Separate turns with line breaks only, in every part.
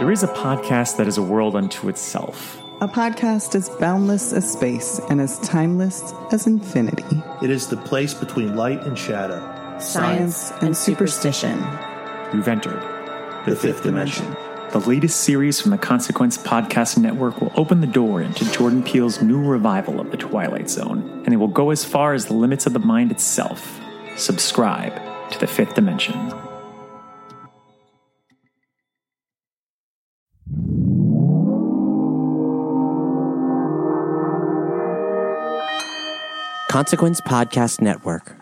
There is a podcast that is a world unto itself.
A podcast as boundless as space and as timeless as infinity.
It is the place between light and shadow,
Science and superstition.
You've entered.
the fifth dimension.
The latest series from the Consequence Podcast Network will open the door into Jordan Peele's new revival of The Twilight Zone, and it will go as far as the limits of the mind itself. Subscribe to the fifth dimension.
Consequence Podcast Network.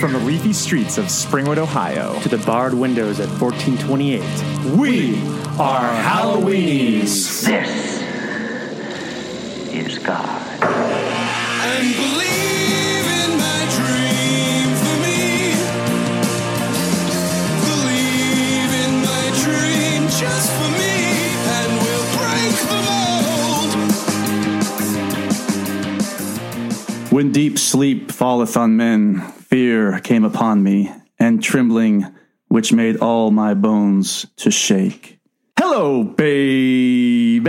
From the leafy streets of Springwood, Ohio,
to the barred windows at 1428.
we are Halloweenies.
This is God.
and believe in my dream for me. Believe in my dream just
When deep sleep falleth on men, fear came upon me, and trembling which made all my bones to shake. Hello, baby,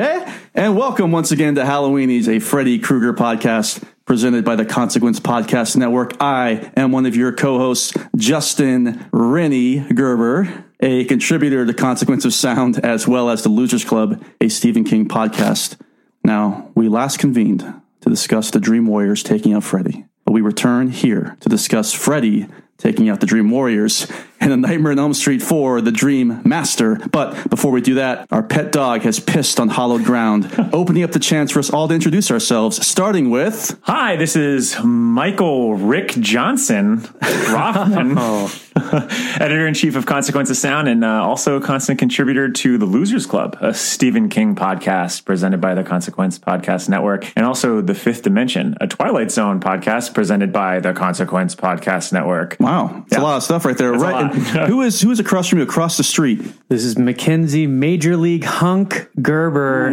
and welcome once again to Halloweenies, a Freddy Krueger podcast presented by the Consequence Podcast Network. I am one of your co-hosts, Justin Renny Gerber, a contributor to Consequence of Sound, as well as the Losers Club, a Stephen King podcast. Now, we last convened to discuss the Dream Warriors taking out Freddy. But we return here to discuss Freddy taking out the Dream Warriors and the Nightmare on Elm Street 4, the Dream Master. But before we do that, our pet dog has pissed on hollowed ground, opening up the chance for us all to introduce ourselves, starting with
Hi, this is Michael Rick Johnson Roffman, oh. editor in chief of Consequence of Sound, and uh, also a constant contributor to the Losers Club, a Stephen King podcast presented by the Consequence Podcast Network, and also The Fifth Dimension, a Twilight Zone podcast presented by the Consequence Podcast Network.
Wow, it's
Yeah.
a lot of stuff right there.
That's a
right.
lot.
who is who is across from you across the street?
This is Mackenzie Major League Hunk Gerber.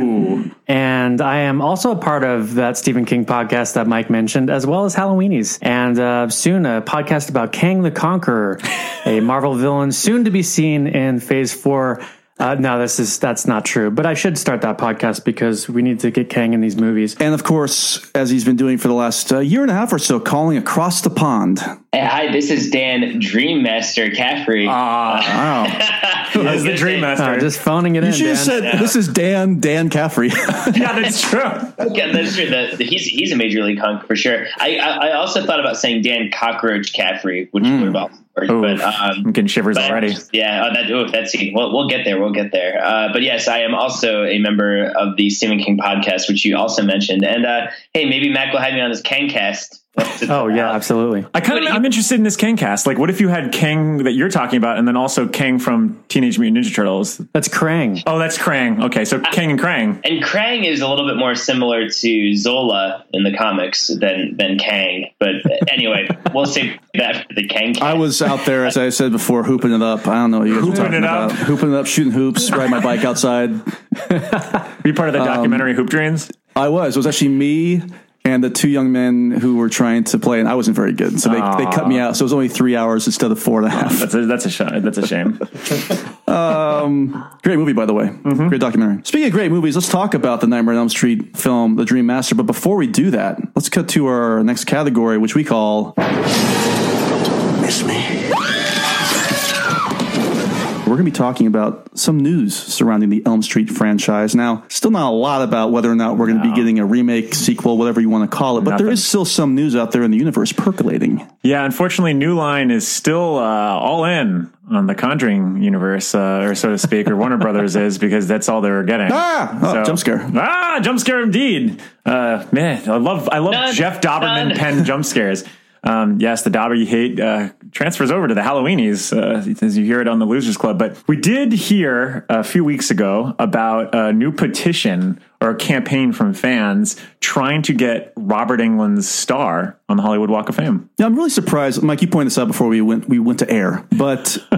And I am also a part of that Stephen King podcast that Mike mentioned, as well as Halloweenies. And uh, soon a podcast about Kang the Conqueror, a Marvel villain soon to be seen in phase four. Uh, no, this is that's not true. But I should start that podcast because we need to get Kang in these movies.
And of course, as he's been doing for the last uh, year and a half or so, calling across the pond.
Hey, hi, this is Dan Dream Master Caffrey.
Wow.
As the Dreammaster.
Uh, just phoning it
You
in.
should have
Dan.
said, this is Dan, Dan Caffrey.
yeah, that's true.
yeah, that's true. The, the- he's he's a major league hunk for sure. I, I I also thought about saying Dan Cockroach Caffrey, which would have also worked,
Ooh,
but um,
I'm getting shivers
but-
already.
Yeah, oh, that oh, that's we'll, we'll get there. We'll get there. Uh, but yes, I am also a member of the Stephen King podcast, which you also mentioned. And uh, hey, maybe Mac will have me on his Kangcast.
Oh yeah, absolutely.
I kind of I'm interested in this Kang cast. Like, what if you had Kang that you're talking about, and then also Kang from Teenage Mutant Ninja Turtles?
That's Krang.
Oh, that's Krang. Okay, so Kang and Krang.
And Krang is a little bit more similar to Zola in the comics than than Kang. But anyway, we'll save that for the Kang. Cast.
I was out there, as I said before, hooping it up. I don't know what you guys were
Hooping
talking
it up.
about. Hooping it up, shooting hoops, riding my bike outside.
Be part of the um, documentary Hoop Dreams.
I was. It was actually me and the two young men who were trying to play, and I wasn't very good. So they, they cut me ah. out. So it was only three hours instead of four and a half.
That's a that's a sh- that's a shame.
Um, great movie, by the way. Mm-hmm. Great documentary. Speaking of great movies, let's talk about the Nightmare on Elm Street film, The Dream Master. But before we do that, let's cut to our next category, which we call
Miss me.
We're going to be talking about some news surrounding the Elm Street franchise. Now, still not a lot about whether or not we're going to be getting a remake, sequel, whatever you want to call it, but there
Nothing.
is still some news out there in the universe percolating.
Yeah, unfortunately, New Line is still uh, all in on the Conjuring universe, uh, or so to speak, or Warner Brothers is because that's all they're getting.
Ah! Oh, jump scare.
Ah, jump scare indeed. Uh, man, I love I love
None.
Jeff Dobberman
None.
pen jump scares. Um, yes, the you hate uh, transfers over to the Halloweenies, uh, as you hear it on the Losers Club. But we did hear a few weeks ago about a new petition or a campaign from fans trying to get Robert Englund's star on the Hollywood Walk of Fame.
Now, I'm really surprised, Mike. You pointed this out before we went we went to air, but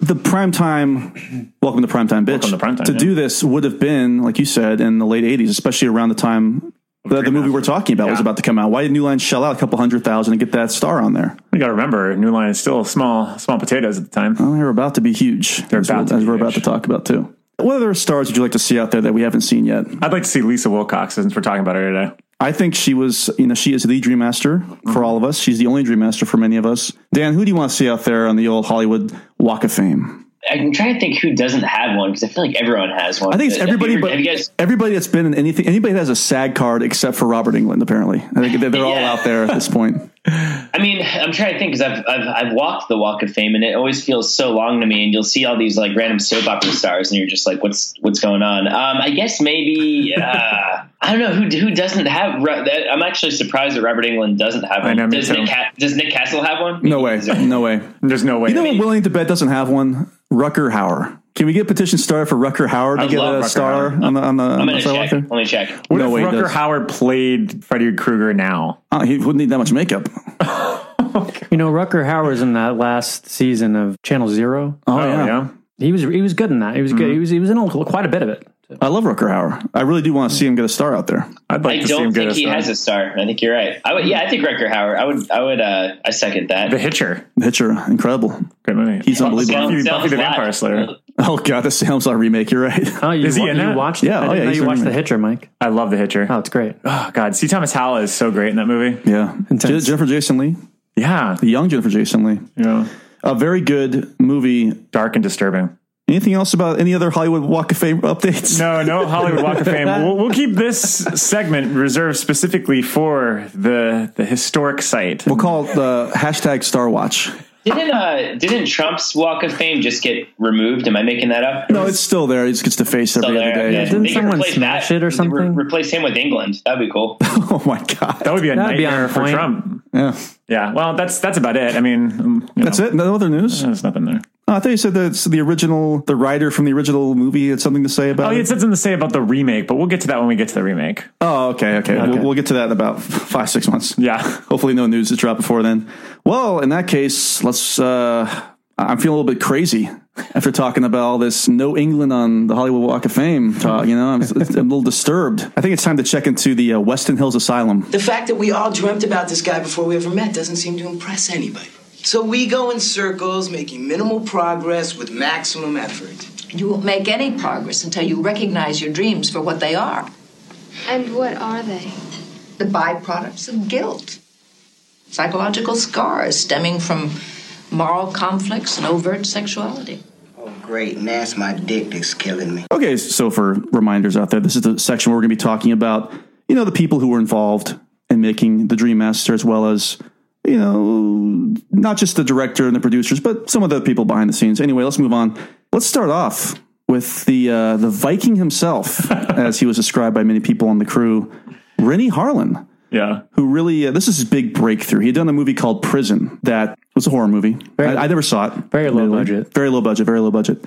the primetime, welcome to primetime, bitch.
Welcome to primetime,
to
yeah.
do this would have been, like you said, in the late '80s, especially around the time The, the movie we're talking about was about to come out. Why did New Line shell out a couple hundred thousand and get that star on there?
You got to remember, New Line is still small, small potatoes at the time.
Well, they're about to be huge.
They're
as
about
we're,
to
as
be
we're about to talk about too. What other stars would you like to see out there that we haven't seen yet?
I'd like to see Lisa Wilcox since we're talking about her today.
I think she was, you know, she is the Dream Master for mm-hmm. all of us. She's the only Dream Master for many of us. Dan, who do you want to see out there on the old Hollywood Walk of Fame?
I'm trying to think who doesn't have one because I feel like everyone has one.
I think it's
you
everybody,
ever-
but
guys?
everybody that's been in anything, anybody that has a SAG card except for Robert Englund, apparently. I think they're, they're all out there at this point.
I mean, I'm trying to think because I've, I've I've walked the Walk of Fame and it always feels so long to me. And you'll see all these like random soap opera stars, and you're just like, what's what's going on? Um, I guess maybe uh, I don't know who who doesn't have. I'm actually surprised that Robert Englund doesn't have one.
I know,
does
too.
Nick Ca- does Nick Castle have one?
No way. No way.
There's no way.
You know what Willing to Bet doesn't have one? Rutger Hauer. Can we get a petition started for Rutger Hauer to
I
get a
Rutger
star
Hauer.
on the on the,
I'm
on the
gonna check. Let me check.
what
no
if
way he
Rutger
does.
Hauer played Freddy Krueger now?
Oh, he wouldn't need that much makeup.
You know, Rutger Hauer's in that last season of Channel Zero.
Oh, yeah.
He was he was good in that. He was good. He was he was in a, quite a bit of it.
I love Rutger Hauer. I really do want to see him get a star out there.
I'd like
I
to see him
don't
get
think
a
he
star.
has a star. I think you're right. I would, yeah, I think Rutger Hauer. I would, I would, uh, I second that.
the Hitcher.
Hitcher, incredible.
Great movie.
He's unbelievable.
Buffy,
Sounds
Buffy the
live.
Vampire Slayer.
Oh god, the Salem's Lot remake. You're right.
Oh, you,
Is he
wa-
in
you
that?
watched?
Yeah,
I
oh,
didn't
yeah,
know
he's
you
in
watched
the
the. Hitcher, Mike.
I love the Hitcher.
Oh, it's great.
Oh God, C. Thomas Howell is so great in that movie.
Yeah,
Intense.
Jennifer Jason Lee,
Yeah,
the young Jennifer Jason Lee.
yeah.
A very good movie.
Dark and disturbing.
Anything else about any other Hollywood Walk of Fame updates?
No, no Hollywood Walk of Fame. We'll, we'll keep this segment reserved specifically for the the historic site.
We'll call it the hashtag Star Watch.
Didn't uh, didn't Trump's Walk of Fame just get removed? Am I making that up?
No, it's still there. He just gets to face every
Still
other day.
Yeah,
Didn't
they
someone smash
that.
it or
Re-
something?
replace him with Englund. That'd be cool.
Oh my god.
That would be a
That'd
nightmare
on
for
point.
Trump.
Yeah,
Yeah, well, that's that's about it. I mean, um, you
that's
know,
it. No other news.
There's nothing there.
Oh, I thought you said that it's the original, the writer from the original movie had something to say about
Oh, he
it.
had something to say about the remake, but we'll get to that when we get to the remake.
Oh, okay, okay. We'll, we'll get to that in about five, six months.
Yeah.
Hopefully, no news is dropped before then. Well, in that case, let's. uh I'm feeling a little bit crazy after talking about all this no Englund on the Hollywood Walk of Fame talk. You know, I'm, I'm a little disturbed. I think it's time to check into the uh, Westin Hills Asylum.
The fact that we all dreamt about this guy before we ever met doesn't seem to impress anybody. So we go in circles, making minimal progress with maximum effort.
You won't make any progress until you recognize your dreams for what they are
And what are they?
the byproducts of guilt, psychological scars stemming from moral conflicts and overt sexuality.
Oh, great. Nas, my dick that's killing me.
Okay, so for reminders out there, this is the section where we're going to be talking about, you know, the people who were involved in making the Dream Master, as well as, you know, not just the director and the producers, but some of the people behind the scenes. Anyway, let's move on. Let's start off with the uh, the Viking himself, as he was described by many people on the crew, Renny Harlin
Yeah.
who really uh, this is his big breakthrough. He had done a movie called Prison that was a horror movie. I, I never saw it.
Very low budget.
Very low budget. Very low budget.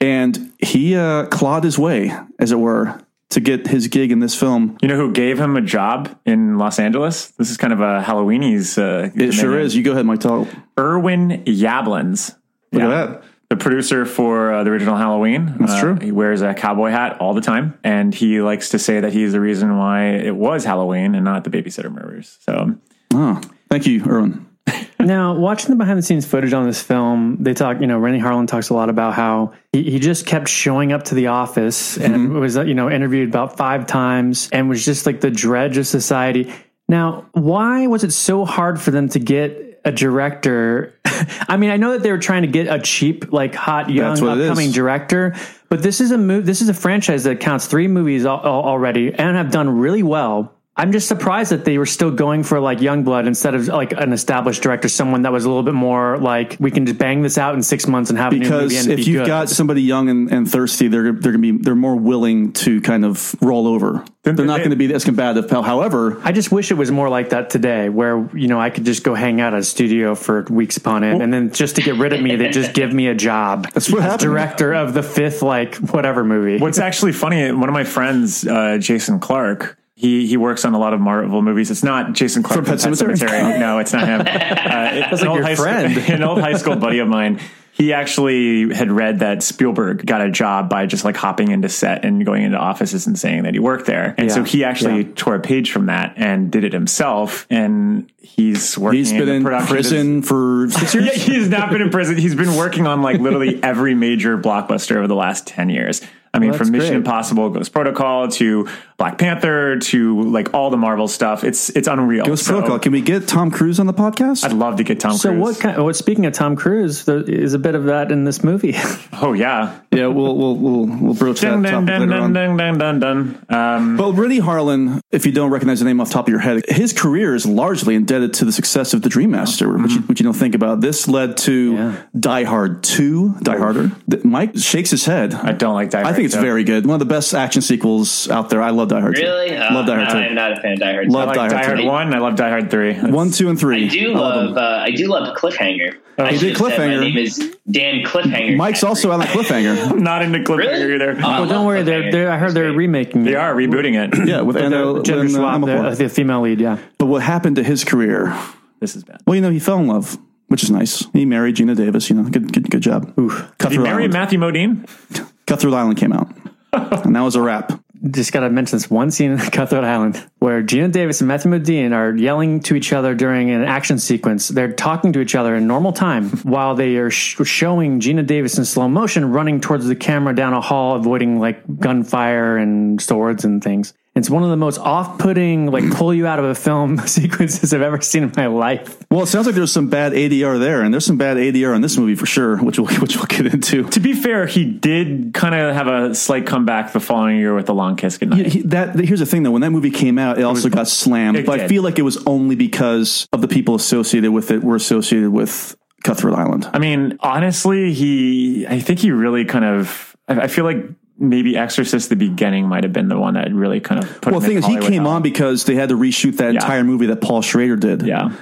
And he uh, clawed his way, as it were, to get his gig in this film.
You know who gave him a job in Los Angeles? This is kind of a Halloweenies. Uh,
It sure is. You go ahead, Mike. Tell.
Irwin Yablans.
Look
Yeah.
at that.
The producer for uh, the original Halloween.
That's
Uh,
true.
He wears a cowboy hat all the time, and he likes to say that he's the reason why it was Halloween and not the babysitter murders. So
Oh, thank you, Irwin.
Now, watching the behind the scenes footage on this film, they talk, you know, Renny Harlin talks a lot about how he, he just kept showing up to the office and was, uh, you know, interviewed about five times and was just like the dredge of society. Now, why was it so hard for them to get a director? I mean, I know that they were trying to get a cheap, like hot, young,
That's what it is.
upcoming director, but this is a move. This is a franchise that counts three movies al- al- already and have done really well. I'm just surprised that they were still going for like young blood instead of like an established director, someone that was a little bit more like we can just bang this out in six months and have a new movie
Because
and
if
be
you've
good.
got somebody young and, and thirsty, they're they're gonna be they're more willing to kind of roll over. They're not going to be as combative. However,
I just wish it was more like that today, where you know I could just go hang out at a studio for weeks upon end, and then just to get rid of me, they just give me a job.
That's what
as
happened.
Director of the fifth like whatever movie.
What's actually funny, one of my friends, uh, Jason Clark, He he works on a lot of Marvel movies. It's not Jason Clark
From
from
Pet
Pet
Sematary?
Cemetery. no, it's not him. Uh, it-
That's
an
like
old
your
high
friend.
School, an old high school buddy of mine. He actually had read that Spielberg got a job by just like hopping into set and going into offices and saying that he worked there. And so he actually
Yeah.
tore a page from that and did it himself. And he's working
He's been
the
in
production
prison for six
yeah,
years.
he's not been in prison. He's been working on like literally every major blockbuster over the last 10 years. I mean,
Well,
from Mission
great.
Impossible, Ghost Protocol to Black Panther to like all the Marvel stuff. It's it's unreal.
Ghost
So,
Protocol. Can we get Tom Cruise on the podcast?
I'd love to get Tom
So
Cruise.
what kind? What speaking of Tom Cruise, there is a bit of that in this movie.
Oh yeah.
yeah, we'll we'll we'll, we'll broach that
Dun, dun,
topic
dun,
later
dun,
on.
dun, dun, dun, dun. Um,
But Renny Harlin, if you don't recognize the name off the top of your head, his career is largely indebted to the success of the Dream Master, which, you, which you don't think about. This led to
Yeah.
Die Hard 2, Die Harder. Mike shakes his head.
I don't like Die
I
Hard,
think it's
though.
very good. One of the best action sequels out there. I love Die Hard 2.
Really? Uh,
Love Die Hard
no,
2.
I'm not a fan of Die Hard.
Love
I like
Die
Die
Hard
Hard,
2.
one. I love Die Hard three. That's-
One, two, and three.
I do love. Uh, I do love Cliffhanger. I
he did
should
Cliffhanger.
My name is Dan Cliffhanger.
Mike's also on the cliffhanger.
I'm not into Cliffhanger
Really?
either.
Oh,
well, don't worry. They're, they're, I heard they're
great.
remaking.
They
it.
are rebooting it.
yeah, with
The
Anna,
gender
Lynn,
swap,
Amakor.
the, the female lead. Yeah.
But what happened to his career?
This is bad.
Well, you know, he fell in love, which is nice. He married Geena Davis. You know, good good, good job. Cut
Did he
through
marry Matthew Modine?
Cutthroat Island came out, and that was a wrap.
just got to mention this one scene in Cutthroat Island where Geena Davis and Matthew Modine are yelling to each other during an action sequence. They're talking to each other in normal time while they are sh- showing Geena Davis in slow motion running towards the camera down a hall, avoiding like gunfire and swords and things. It's one of the most off-putting, like pull you out of a film sequences I've ever seen in my life.
Well, it sounds like there's some bad ADR there, and there's some bad ADR in this movie for sure, which we'll which we'll get into.
To be fair, he did kind of have a slight comeback the following year with The Long Kiss Goodnight.
He- that here's the thing though, when that movie came out, it also got slammed.
it
But I feel like it was only because of the people associated with it were associated with Cutthroat Island.
I mean, honestly, he, I think he really kind of, I, I feel like maybe Exorcist the beginning might have been the one that really kind of put
Well, the thing
in
is, he came
hell.
on because they had to reshoot that
Yeah.
entire movie that Paul Schrader did.
Yeah.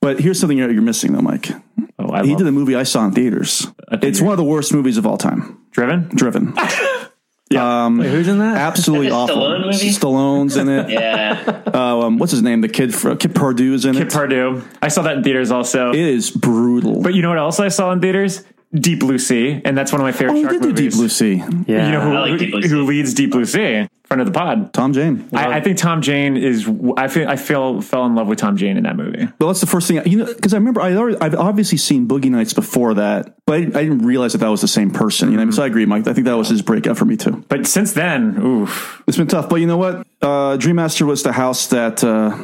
But here's something you're, you're missing though, Mike.
Oh, I
He did a movie I saw in theaters. It's one of the worst movies of all time.
Driven.
Driven.
Wait, who's in that?
Absolutely
Is that a
awful.
Stallone movie?
Stallone's in it.
Yeah.
Uh, um, what's his name? The kid, for, Kip Pardue's in
Kid
it.
Kip Pardue. I saw that in theaters also.
it is brutal.
but you know what else I saw in theaters? Deep Blue Sea, and that's one of my favorite
oh, he
shark
did do
movies.
Deep Blue Sea.
Yeah.
You know who,
like Deep Blue
who,
Sea.
leads Deep Blue Sea? Friend of the pod.
Tom Jane.
I, I think Tom Jane is. I feel. I feel fell in love with Tom Jane in that movie.
Well, that's the first thing you know because I remember I already, I've obviously seen Boogie Nights before that, but I, I didn't realize that that was the same person. You know, so I agree, Mike. I think that was his breakout for me too.
But since then, oof.
It's been tough, but you know what? Uh, Dream Master was the house that. Uh,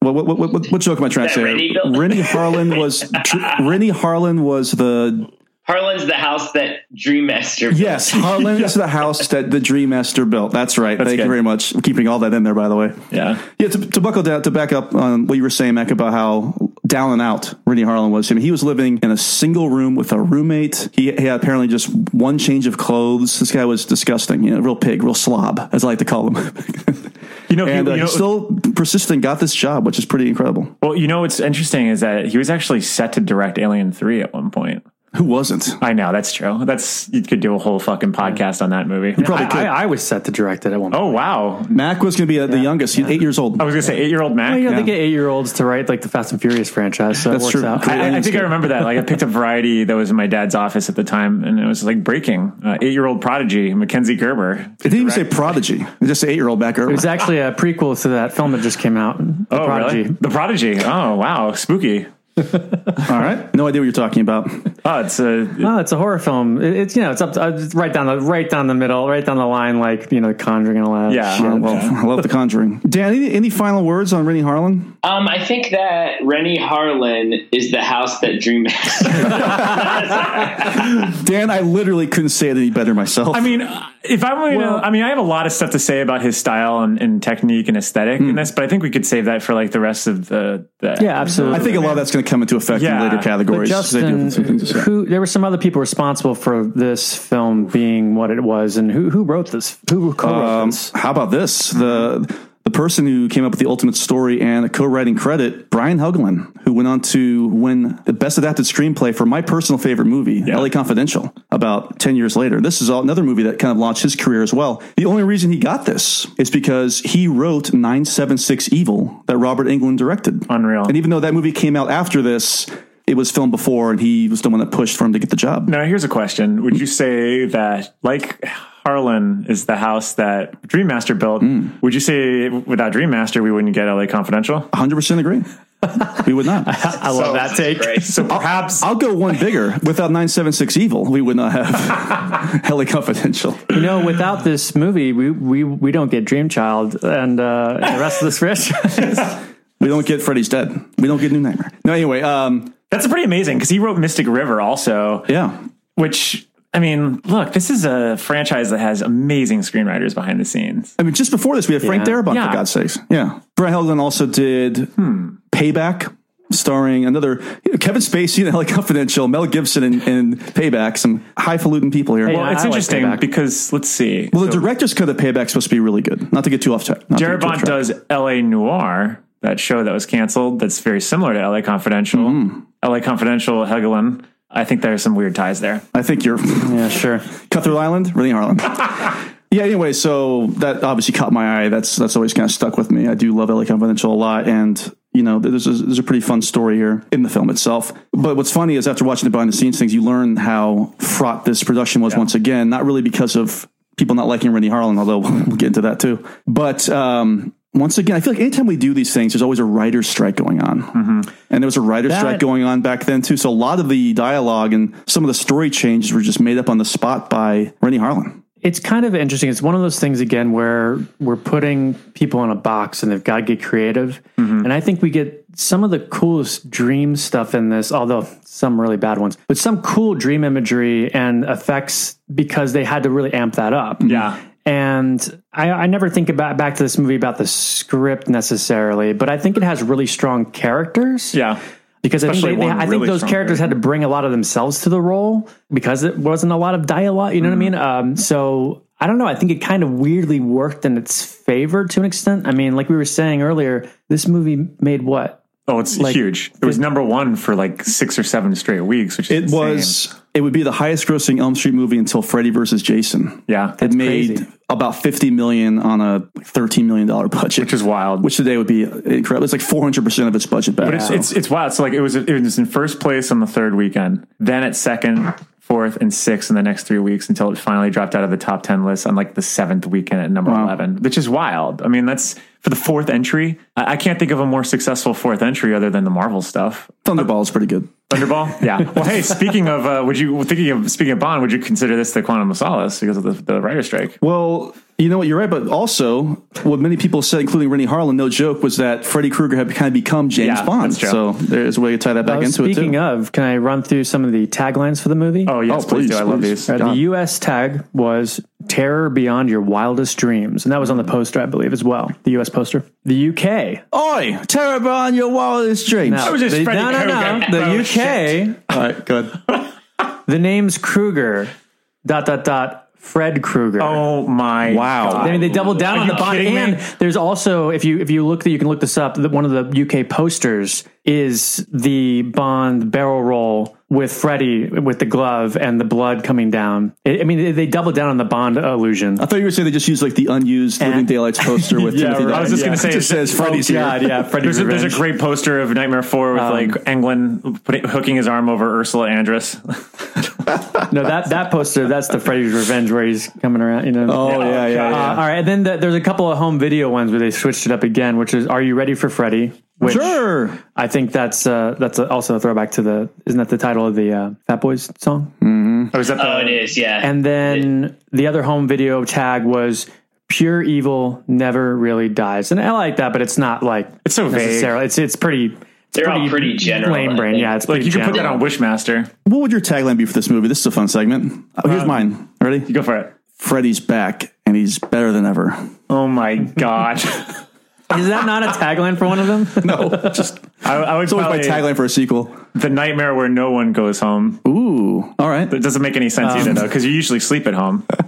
what, what, what, what, what joke am I trying to say?
Renny built?
Renny Harlin was Renny Harlin was the
Harlin's the house that Dream Master. built.
yes Harlin is the house that the Dream Master built. That's right. Thank you very much. I'm keeping all that in there, by the way.
Yeah.
Yeah, to, to buckle down, to back up on what you were saying, Mac, about how down and out Renny Harlin was. I mean, he was living in a single room with a roommate. He, he had apparently just one change of clothes. This guy was disgusting, you know, real pig, real slob, as I like to call him.
You know, he-
and uh,
you know
still persisted and got this job, which is pretty incredible.
well, you know what's interesting is that he was actually set to direct Alien Three at one point.
Who wasn't?
I know that's true. That's you could do a whole fucking podcast on that movie.
You Probably
I,
could.
I, I was set to direct it at one point.
Oh wow!
Mac was going to be uh, the youngest. He's eight years old.
I was gonna say eight year old Mac.
Well, you know,
Yeah.
they get eight year olds to write like the Fast and Furious franchise, so
That's
it works
true.
out.
I, I think I remember that. Like I picked up Variety that was in my dad's office at the time, and it was like breaking. Uh, eight year old prodigy Mackenzie Gerber.
It didn't even say prodigy. It just say eight year old Mac
It was actually a prequel to that film that just came out. The
Oh,
Prodigy.
really? The Prodigy. Oh, wow, spooky.
All right. No idea what you're talking about.
Oh, it's a.
Oh, it's a horror film. It, it's you know, it's up to, uh, it's right down the right down the middle, right down the line, like you know, Conjuring and all that.
Yeah.
shit.
Well, I love The Conjuring. Dan, any, any final words on Renny Harlin?
Um, I think that Renny Harlin is the house that Dream Master.
Dan, I literally couldn't say it any better myself.
I mean, if I'm going to,
Well-
I mean, I have a lot of stuff to say about his style and, and technique and aesthetic in this, but I think we could save that for like the rest of the. the
Yeah, absolutely.
I think a lot of that's going to come into effect
Yeah.
in later categories. 'cause they do
Justin,
have some things to say.
who there were some other people responsible for this film being what it was, and who who wrote this? Who co-wrote
Um,
this?
how about this? The the person who came up with the ultimate story and a co-writing credit, Brian Helgeland, who went on to win the best adapted screenplay for my personal favorite movie, LA Confidential, about 10 years later. This is another movie that kind of launched his career as well. The only reason he got this is because he wrote 976 Evil that Robert Englund directed.
Unreal.
And even though that movie came out after this, it was filmed before and he was the one that pushed for him to get the job.
Now, here's a question. Would you say that, like Harlin is the house that Dream Master built, would you say without Dream Master, we wouldn't get LA Confidential?
100% agree. We would not.
I love that take.
So perhaps
I'll go one bigger. Without 976 Evil, we would not have Heli Confidential.
You know, without this movie, we we, we don't get Dream Child and, uh, and the rest of this franchise.
We don't get Freddy's Dead. We don't get New Nightmare. No, anyway, um,
that's pretty amazing because he wrote Mystic River also,
yeah.
which, I mean, look, this is a franchise that has amazing screenwriters behind the scenes.
I mean, just before this, we had Frank
Yeah.
Darabont,
Yeah.
for God's sakes. Yeah. Brian Helgeland also did Payback, starring another Kevin Spacey and LA Confidential, Mel Gibson and, and Payback, some highfalutin people here.
Hey,
Well,
I-
it's
I
interesting
Payback.
because let's see.
well, the
So
director's cut of Payback's supposed to be really good. Not to get too off track. not to get too off
Darabont
track.
does LA Noir, that show that was canceled. That's very similar to LA Confidential.
Mm-hmm.
LA Confidential, Helgeland. I think there are some weird ties there.
I think you're
yeah, sure.
Cutthroat Island, really Harlin. yeah. Anyway, so that obviously caught my eye. That's that's always kind of stuck with me. I do love LA Confidential a lot, and you know, there's a, there's a pretty fun story here in the film itself. But what's funny is after watching the behind the scenes things, you learn how fraught this production was once again. Not really because of people not liking Renny Harlin, although we'll get into that too. But um, once again, I feel like anytime we do these things, there's always a writer's strike going on. Mm-hmm. And there was a writer's
That-
strike going on back then too. So a lot of the dialogue and some of the story changes were just made up on the spot by Renny Harlin.
It's kind of interesting. It's one of those things again where we're putting people in a box and they've got to get creative. Mm-hmm. And I think we get some of the coolest dream stuff in this, although some really bad ones, but some cool dream imagery and effects because they had to really amp that up. Mm-hmm.
Yeah.
And I, I never think about back to this movie about the script necessarily, but I think it has really strong characters.
Yeah.
Because I think, they, they-
one
I think
really
those
strong
characters had to bring a lot of themselves to the role because it wasn't a lot of dialogue. You know what I mean? Um, so I don't know. I think it kind of weirdly worked in its favor to an extent. I mean, like we were saying earlier, this movie made what?
Oh, it's
Like,
huge. It was number one for like six or seven straight weeks, which is
It
insane.
was. It would be the highest grossing Elm Street movie until Freddy versus Jason.
Yeah.
it made
crazy.
about fifty million on a thirteen million dollar budget,
Which is wild.
Which today would be incredible. It's like four hundred percent of its budget back.
But it's,
So-
it's it's wild. So like it was it was in first place on the third weekend, then at second, fourth, and sixth in the next three weeks until it finally dropped out of the top ten list on like the seventh weekend at number
Wow.
eleven, which is wild. I mean, that's for the fourth entry. I, I can't think of a more successful fourth entry other than the Marvel stuff.
Thunderball is pretty good.
Thunderball, yeah. Well, hey, speaking of, uh, would you thinking of speaking of Bond? Would you consider this the Quantum of Solace because of the, the writer strike?
Well, you know what, you're right, but also what many people said, including Renny Harlin, no joke, was that Freddy Krueger had kind of become James
Yeah,
Bond. So there's a way to tie that back
Uh,
into it
speaking
too.
of, can I run through some of the taglines for the movie?
Oh yes,
Oh,
please,
please,
do. I love these.
Uh, the U.S. tag was "Terror Beyond Your Wildest Dreams," and that was on the poster, I believe, as well. The U.S. poster. The U.K.
Oi, terror beyond your wildest dreams.
No,
was just
the,
Freddie
no, no, no. The
Oh,
U.K.
All right, good.
The name's Krueger. Dot dot dot. Fred Krueger.
Oh my
Wow.
God.
I mean, they doubled down
Are
on the
me?
and there's also if you if you look, that you can look this up. One of the UK posters is the Bond barrel roll with Freddy with the glove and the blood coming down. I I mean, they, they doubled down on the Bond illusion.
I thought you were saying they just used like the unused Living Daylights poster with
Yeah,
Timothy.
right.
I was just
Yeah.
going to say
it just says Freddy's
oh,
here.
God, yeah, Freddy's
There's a, there's a great poster of Nightmare 4 with like Englund putting, hooking his arm over Ursula Andress.
No, that that poster that's the Freddy's Revenge where he's coming around. You know.
Oh yeah, yeah,
Uh,
yeah.
all right, and then the, there's a couple of home video ones where they switched it up again, which is "Are you ready for Freddy?" Which
Sure.
I think that's uh, that's also a throwback to the isn't that the title of the uh, Fat Boys song?
Oh, is that the,
Oh, it is. Yeah.
And then the other home video tag was "Pure Evil Never Really Dies," and I like that, but it's not like
It's so vague.
It's it's pretty. It's
They're all pretty general,
Lame brain, yeah. It's
like you can put that on Wishmaster.
What would your tagline be for this movie? This is a fun segment. Oh, here's mine. Ready?
You go for it.
Freddy's back and he's better than ever.
Oh my god.
Is that not a tagline for one of them?
No, just
I, I would
it's always my
probably-
tagline for a sequel.
The nightmare where no one goes home.
Ooh, all right.
It doesn't make any sense either though, because you usually sleep at home.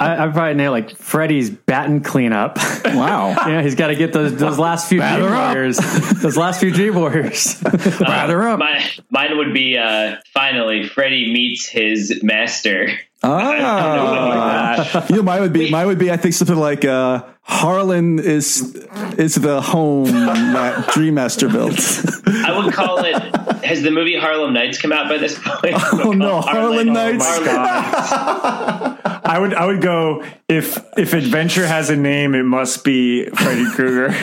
I, I probably nail like Freddy's batting cleanup.
Wow.
yeah, he's got to get those those last few
Batter
Dream
up.
Warriors. those last few Dream Warriors.
Batter up.
My, mine would be uh, finally Freddy meets his master.
Ah, you know, mine would be mine would be I think something like uh, Harlin is is the home that Dream Master built.
I would call it. Has the movie Harlem Nights come out by this point?
Oh no, Harlan Knights!
Oh my God. I would I would go if if adventure has a name, it must be Freddy Krueger.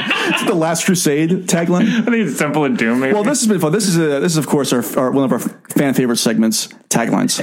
It's the Last Crusade tagline.
I think it's Temple of Doom. Maybe.
Well, this has been fun. This is a, this is of course our, our one of our fan favorite segments taglines.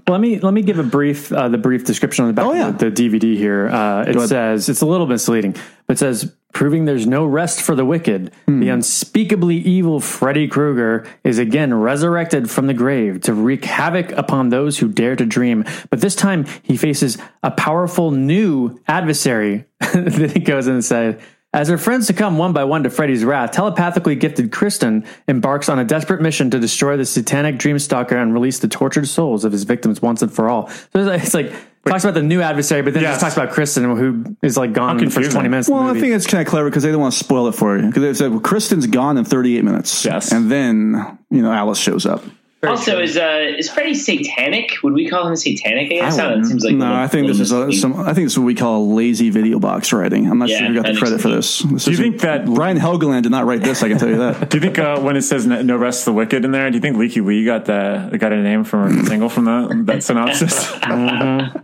let me let me give a brief uh, the brief description on the back
Oh, yeah.
of the, the DVD here. Uh, it says it's a little misleading, but it says proving there's no rest for the wicked.
Hmm.
The unspeakably evil Freddy Krueger is again resurrected from the grave to wreak havoc upon those who dare to dream. But this time he faces a powerful new adversary. then he goes and says. As her friends succumb one by one to Freddy's wrath, telepathically gifted Kristen embarks on a desperate mission to destroy the satanic dream stalker and release the tortured souls of his victims once and for all. So it's like, it's like talks about the new adversary, but then
Yes.
just talks about Kristen, who is like gone in the first twenty minutes. of
Well,
the
I think it's kind of clever because they don't want to spoil it for you. Because they said well, Kristen's gone in 38 minutes.
Yes.
and then you know Alice shows up.
Also, is uh, is Freddy satanic? Would we call him satanic? I guess
I
it
wouldn't.
seems like
No, I think this is a, some. I think this is what we call lazy video box writing. I'm not
Yeah,
sure who got the credit for this. this
Do you think that-
Brian Helgeland did not write this? I can tell you that.
Do you think uh, when it says no no rest for the wicked in there, do you think Lykke Li got the got a name from a single from that that synopsis?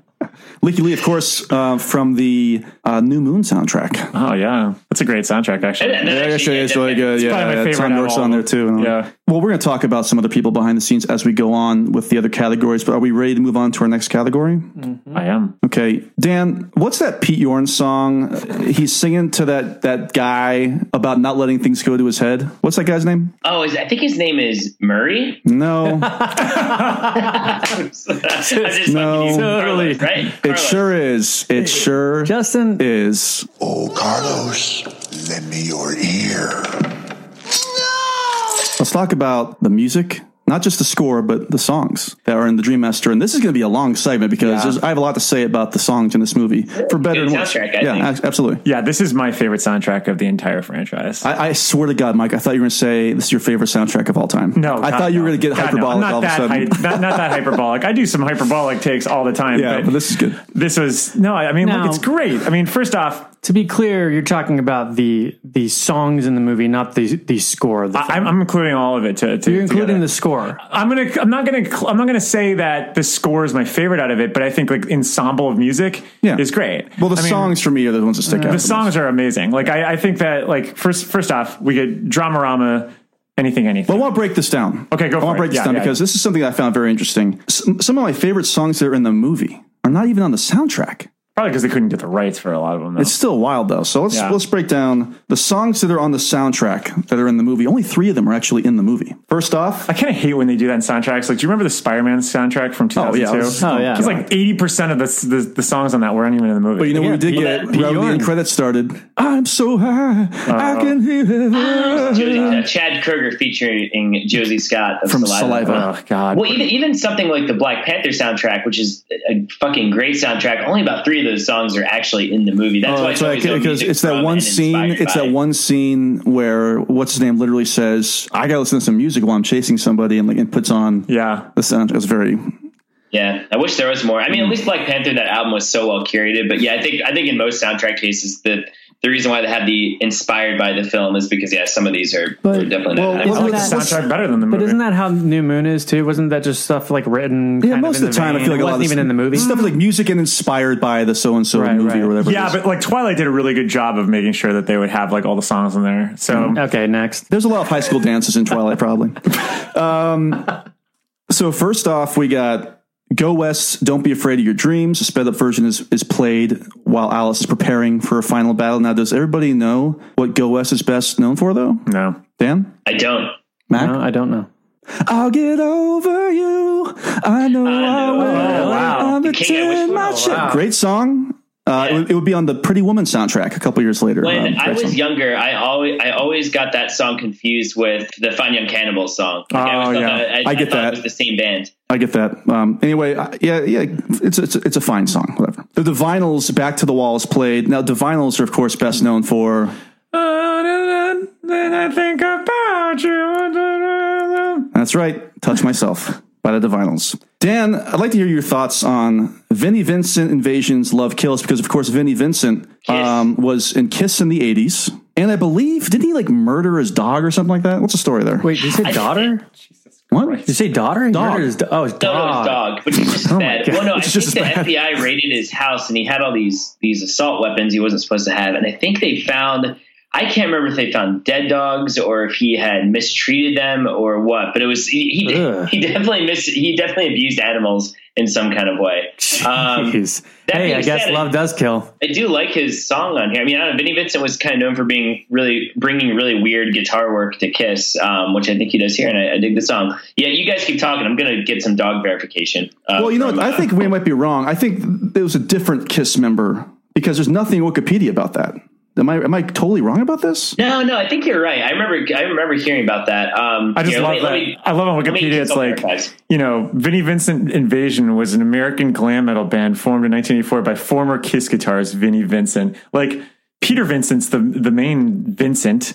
Lykke Li, of course, uh, from the uh, New Moon soundtrack.
oh yeah, that's a great soundtrack actually.
And- and
Yeah,
actually,
actually, it's
yeah,
really good.
probably my
Yeah,
favorite
Tom
out
York's on there
them.
too.
Yeah.
Well, we're going to talk about some other people behind the scenes as we go on with the other categories. But are we ready to move on to our next category?
I am.
Okay, Dan, what's that Pete Yorn song? He's singing to that that guy about not letting things go to his head. What's that guy's name?
Oh, is, I think his name is Murray.
No,
I'm just fucking
No.
using
Totally.
Carlos, right?
it
Carlos.
sure is. It sure
Justin.
is.
Oh, Carlos, lend me your ear.
Let's talk about the music. Not just the score, but the songs that are in the Dream Master. And this is going to be a long segment because there's- I have a lot to say about the songs in this movie, for better
Good
and worse. yeah,
think.
absolutely.
Yeah, this is my favorite soundtrack of the entire franchise.
I, I swear to God, Mike, I thought you were going to say this is your favorite soundtrack of all time.
no,
I
God,
thought you were going to get
God,
hyperbolic
I'm not
all of a
that
sudden.
hy- not, not that hyperbolic. I do some hyperbolic takes all the time.
Yeah, but this is good.
This was no. I mean,
No.
look, it's great. I mean, first off,
To be clear, you're talking about the the songs in the movie, not the the score. The
I, I'm, I'm including all of it. To, to
you're including
together.
the score.
I'm gonna. I'm not gonna. I'm not gonna say that the score is my favorite out of it, but I think like ensemble of music
Yeah.
is great.
Well, the
I mean,
songs for me are the ones that stick out.
the songs are amazing. Like I, I think that like first first off, we get Dramarama, anything, anything.
But I want to break this down.
Okay, go
I
for
want to
it.
break this
Yeah,
down
yeah.
because this is something I found very interesting. S- some of my favorite songs that are in the movie are not even on the soundtrack.
Probably because they couldn't get the rights for a lot of them. Though.
It's still wild though. So let's
Yeah.
let's break down the songs that are on the soundtrack that are in the movie. Only three of them are actually in the movie. First off,
I kind of hate when they do that in soundtracks. Like, do you remember the Spider-Man soundtrack from 2002?
Oh yeah, it was-
Oh, yeah.
It's like 80% of the, the the songs on that weren't even in the movie.
but you know when we did
Pete-
get
Pete
when the end credits started. I'm so high, I can hear
Josie,
heaven.
uh, Chad Kroeger featuring Josey Scott of
From
Saliva.
Saliva.
oh God.
Well, even even something like the Black Panther soundtrack, which is a fucking great soundtrack. Only about three of those songs are actually in the movie. That's
Oh,
why it's
right.
always
Because it's that one scene. It's
by.
that one scene where what's his name literally says, "I gotta listen to some music while I'm chasing somebody," and like and puts on
yeah.
the sound. It's very
Yeah, I wish there was more. I mean,
Mm.
at least Black Panther, that album was so well curated. But yeah, I think I think in most soundtrack cases, the the reason why they had the inspired by the film is because yeah, some of these are,
But-
are definitely
well,
not.
I like the
that-
soundtrack better than the movie.
But isn't that how New Moon is too? Wasn't that just stuff like written?
yeah.
kind
Most
in
of the time, I feel like
it
a lot of
wasn't
this-
even in the movie.
stuff like music and inspired by the so and so movie
right.
or whatever.
yeah, but like Twilight did a really good job of making sure that they would have like all the songs in there. So
Okay, next.
There's a lot of high school dances in Twilight, probably. Um, so first off, we got Go West, Don't Be Afraid of Your Dreams. The sped up version is, is played while Alice is preparing for a final battle. Now, does everybody know what Go West is best known for, though?
no.
Dan?
I don't.
Mac?
No, I don't know.
I'll get over you. I know I, will.
Oh,
wow.
I'm
The King I Wish
my shit.
wow.
Great song. Uh, it, would, it would be on the Pretty Woman soundtrack a couple years later.
When
Um,
I was
song.
younger, I always I always got that song confused with the Fine Young Cannibals song. Like,
Oh,
always thought
yeah.
that-
I get
thought
that.
It was the same band.
I get that. Um, anyway, I- yeah, yeah, it's it's it's a fine song. Whatever. The Divinyls, "Back to the Wall" is played. Now, Divinyls are of course best known for
Then I think about you.
That's right. Touch Myself by the Divinyls. Dan, I'd like to hear your thoughts on Vinnie Vincent Invasion's Love Kills because, of course, Vinnie Vincent um, was in Kiss in the 80s. And I believe, didn't he like murder his dog or something like that? What's the story there?
Wait, did you say daughter?
What?
Did you say daughter? Oh, he
Dog.
murdered his do- oh, his
No,
dog.
no, his dog, which is just
Oh my
bad. Well, no, I
It's
think the
bad.
FBI raided his house and he had all these these assault weapons he wasn't supposed to have, and I think they found. I can't remember if they found dead dogs or if he had mistreated them or what, but it was he he, he definitely mis he definitely abused animals in some kind of way. Um,
Jeez.
that
Hey, I guess
said,
love does kill.
I do like his song on here. I mean, I don't know, Vinnie Vincent was kind of known for being really bringing really weird guitar work to Kiss, um, which I think he does here, and I, I dig the song. Yeah, you guys keep talking. I'm gonna get some dog verification. Uh,
Well, you know,
from,
I
uh,
think we might be wrong. I think there was a different Kiss member because there's nothing in Wikipedia about that. Am I am I totally wrong about this?
No, no, I think you're right. I remember, I remember hearing about that. Um,
I just
here,
love
me-
that.
me-
I love on Wikipedia. It's like
verify.
you know, Vinnie Vincent Invasion was an American glam metal band formed in 1984 by former Kiss guitarist Vinnie Vincent. Like Peter Vincent's the the main Vincent.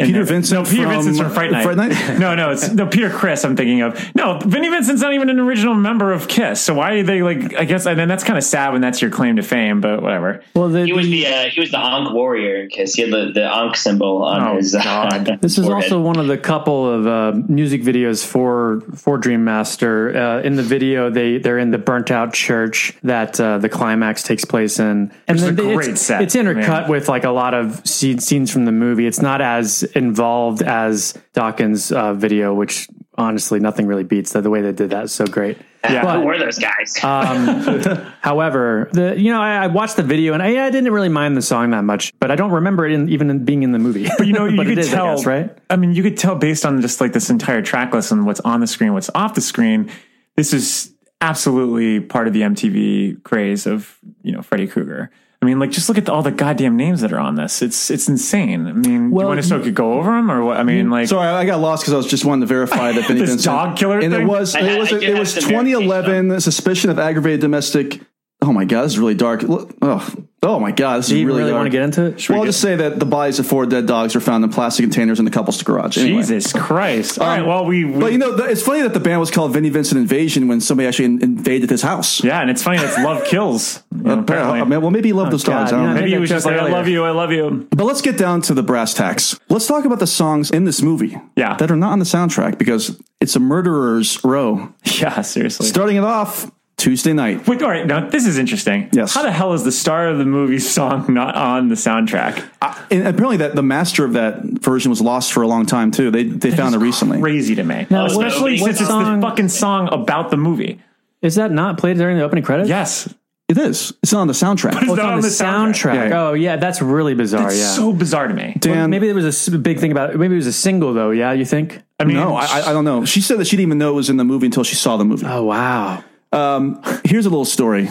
And
Peter Vincent
No, Peter
from
Vincent's from Fright Night.
Fright Night?
no, no, it's no Peter Criss. I'm thinking of no. Vinnie Vincent's not even an original member of Kiss. So why are they like? I guess and then that's kind of sad when that's your claim to fame. But whatever.
Well, the,
He was the uh, he was the Ankh warrior in Kiss. He had the, the Ankh symbol on
Oh,
his. Uh,
God.
This is
forehead.
also one of the couple of uh, music videos for for Dream Master. Uh, in the video, they they're in the burnt out church that uh, the climax takes place in, and
Which is a
they-
great
it's,
set,
it's intercut
man.
with like a lot of scenes from the movie. It's not as involved as Dokken's uh, video, which honestly nothing really beats the, the way they did that. is So great.
Yeah.
But-
Who were those guys?
um, however, the you know I, I watched the video and I, I didn't really mind the song that much, but I don't remember it in, even in being in the movie.
But you know, you
but
could
it is, I
tell,
guess, right?
I mean, you could tell based on just like this entire track list and what's on the screen, what's off the screen. This is absolutely part of the MTV craze of you know Freddy Krueger. I mean, like just look at all the goddamn names that are on this. It's it's insane. I mean,
Well,
you want to so I could go over them or what? I mean, like
Sorry, I got lost because I was just wanting to verify that Vinnie
This
Vincent
dog killer
and
thing?
it was
I-
it was
I did
it was
some
2011 suspicion of aggravated domestic. Oh my god, this is really dark. Look- Oh, oh my god, this
Do
is
you
really,
really
dark.
want to get into it?
well, I'll just say that the bodies of four dead dogs were found in plastic containers in the couple's garage. Anyway.
Jesus Christ! All
Um,
right, well we, we
But you know, it's funny that the band was called Vinnie Vincent Invasion when somebody actually in- invaded his house.
yeah, and it's funny that's love kills. You know, apparently.
Well, maybe he loved those dogs.
God,
I don't
yeah,
know.
Maybe he was just like, "I love you, I love you."
But let's get down to the brass tacks. Let's talk about the songs in this movie
Yeah.
that are not on the soundtrack because it's a murderer's row.
Yeah, seriously.
Starting it off Tuesday Knight.
Wait, all right. Now this is interesting.
Yes.
How the hell is the star of the movie song not on the soundtrack?
And apparently, that the master of that version was lost for a long time too. They they found it recently.
Crazy to me.
Now,
Especially
what
since it's the
song-
fucking song about the movie.
Is that not played during the opening credits?
Yes.
It is. It's not on the soundtrack.
It's
Oh, it's
not
on, the, soundtrack.
Yeah, yeah.
Oh, yeah, that's really bizarre.
It's
yeah.
so bizarre to me.
Dan,
Well, maybe there was a big thing about it. Maybe it was a single though. Yeah, you think?
I mean,
no, I, I I don't know. She said that she didn't even know it was in the movie until she saw the movie.
Oh wow.
Um, here's a little story.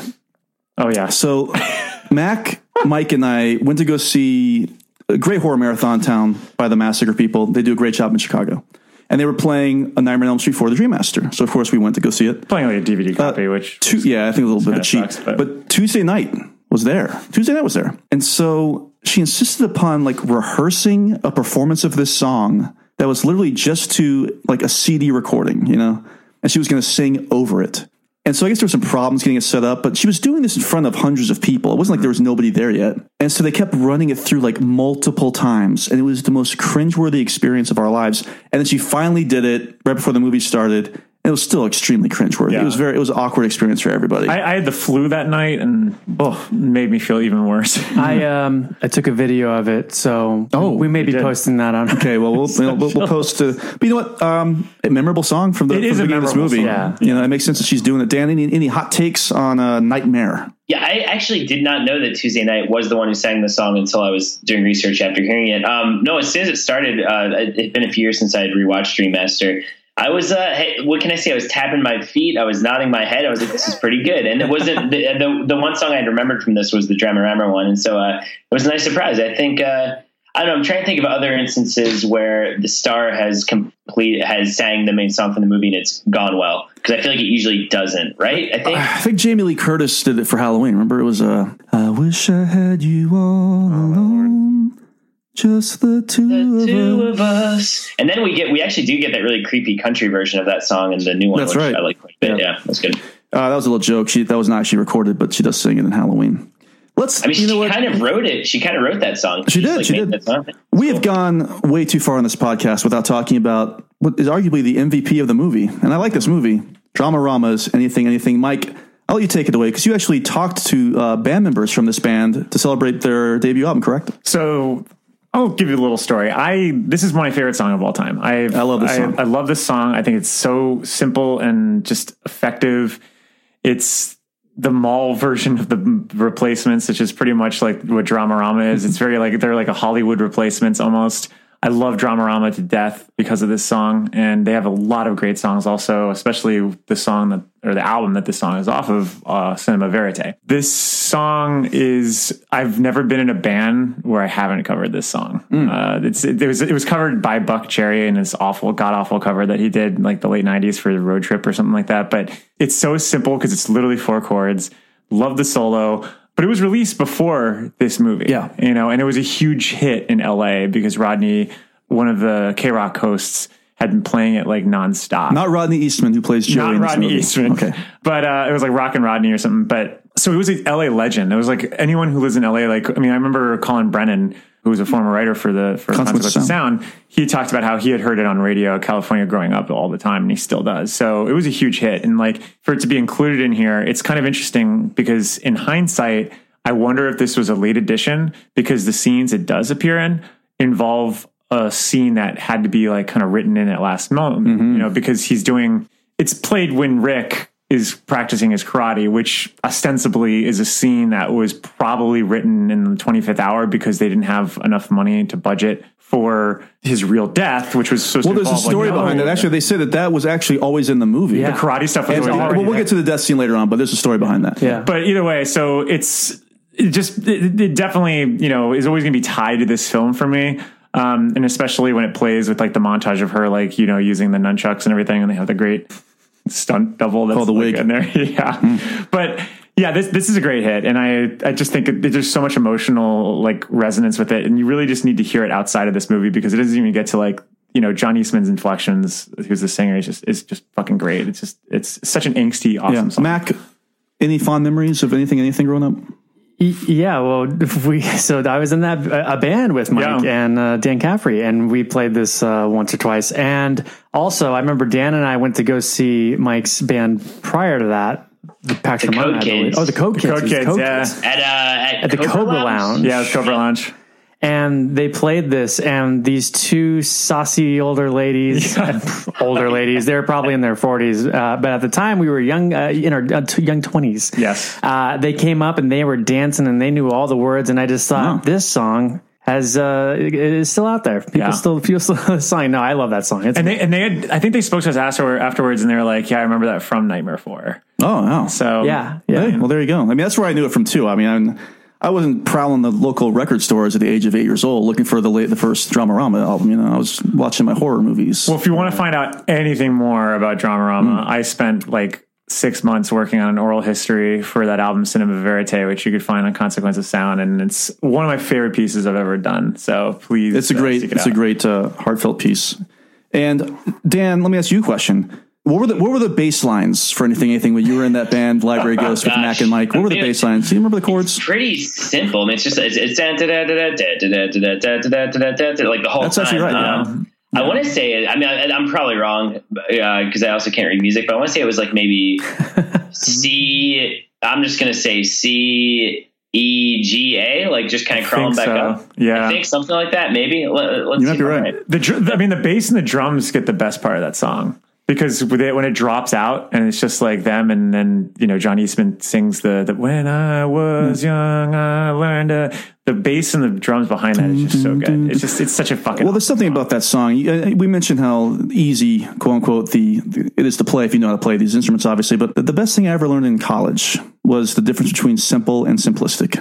oh yeah.
So, Mac, Mike, and I went to go see a great horror marathon town by the Massacre people. They do a great job in Chicago. And they were playing A Nightmare on Elm Street for the Dream Master. So, of course, we went to go see it.
Playing like a DVD copy, which
Tu- yeah, I think a little bit of cheat.
sucks,
but.
but-
Tuesday Knight was there. Tuesday Knight was there. And so she insisted upon like rehearsing a performance of this song that was literally just to like a CD recording, you know? And she was going to sing over it. And so I guess there were some problems getting it set up, but she was doing this in front of hundreds of people. It wasn't like there was nobody there yet. And so they kept running it through like multiple times. And it was the most cringeworthy experience of our lives. And then she finally did it right before the movie started. It was still extremely cringeworthy.
Yeah.
It was very, it was an awkward experience for everybody.
I, I had the flu that night, and oh, it made me feel even worse.
I um I took a video of it, so
Oh,
we may be
did.
posting that on.
Okay, well, we'll, we'll, we'll, we'll post. Uh, but you know what? Um, a memorable song from the,
It
from
is
the
a
beginning of this movie.
song.
You know, it makes sense that she's doing it. Dan, any, any hot takes on uh, Nightmare?
Yeah, I actually did not know that Tuesday Knight was the one who sang the song until I was doing research after hearing it. Um, no, as soon as it started, uh, it had been a few years since I had rewatched Dream Master. I was, uh, hey, what can I say? I was tapping my feet. I was nodding my head. I was like, this is pretty good. And it wasn't the, the, the one song I had remembered from this was the Dramarama one. And so uh, it was a nice surprise. I think uh, I don't know. I'm trying to think of other instances where the star has complete has sang the main song from the movie and it's gone well because I feel like it usually doesn't. Right? I think.
I think Jamie Lee Curtis did it for Halloween. Remember, it was uh, I wish I had you all alone, just the two,
two
of
of us. And then we get we actually do get that really creepy country version of that song and the new one.
That's
which
right.
I like quite a bit. Yeah, that's good.
Uh, that was a little joke. She that was not actually recorded, but she does sing it in Halloween. Let's.
I mean,
you know
she
what?
kind of wrote it. She kind of wrote that song.
She
She's,
did,
like,
she did.
that song.
We have gone way too far on this podcast without talking about what is arguably the MVP of the movie, and I like this movie. Dramarama's, anything, anything. Mike, I'll let you take it away because you actually talked to uh, band members from this band to celebrate their debut album, correct?
So I'll give you a little story. I this is my favorite song of all time. I
I love this
I,
song.
I love this song. I think it's so simple and just effective. It's the mall version of the replacements, which is pretty much like what Dramarama is. It's very like they're like a Hollywood replacements almost. I love Dramarama to death because of this song, and they have a lot of great songs also, especially the song that or the album that this song is off of, uh, Cinema Verite. This song is I've never been in a band where I haven't covered this song. Uh, it's it, was it was covered by Buckcherry in this awful god awful cover that he did in like the late '90s for the Road Trip or something like that. But it's so simple because it's literally four chords. Love the solo. But it was released before this movie.
Yeah.
You know, and it was a huge hit in LA because Rodney, one of the K Rock hosts, had been playing it like nonstop.
Not Rodney Eastman, who plays Joey.
Not Rodney
movie.
Eastman.
Okay.
But uh, it was like Rock and Rodney or something. But so it was a LA legend. It was like anyone who lives in LA, like, I mean, I remember Colin Brennan, who was a former writer for the for
Consequence of
of Sound. He talked about how he had heard it on radio California growing up all the time, and he still does. So it was a huge hit. And like for it to be included in here, it's kind of interesting because in hindsight, I wonder if this was a late addition because the scenes it does appear in involve a scene that had to be like kind of written in at last moment, mm-hmm. you know, because he's doing it's played when Rick is practicing his karate, which ostensibly is a scene that was probably written in the 25th hour because they didn't have enough money to budget for his real death, which was supposed
Well,
to
there's a
involve, like,
story behind
no-
it. Actually, they said that that was actually always in the movie.
The karate stuff was
And,
always
uh,
already
well, we'll
there.
get to the death scene later on, but there's a story behind that.
Yeah.
But either way, so it's it just it, it definitely you know is always going to be tied to this film for me. Um, and especially when it plays with like the montage of her like you know using the nunchucks and everything, and they have the great stunt double that's
Called the
like,
wig.
in there. yeah, hmm. but yeah, this this is a great hit, and I I just think it, there's so much emotional like resonance with it, and you really just need to hear it outside of this movie because it doesn't even get to like you know John Eastman's inflections. Who's the singer? Is just is just fucking great. It's just it's such an angsty, awesome
Yeah.
song.
Mac, any fond memories of anything, anything growing up?
Y- Yeah, well, we so I was in that a band with Mike
Yeah.
and uh, Dan Caffrey, and we played this uh, once or twice. And also, I remember Dan and I went to go see Mike's band prior to that, the Pax
The Code Kids.
Oh, the Code
The
Kids,
Code
it was
Kids,
Code
yeah.
Kids.
At, uh, at,
At the Cobra Lounge.
yeah, it's Cobra Lounge.
And they played this, and these two saucy older ladies, older ladies, they're probably in their forties, uh, but at the time we were young, uh, in our uh, t- young twenties.
Yes.
uh, they came up and they were dancing and they knew all the words, and I just thought this song has uh, it it is still out there. People
Yeah.
still feel the song. No, I love that song. It's
And they and they had I think they spoke to us after, afterwards and they were like, Yeah, I remember that from Nightmare Four.
Oh, wow.
So
yeah, yeah.
Hey, well, there you go. I mean, that's where I knew it from too. I mean, I'm, I wasn't prowling the local record stores at the age of eight years old looking for the late, the first Dramarama album. You know, I was watching my horror movies.
Well if you want to find out anything more about Dramarama,
Hmm.
I spent like six months working on an oral history for that album Cinema Verite, which you could find on Consequence of Sound, and it's one of my favorite pieces I've ever done. So please
it's a
uh,
great,
it
it's a great uh, heartfelt piece. And Dan, let me ask you a question. What were the what were the bass lines for anything anything when you were in that band Library Ghost
gosh.
with Mac and Mike? What were the bass lines? Do you remember the chords?
pretty simple. I mean, it's just it's, it's like the whole.
That's
time.
actually right.
Um, yeah. I want to say it. I mean, I, am probably wrong because uh, I also can't read music, but I want to say it was like maybe C. I'm just gonna say C E G A, like just kind of crawling back
so.
up.
Yeah,
I think something like that. Maybe Let,
you might be
right.
right.
The, I mean, the bass and the drums get the best part of that song because it, when it drops out and it's just like them, and then you know John Eastman sings the, the "When I was young, I learned." To, the bass and the drums behind that is just so good. It's just it's such a fucking.
Well, there's something about that song. Uh, We mentioned how easy, quote unquote, the, the it is to play if you know how to play these instruments, obviously. But the best thing I ever learned in college was the difference between simple and simplistic.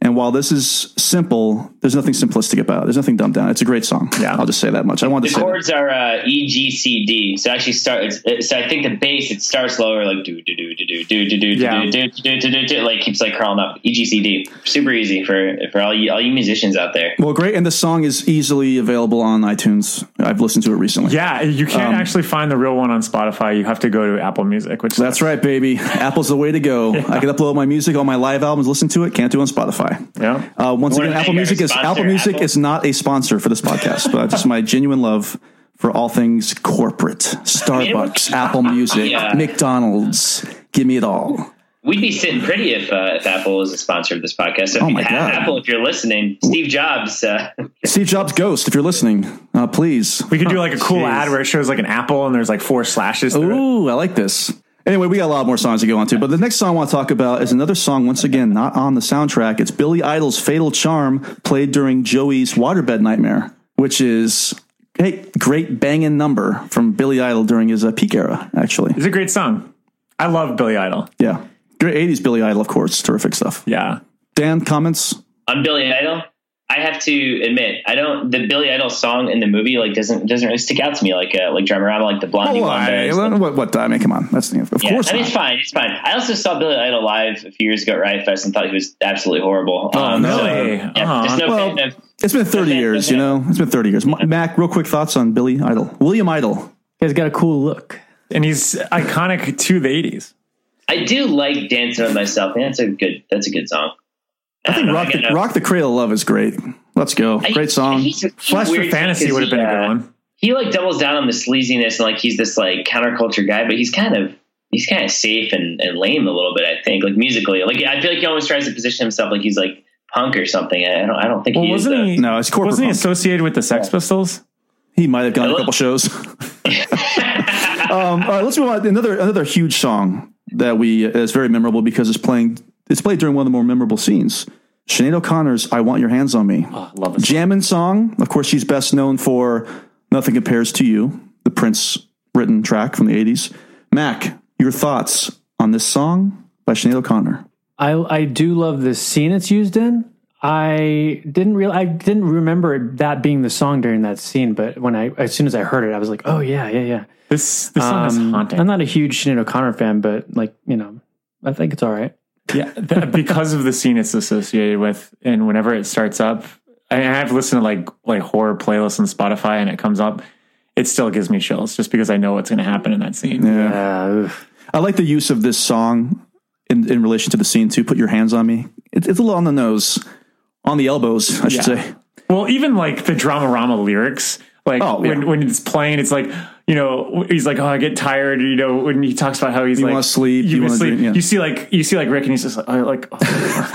And while this is simple, there's nothing simplistic about it. There's nothing dumbed down. It's a great song. Yeah, I'll just say that much. I wanted
The
to say that.
chords are uh, E, G, C, D. So actually start. It's, it- so I think the bass it starts lower, like do do do do do do do do
Yeah.
do do do do do do, like keeps like crawling up. E, G, C, D. Super easy for for all you all you musicians out there.
Well, great. And the song is easily available on iTunes. I've listened to it recently.
Yeah, you can't
Um,
actually find the real one on Spotify. You have to go to Apple Music, which
That's right, baby. Apple's the way to go. I can upload my music, all my live albums, listen to it. Can't do it on Spotify.
Yeah.
Uh, once
Wanna
again, Apple Music is Apple Music
Apple.
is not a sponsor for this podcast, but just my genuine love for all things corporate. Starbucks, Apple Music,
Yeah.
McDonald's. Give me it all.
We'd be sitting pretty if uh, if Apple was a sponsor of this podcast. So if
Oh
you
my
have
God.
Apple, if you're listening, Steve Jobs. Uh,
Steve Jobs Ghost, if you're listening, uh, please.
we could do like a cool
Jeez.
ad where it shows like an apple and there's like four slashes. through it.
Ooh, I like this. Anyway, we got a lot more songs to go on to, but the next song I want to talk about is another song, once again, not on the soundtrack. It's Billy Idol's Fatal Charm, played during Joey's Waterbed Nightmare, which is a great banging number from Billy Idol during his uh, peak era, actually.
It's a great song. I love Billy Idol.
Yeah. Great 80s Billy Idol, of course. Terrific stuff.
Yeah.
Dan, comments?
on Billy Idol, I have to admit, I don't. The Billy Idol song in the movie like doesn't doesn't really stick out to me like uh, like Dramarama, like the Blondie
Oh,
one.
I-
does.
what, what, I mean, come on. That's, of
Yeah,
course
I mean,
not.
it's fine. It's fine. I also saw Billy Idol live a few years ago at Riot Fest and thought he was absolutely horrible.
Oh, no.
so,
Really?
yeah,
Uh-huh.
just no
Well,
fan of.
It's been 30 years, you know? It's been 30 years. Ma- Mac, real quick thoughts on Billy Idol. William Idol.
He's got a cool look.
And he's iconic to the 80s.
I do like "Dancing with Myself." That's a good. That's a good song.
I think
don't
Rock, the,
gotta-
Rock the Cradle of Love is great. Let's go.
I-
Great song.
he's- he's
Flesh for
weird too,
Fantasy
'cause
would have been
he,
a good
uh,
one.
He like doubles down on the sleaziness and like he's this like counterculture guy, but he's kind of he's kind of safe and, and lame a little bit. I think like musically, like I feel like he always tries to position himself like he's like punk or something. I don't I don't think
Well,
he
wasn't
though.
he?
No, it's corporate
Wasn't he associated with the Sex Pistols?
He might have gone to a couple shows. um, all right, let's move on. Another another huge song that we is very memorable because it's playing. It's played during one of the more memorable scenes. Sinead O'Connor's "I Want Your Hands on Me."
Oh, love it.
Jammin' song. Of course, she's best known for "Nothing Compares to You," the Prince written track from the '80s. Mac, your thoughts on this song by Sinead O'Connor?
I I do love the scene it's used in. I didn't real I didn't remember that being the song during that scene, but when I as soon as I heard it, I was like, oh yeah, yeah, yeah.
This this song is
Um,
haunting.
I'm not a huge Sinead O'Connor fan, but like you know, I think it's all right.
Yeah, th- because of the scene it's associated with, and whenever it starts up, I, I've listened to like like horror playlists on Spotify, and it comes up. It still gives me chills just because I know what's going to happen in that scene.
Yeah.
Oof.
I like the use of this song in, in relation to the scene too. Put your hands on me. It, it's a little on the nose, on the elbows, I should
Yeah.
say.
Well, even like the Dramarama lyrics, like
Oh,
when, when it's playing, it's like you know he's like, oh, I get tired. You know, when he talks about how he's
You
like,
wanna sleep,
you,
you
wanna
wanna
sleep.
dream, yeah.
You see like you see like Rick, and he's just like, oh, like,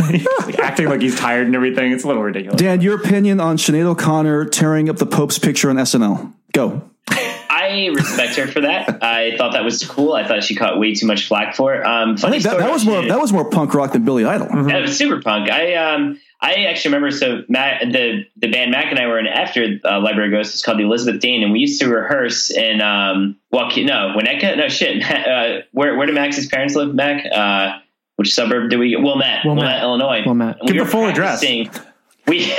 he's like acting like he's tired and everything. It's a little ridiculous.
Dan, your opinion on Sinead O'Connor tearing up the Pope's picture on SNL? Go.
I respect her for that. I thought that was cool. I thought she caught way too much flack for it. Um,
I
funny
think that,
story
that was more that was more punk rock than Billy Idol.
That was super punk. I um I actually remember so Matt the the band Mac and I were in after uh, Library Ghost. It's called the Elizabeth Dean, and we used to rehearse in um Joaquin no Winnetka no shit uh, where where do Max's parents live Mac uh which suburb do we Well, Wilmette
Wilmette.
Wilmette, Illinois
Wilmette.
And
Give
we
the
were
full address.
We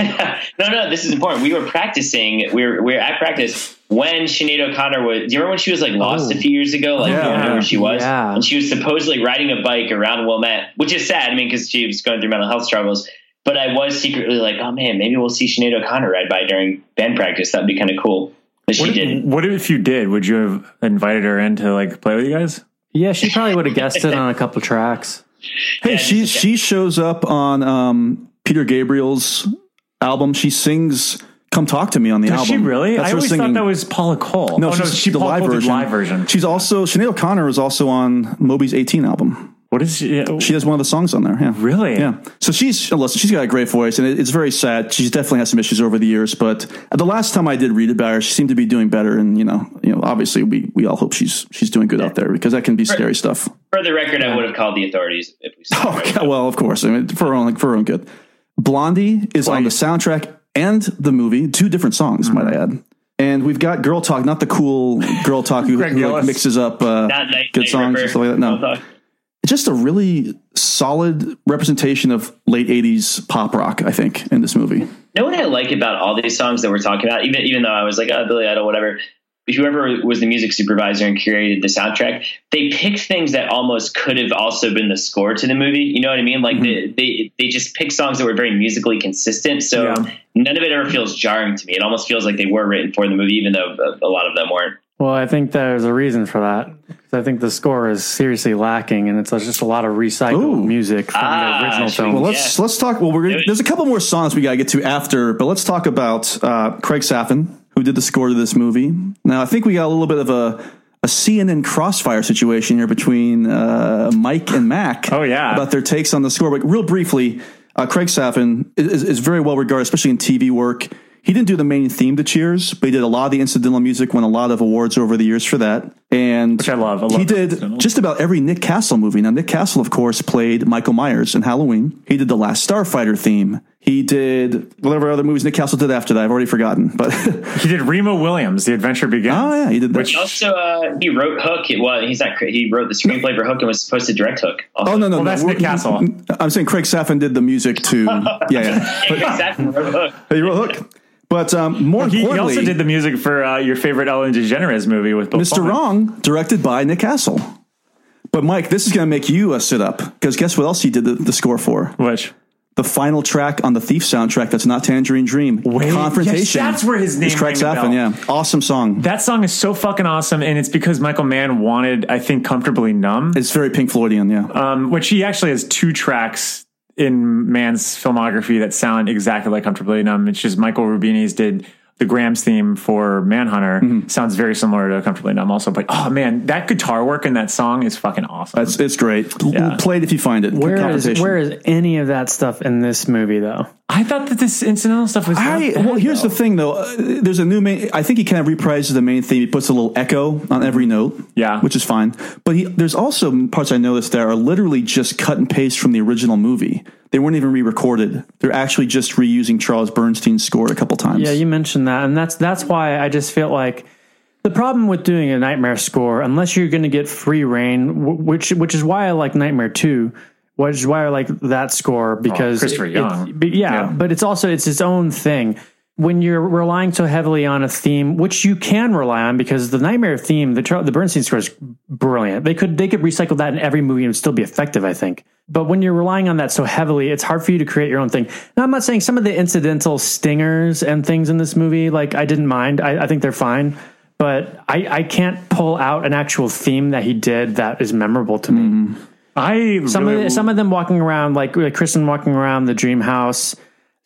no no this is important. We were practicing. We were we were at practice when Sinead O'Connor was. Do you remember when she was like lost
Oh.
a few years ago? Like
Yeah.
you don't know where she was,
Yeah.
and she was supposedly riding a bike around Wilmette, which is sad. I mean, because she was going through mental health struggles. But I was secretly like, oh man, maybe we'll see Sinead O'Connor ride by during band practice. That'd be kind of cool. But she
What,
didn't.
what if you did? Would you have invited her in to like play with you guys?
Yeah, she probably would have guessed it on a couple tracks.
Hey,
Yeah,
she she shows up on um, Peter Gabriel's album. She sings "Come Talk to Me" on the
Does
album.
she really?
That's
I
her
always
singing.
thought that was Paula Cole.
no,
oh, no,
she's
she
the
Paula
live
Cole did
version.
live version.
She's also Sinead O'Connor is also on Moby's 18 album.
What is she?
Uh, she has one of the songs on there. Yeah,
Really?
Yeah. So she's uh, listen. She's got a great voice, and it, it's very sad. She's definitely had some issues over the years. But the last time I did read about her, she seemed to be doing better. And you know, you know, obviously we we all hope she's she's doing good out there because that can be scary stuff.
For the record, I would have called the authorities if we saw
Oh,
her.
God, well, of course. I mean, for her own for her own good. Blondie is on the soundtrack and the movie. Two different songs, might I mm-hmm. add. And we've got Girl Talk, not the cool Girl Talk who, who like mixes up uh,
Night,
good
Night
songs
Ripper.
and stuff like that. No, just a really solid representation of late 80s pop rock, I think, in this movie.
You know what I like about all these songs that we're talking about, even even though I was like, oh, Billy Idol, whatever. Whoever was the music supervisor and curated the soundtrack, they picked things that almost could have also been the score to the movie. You know what I mean? Like
Mm-hmm.
they, they they just picked songs that were very musically consistent. So none of it ever feels jarring to me. It almost feels like they were written for the movie, even though a lot of them weren't.
Well, I think there's a reason for that. I think the score is seriously lacking, and it's just a lot of recycled music from the original film.
Well, let's let's talk. Well, we're gonna, there's a couple more songs we got to get to after, but let's talk about uh, Craig Safan, who did the score to this movie. Now, I think we got a little bit of a a CNN crossfire situation here between uh, Mike and Mac. Oh
yeah,
about their takes on the score. But real briefly, uh, Craig Safan is, is very well regarded, especially in TV work. He didn't do the main theme to Cheers, but he did a lot of the incidental music, won a lot of awards over the years for that. And which
I love. I love
he did just about every Nick Castle movie. Now, Nick Castle, of course, played Michael Myers in Halloween. He did the Last Starfighter theme. He did whatever other movies Nick Castle did after that. I've already forgotten, but
he did Remo Williams, The Adventure Begins.
Oh yeah, he did that.
He also uh, he wrote Hook. It was he's not he wrote the screenplay for Hook and was supposed to direct Hook. Also.
Oh no, no, no. We're- I'm saying Craig Safan did the music to. yeah, yeah.
Craig Safan wrote Hook.
He wrote Hook. But um, more
He, he also did the music for uh, your favorite Ellen DeGeneres movie with Bill
Mr.
Pullman.
Wrong, directed by Nick Castle. But Mike, this is going to make you uh, sit up because guess what else he did the, the score for?
Which?
The final track on the Thief soundtrack. That's not Tangerine Dream. Wait, Confrontation.
yes, that's where his name
It's Craig
Safan.
Yeah, awesome song.
That song is so fucking awesome, and it's because Michael Mann wanted, I think, comfortably numb.
It's very Pink Floydian. Yeah,
um, which he actually has two tracks in Mann's filmography that sound exactly like comfortably numb. It's just Michael Rubini's did the Graham's theme for Manhunter.
Mm-hmm.
Sounds very similar to comfortably numb. Also, but oh man, that guitar work in that song is fucking awesome.
It's it's great.
Yeah.
Play it if you find it.
Where is, where is any of that stuff in this movie though?
I thought that this incidental stuff was.
I, well, here's the thing though. Uh, there's a new main. I think he kind of reprises the main theme. He puts a little echo on every note.
Yeah,
which is fine. But he, there's also parts I noticed that are literally just cut and paste from the original movie. They weren't even re-recorded. They're actually just reusing Charles Bernstein's score a couple times.
Yeah, you mentioned that, and that's that's why I just feel like the problem with doing a Nightmare score, unless you're going to get free reign, which which is why I like Nightmare Two, which is why I like that score oh, because
Christopher
it-
Young.
it- but yeah,
Yeah.
but it's also it's its own thing. When you're relying so heavily on a theme, which you can rely on, because the Nightmare theme, the the Bernstein score is brilliant. They could they could recycle that in every movie and still be effective, I think. But when you're relying on that so heavily, it's hard for you to create your own thing. Now, I'm not saying some of the incidental stingers and things in this movie, like I didn't mind. I, I think they're fine. But I, I can't pull out an actual theme that he did that is memorable to me. Mm-hmm.
I
some
really-
of the, some of them walking around like, like Kristen walking around the dream house.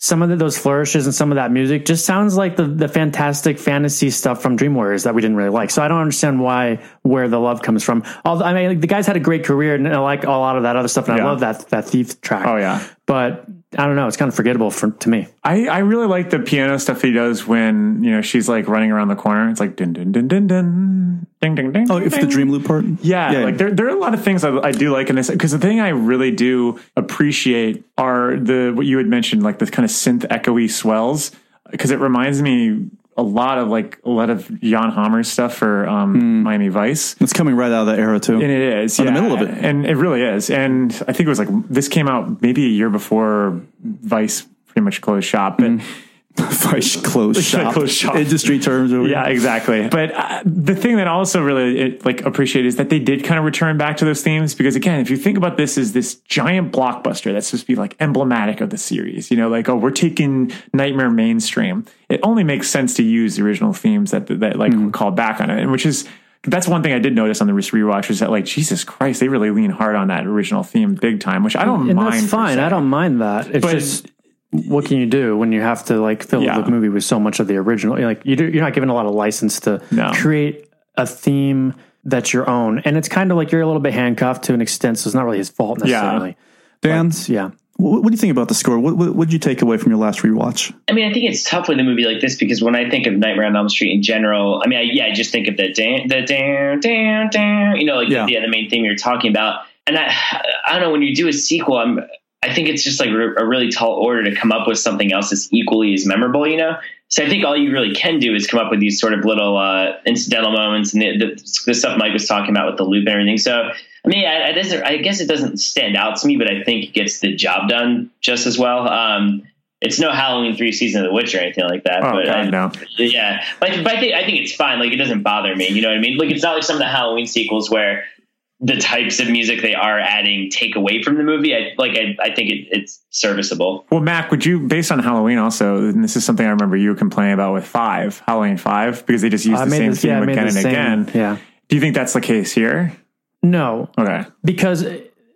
Some of the, those flourishes and some of that music just sounds like the, the fantastic fantasy stuff from Dream Warriors that we didn't really like. So I don't understand why where the love comes from. Although I mean, like, the guys had a great career and I like a lot of that other stuff, and
Yeah.
I love that that thief track.
Oh yeah,
but I don't know. It's kind of forgettable for to me.
I, I really like the piano stuff he does when you know she's like running around the corner. It's like ding ding ding ding ding ding ding ding.
Oh, if the dream loop part.
Yeah,
Yeah.
like there, there are a lot of things I, I do like in this because the thing I really do appreciate are the what you had mentioned, like the kind of synth echoey swells, because it reminds me a lot of like a lot of Jan Hammer's stuff for um, Miami Vice.
It's coming right out of that era too.
And it is
In the middle of it.
and it really is. And I think it was like this came out maybe a year before Vice pretty much closed shop, but.
Vice closed shop.
Closed shop.
Industry terms.
Yeah, exactly. But uh, the thing that I also really it, like appreciate is that they did kind of return back to those themes because again, if you think about this as this giant blockbuster that's supposed to be like emblematic of the series, you know, like oh, we're taking Nightmare mainstream. It only makes sense to use the original themes that that like
Mm-hmm.
call back on it, and which is. That's one thing I did notice on the rewatch is that like Jesus Christ, they really lean hard on that original theme big time, which I don't
and
mind.
that's fine. I don't mind that. It's
But-
just what can you do when you have to like fill
Yeah.
the movie with so much of the original? You're Like you do, you're not given a lot of license to
No.
create a theme that's your own, and it's kind of like you're a little bit handcuffed to an extent. So it's not really his fault necessarily.
Dan,
yeah.
What, what do you think about the score? What, what what did you take away from your last rewatch?
I mean, I think it's tough with a movie like this because when I think of Nightmare on Elm Street in general, I mean, I, yeah, I just think of the dan, the dan, dan, dan, you know, like
Yeah.
the, the main theme you're talking about. And I, I don't know, when you do a sequel, I'm, I think it's just like a really tall order to come up with something else that's equally as memorable, you know? So I think all you really can do is come up with these sort of little uh, incidental moments and the, the, the stuff Mike was talking about with the loop and everything. So I mean, I, I, I guess it doesn't stand out to me, but I think it gets the job done just as well. Um, it's no Halloween three season of the witch or anything like that.
Oh,
but
God,
I,
no.
yeah, but, but I think I think it's fine. Like it doesn't bother me. You know what I mean? Like it's not like some of the Halloween sequels where the types of music they are adding take away from the movie. I like I, I think it, it's serviceable.
Well, Mac, would you, based on Halloween also, and this is something I remember you complaining about with five, Halloween five, because they just used
I
the same
this-
theme
made
again
the
and
same-
again.
yeah.
Do you think that's the case here?
No,
Okay.
because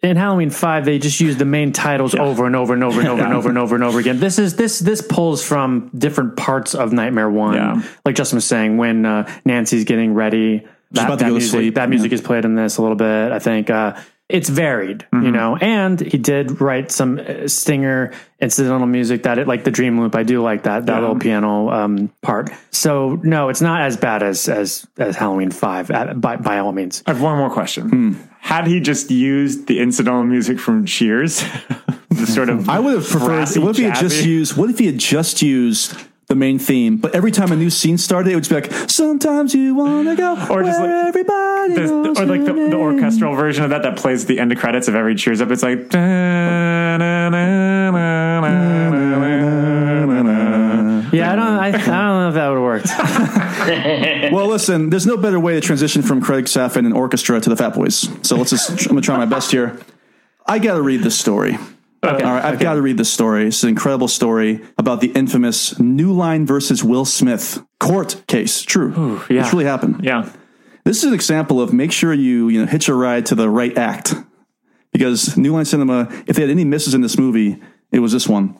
in Halloween Five they just use the main titles over and over and over and over and over and over and over again. This is this this pulls from different parts of Nightmare One.
Yeah.
Like Justin was saying, when uh, Nancy's getting ready, that, that music that music is played in this a little bit. I think uh, it's varied,
Mm-hmm.
you know. And he did write some uh, stinger incidental music that it like the Dream Loop. I do like that that
Yeah.
little piano um, part. So no, it's not as bad as as as Halloween Five uh, by by all means.
I have one more question.
Hmm.
Had he just used the incidental music from Cheers, the sort of
I would have preferred. What if he had just used? What if he had just used the main theme? But every time a new scene started, it would just be like, "Sometimes you wanna go
Or just
where
like-
everybody
the,
knows
or like the, the orchestral version of that that plays at the end of credits of every Cheers up. It's like.
Yeah, I don't. I, I don't know if that would have worked.
well, listen, there's no better way to transition from Craig Safan and orchestra to the Fat Boys. So let's just, I'm going to try my best here. I got to read this story.
Okay.
All right, I've got to read this story. It's an incredible story about the infamous New Line versus Will Smith court case. True.
yeah.
This really happened.
Yeah.
This is an example of make sure you, you know, hitch a ride to the right act. Because New Line Cinema, if they had any misses in this movie, it was this one.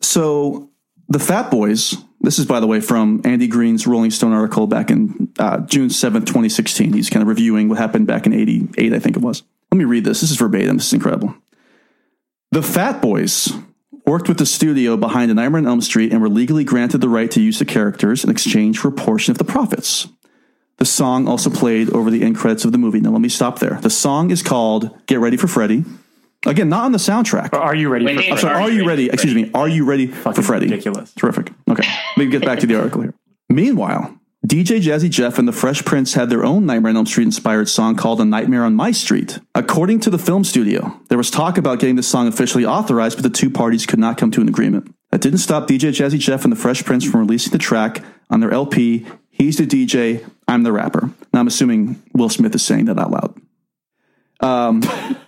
So the Fat Boys, this is, by the way, from Andy Green's Rolling Stone article back in uh, June 7th, 2016. He's kind of reviewing what happened back in 88, I think it was. Let me read this. This is verbatim. This is incredible. The Fat Boys worked with the studio behind A Nightmare on Elm Street and were legally granted the right to use the characters in exchange for a portion of the profits. The song also played over the end credits of the movie. Now, let me stop there. The song is called Get Ready for Freddy. Again, not on the soundtrack.
Are you ready
Wait,
for
Dave,
I'm sorry, are you ready? Excuse me. Are you ready for Freddy?
ridiculous.
Terrific. Okay. Let me get back to the article here. Meanwhile, DJ Jazzy Jeff and the Fresh Prince had their own Nightmare on Elm Street inspired song called A Nightmare on My Street. According to the film studio, there was talk about getting this song officially authorized, but the two parties could not come to an agreement. That didn't stop DJ Jazzy Jeff and the Fresh Prince from releasing the track on their LP, He's the DJ, I'm the Rapper. Now I'm assuming Will Smith is saying that out loud. Um,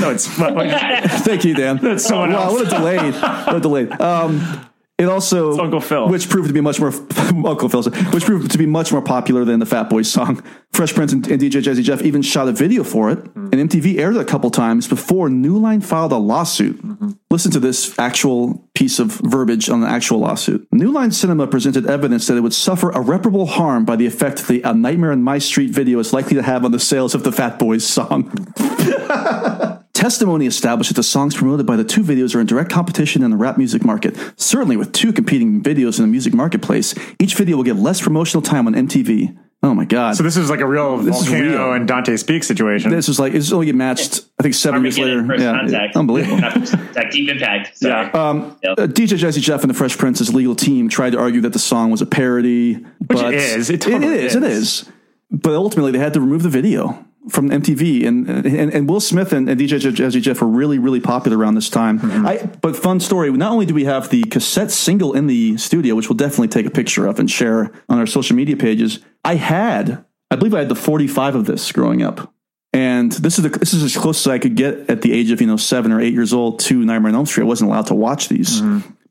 No, it's
Thank you, Dan.
That's someone
wow, what a delayed. What a delayed. Um, it also
Uncle Phil.
which proved to be much more Uncle Phil, which proved to be much more popular than the Fat Boys song. Fresh Prince and, and DJ Jazzy Jeff even shot a video for it,
Mm-hmm.
and MTV aired it a couple times before New Line filed a lawsuit.
Mm-hmm.
Listen to this actual piece of verbiage on the actual lawsuit. New Line Cinema presented evidence that it would suffer irreparable harm by the effect the A Nightmare in My Street video is likely to have on the sales of the Fat Boys song. Testimony established that the songs promoted by the two videos are in direct competition in the rap music market. Certainly, with two competing videos in the music marketplace, each video will get less promotional time on MTV. Oh my God.
So this is like a real
This is
volcano
real.
and Dante's Peak situation.
this is like, it's only get matched, I think, seven years later.
First
Yeah,
contact.
unbelievable.
Not deep impact. Sorry.
Yeah.
Um,
Yep.
uh, DJ Jazzy Jeff and the Fresh Prince's legal team tried to argue that the song was a parody,
Which
but
it is. It totally
it is. It
is.
is. But ultimately, they had to remove the video from MTV, and and, and Will Smith and, and DJ Jazzy Jeff were really really popular around this time.
Mm-hmm.
I, but fun story. Not only do we have the cassette single in the studio, which we'll definitely take a picture of and share on our social media pages. I had, I believe, I had the forty-five of this growing up. And this is the, this is as close as I could get at the age of you know seven or eight years old to Nightmare on Elm Street. I wasn't allowed to watch these,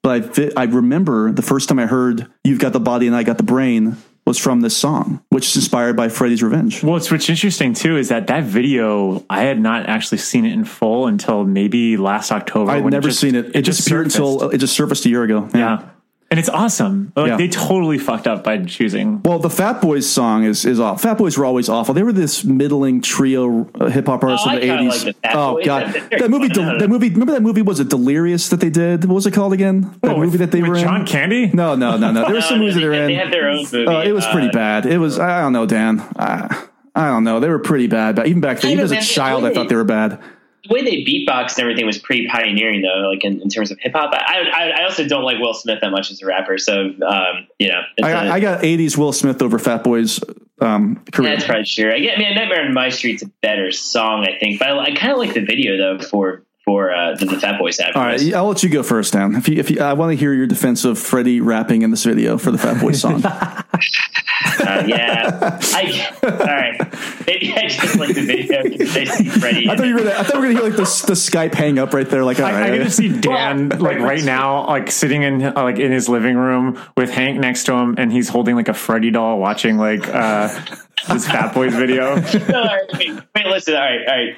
but I I remember the first time I heard "You've Got the Body and I Got the Brain" was from this song, which is inspired by Freddy's Revenge.
Well, it's what's interesting too is that that video I had not actually seen it in full until maybe last October.
I had
when
never
just-
seen it. It, just appeared
surfaced.
until it just surfaced a year ago.
yeah. And it's awesome. Like
Yeah.
they totally fucked up by choosing.
Well, the Fat Boys song is is off. Fat Boys were always awful. They were this middling trio uh, hip hop artists
Oh,
of the eighties.
like the
oh
Boys.
god, that movie.
fun.
That movie. Remember that movie? Was it Delirious that they did? What was it called again? That
Oh, with-
movie that they
with
were in.
John Candy?
No, no, no, no. There were some
No,
movies that
they,
are in.
they have their own movie.
Oh, it was pretty
Uh,
bad. It was. I don't know, Dan. I, I don't know. They were pretty bad. But even back then,
I
even as a child, I thought they were bad.
The way they beatboxed and everything was pretty pioneering, though. Like in, in terms of hip hop, I, I I also don't like Will Smith that much as a rapper. So um, you know,
I,
a-
I got '80s Will Smith over Fat Boys um, career.
That's probably true. I, get, I mean, Nightmare on My Street's a better song, I think, but I, I kind of like the video though for for uh, the, the Fat Boy Sacrifice.
All right, I'll let you go first, Dan. If you, if you, I want to hear your defense of Freddy rapping in this video for the Fat Boy song.
Uh, yeah. I, all right. Maybe I just like the video because I see Freddy.
I thought you were. Gonna, I thought we were gonna hear like the, the Skype hang up right there. Like, all
I, I
right.
get to see Dan like right now, like sitting in uh, like in his living room with Hank next to him, and he's holding like a Freddy doll, watching like uh this Fat Boys video.
no, all right, wait, wait, listen. All right, all right.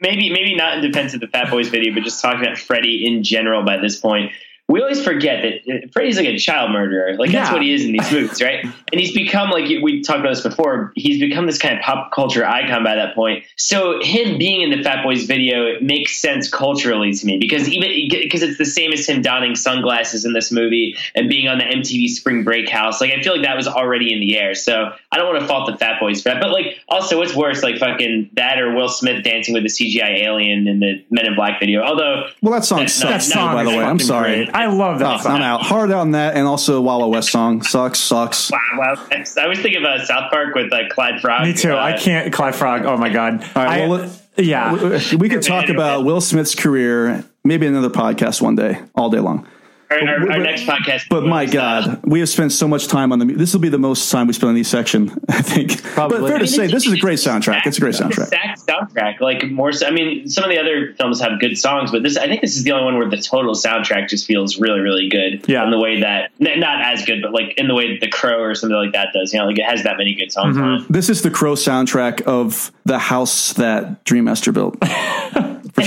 Maybe, maybe not in defense of the Fat Boys video, but just talking about Freddy in general. By this point, we always forget that uh, Freddy's like a child murderer. Like that's
Yeah.
what he is in these movies, right? And he's become like we talked about this before. He's become this kind of pop culture icon by that point. So him being in the Fat Boys video it makes sense culturally to me because even because it's the same as him donning sunglasses in this movie and being on the MTV Spring Break house. Like I feel like that was already in the air. So I don't want to fault the Fat Boys for that. But like also, what's worse, like fucking that or Will Smith dancing with the CGI alien in the Men in Black video? Although
well, that song
That-
sucks.
that song
by the way, I'm sorry.
Great. I love that
Oh,
song.
I'm out. Hard on that, and also Wawa West song sucks. Sucks.
Wow, wow. I was thinking about South Park with uh, Clyde Frog.
Me too. I
Uh,
can't. Clyde Frog. Oh my god.
All right,
I-
well,
yeah.
We, we could talk about Will Smith's career, maybe another podcast one day, all day long.
Our, our, our
But-
next podcast.
But my God, we have spent so much time on the. This will be the most time we spend on each section, I think. But fair to say, this is a great soundtrack. It's a great soundtrack.
Stacked soundtrack, like more. So, I mean, some of the other films have good songs, but this, I think, this is the only one where the total soundtrack just feels really, really good.
Yeah.
in the way that not as good, but like in the way that The Crow or something like that does. You know, like it has that many good songs
Mm-hmm.
on it.
This is the Crow soundtrack of the house that Dream Master built.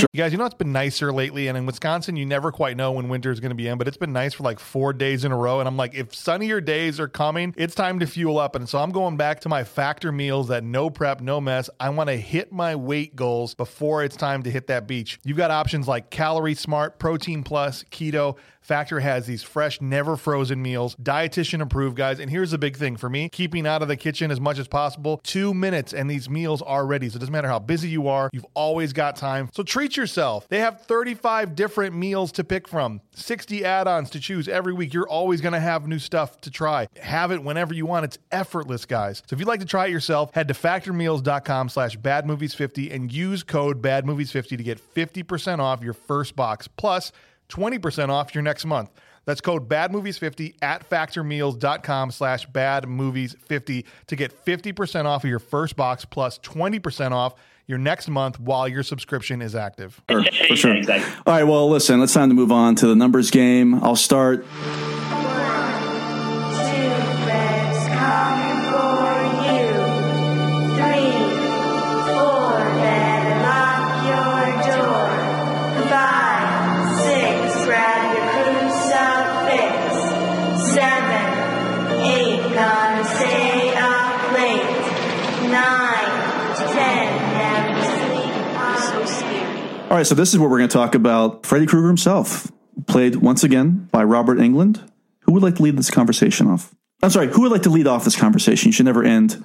You guys, you know it's been nicer lately, and in Wisconsin, you never quite know when winter is going to be in, but it's been nice for like four days in a row. And I'm like, if sunnier days are coming, it's time to fuel up. And so I'm going back to my factor meals that no prep, no mess. I want to hit my weight goals before it's time to hit that beach. You've got options like Calorie Smart, Protein Plus, Keto. Factor has these fresh, never frozen meals, dietitian approved, guys. And here's the big thing for me keeping out of the kitchen as much as possible. Two minutes, and these meals are ready. So it doesn't matter how busy you are, you've always got time. So treat yourself. They have 35 different meals to pick from, 60 add ons to choose every week. You're always going to have new stuff to try. Have it whenever you want. It's effortless, guys. So if you'd like to try it yourself, head to factormeals.com slash badmovies50 and use code badmovies50 to get 50% off your first box. Plus, 20% off your next month. That's code badmovies50 at factormeals.com slash badmovies50 to get 50% off of your first box plus 20% off your next month while your subscription is active.
For, for sure.
exactly.
All right, well, listen, it's time to move on to the numbers game. I'll start. All right, so this is what we're going to talk about Freddy Krueger himself, played once again by Robert Englund. Who would like to lead this conversation off? I'm sorry, who would like to lead off this conversation? You should never end.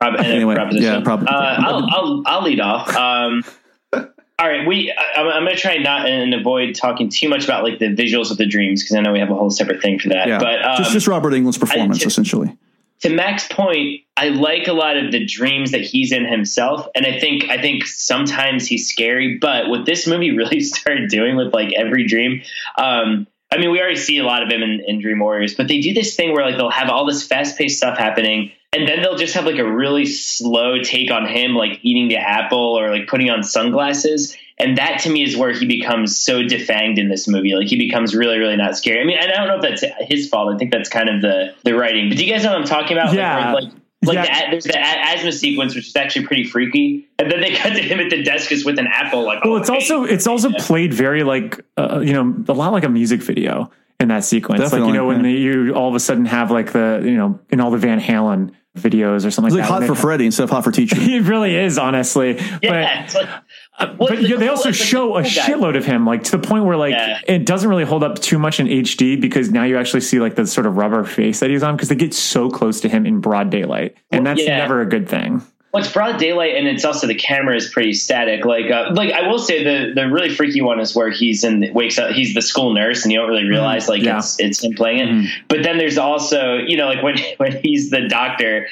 Prob-
Anyway, yeah, probably.
Uh, I'll, I'll I'll lead off. Um, all right, we. I, I'm, I'm going to try and not and avoid talking too much about like the visuals of the dreams because I know we have a whole separate thing for that.
Yeah,
But um,
just, just Robert Englund's performance,
I-
essentially.
To Mac's point, I like a lot of the dreams that he's in himself, and I think I think sometimes he's scary. But what this movie really started doing with like every dream, um, I mean, we already see a lot of him in, in Dream Warriors, but they do this thing where like they'll have all this fast paced stuff happening, and then they'll just have like a really slow take on him, like eating the apple or like putting on sunglasses. And that to me is where he becomes so defanged in this movie. Like he becomes really, really not scary. I mean, and I don't know if that's his fault. I think that's kind of the the writing. But do you guys know what I'm talking about?
Yeah.
Like, like like
Yeah.
the, there's the a- asthma sequence, which is actually pretty freaky, and then they cut to him at the desk just with an apple. Like,
Well,
oh,
it's
hey.
also it's also played very like uh, you know a lot like a music video in that sequence. like you know when
yeah.
you all of a sudden have like the you know in all the Van Halen videos or something
It's
like
like
that.
hot
when
for
they-
Freddy instead of hot for teacher.
It really is, honestly.
yeah, it's like,
uh,
But,
but
the
yeah, they also show a
guy.
shitload of him, like to the point where like
Yeah.
it doesn't really hold up too much in HD because now you actually see like the sort of rubber face that he's on because they get so close to him in broad daylight, and that's
yeah.
never a good thing.
Well, it's broad daylight, and it's also the camera is pretty static. Like, uh, like I will say the the really freaky one is where he's in wakes up. He's the school nurse, and you don't really realize like
Mm-hmm. yeah.
it's it's him playing it. But then there's also you know like when when he's the doctor.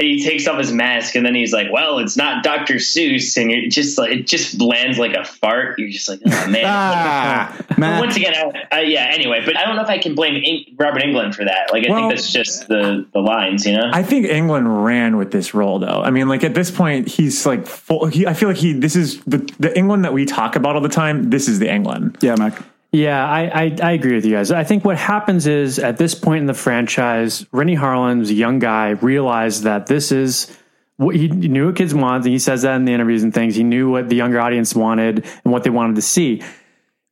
And he takes off his mask, and then he's like, "Well, it's not Dr. Seuss," and you're just like, it just lands like a fart. You're just like, "Oh man."
Ah,
But once again, I, I, yeah. Anyway, but I don't know if I can blame Eng- Robert Englund for that. Like, I
Well-
think that's just the the lines, you know.
I think Englund ran with this role, though. I mean, like at this point, he's like full. He, I feel like he. This is the the Englund that we talk about all the time. This is the Englund.
Yeah, Mac.
Yeah, I, I, I agree with you guys. I think what happens is at this point in the franchise, Renny Harlin was a young guy, realized that this is what he knew what kids want, and he says that in the interviews and things. He knew what the younger audience wanted and what they wanted to see.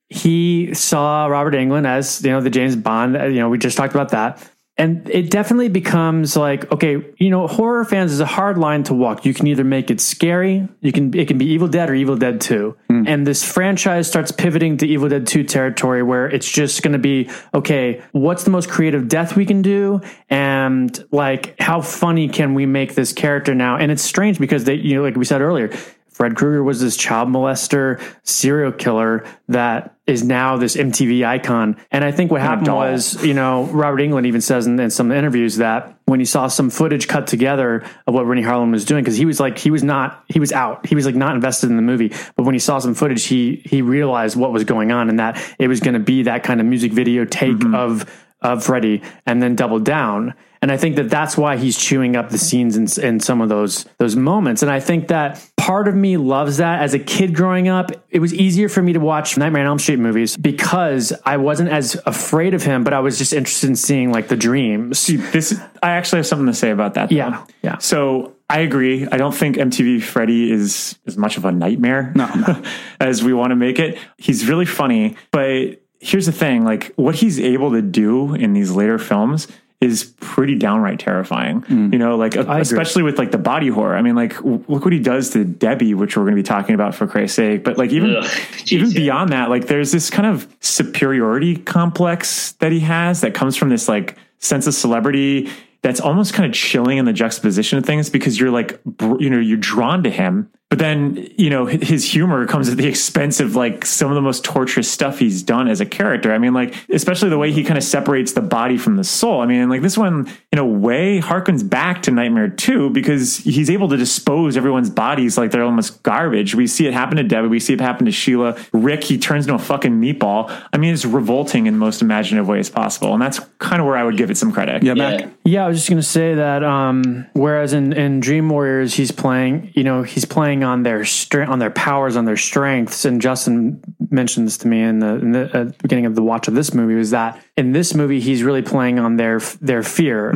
He saw Robert Englund as you know the James Bond. You know, we just talked about that. And it definitely becomes like, okay, you know, horror fans is a hard line to walk. You can either make it scary, you can it can be Evil Dead or Evil Dead 2. Hmm. And this franchise starts pivoting to Evil Dead 2 territory where it's just going to be, okay, what's the most creative death we can do and like how funny can we make this character now? And it's strange because they, you know, like we said earlier, Fred Krueger was this child molester serial killer that is now this MTV icon. And I think what happened was, you know, Robert Englund even says in, in some interviews that when he saw some footage cut together of what Renny Harlin was doing, because he was like, he was not, he was out. He was like not invested in the movie. But when he saw some footage, he he realized what was going on and that it was going to be that kind of music video take mm-hmm. of of Freddy and then double down. And I think that that's why he's chewing up the scenes in, in some of those those moments. And I think that part of me loves that. As a kid growing up, it was easier for me to watch Nightmare on Elm Street movies because I wasn't as afraid of him, but I was just interested in seeing like the dreams.
See, this I actually have something to say about that. though.
Yeah, yeah.
So I agree. I don't think MTV Freddy is as much of a nightmare as we want to make it. He's really funny, but here's the thing: like what he's able to do in these later films is pretty downright terrifying. Hmm. You know, like
agree.
especially with like the body horror. I mean, like w- look what he does to Debbie, which we're going to be talking about for Christ's sake. But like even
Ugh,
even
yeah.
beyond that, like there's this kind of superiority complex that he has that comes from this like sense of celebrity that's almost kind of chilling in the juxtaposition of things because you're like br- you know you're drawn to him but then you know his humor comes at the expense of like some of the most torturous stuff he's done as a character. I mean like especially the way he kind of separates the body from the soul. I mean like this one in a way harkens back to nightmare 2 because he's able to dispose everyone's bodies like they're almost garbage. We see it happen to debbie. We see it happen to sheila. Rick he turns into a fucking meatball. I mean it's revolting in the most imaginative ways possible and that's kind of where i would give it some credit.
Yeah,
Yeah.
Yeah, I was just gonna say that. Um, whereas in, in Dream Warriors, he's playing, you know, he's playing on their strength, on their powers, on their strengths. And Justin mentioned this to me in the, in the uh, beginning of the watch of this movie. Was that in this movie he's really playing on their their fear,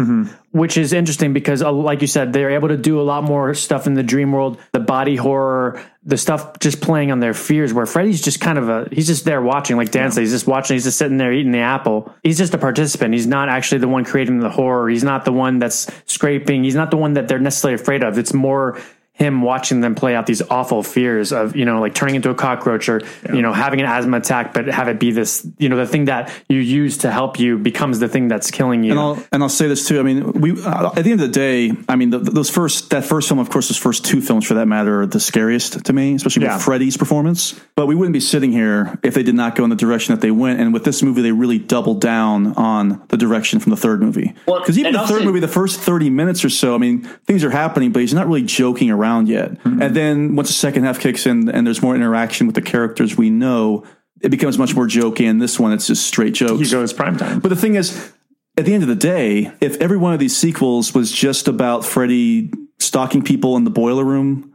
which is interesting because, uh, like you said, they're able to do a lot more stuff in the dream world, the body horror, the stuff just playing on their fears. Where Freddy's just kind of a he's just there watching, like Dan said, he's just watching. He's just sitting there eating the apple. He's just a participant. He's not actually the one creating the horror. He's not the one that's scraping. He's not the one that they're necessarily afraid of. It's more him watching them play out these awful fears of you know like turning into a cockroach or you know having an asthma attack but have it be this you know the thing that you use to help you becomes the thing that's killing you
And I'll and I'll say this too. I mean, we uh, at the end of the day, I mean, the, those first that first film, of course, those first two films for that matter, are the scariest to me, especially
Yeah.
with Freddy's performance. But we wouldn't be sitting here if they did not go in the direction that they went. And with this movie, they really doubled down on the direction from the third movie.
Well,
Because even the
also-
third movie, the first thirty minutes or so, I mean, things are happening, but he's not really joking around yet.
Mm-hmm.
And then once the second half kicks in, and there's more interaction with the characters we know. It becomes much more jokey, and this one it's just straight jokes.
he goes prime time
But the thing is, at the end of the day, if every one of these sequels was just about Freddy stalking people in the boiler room,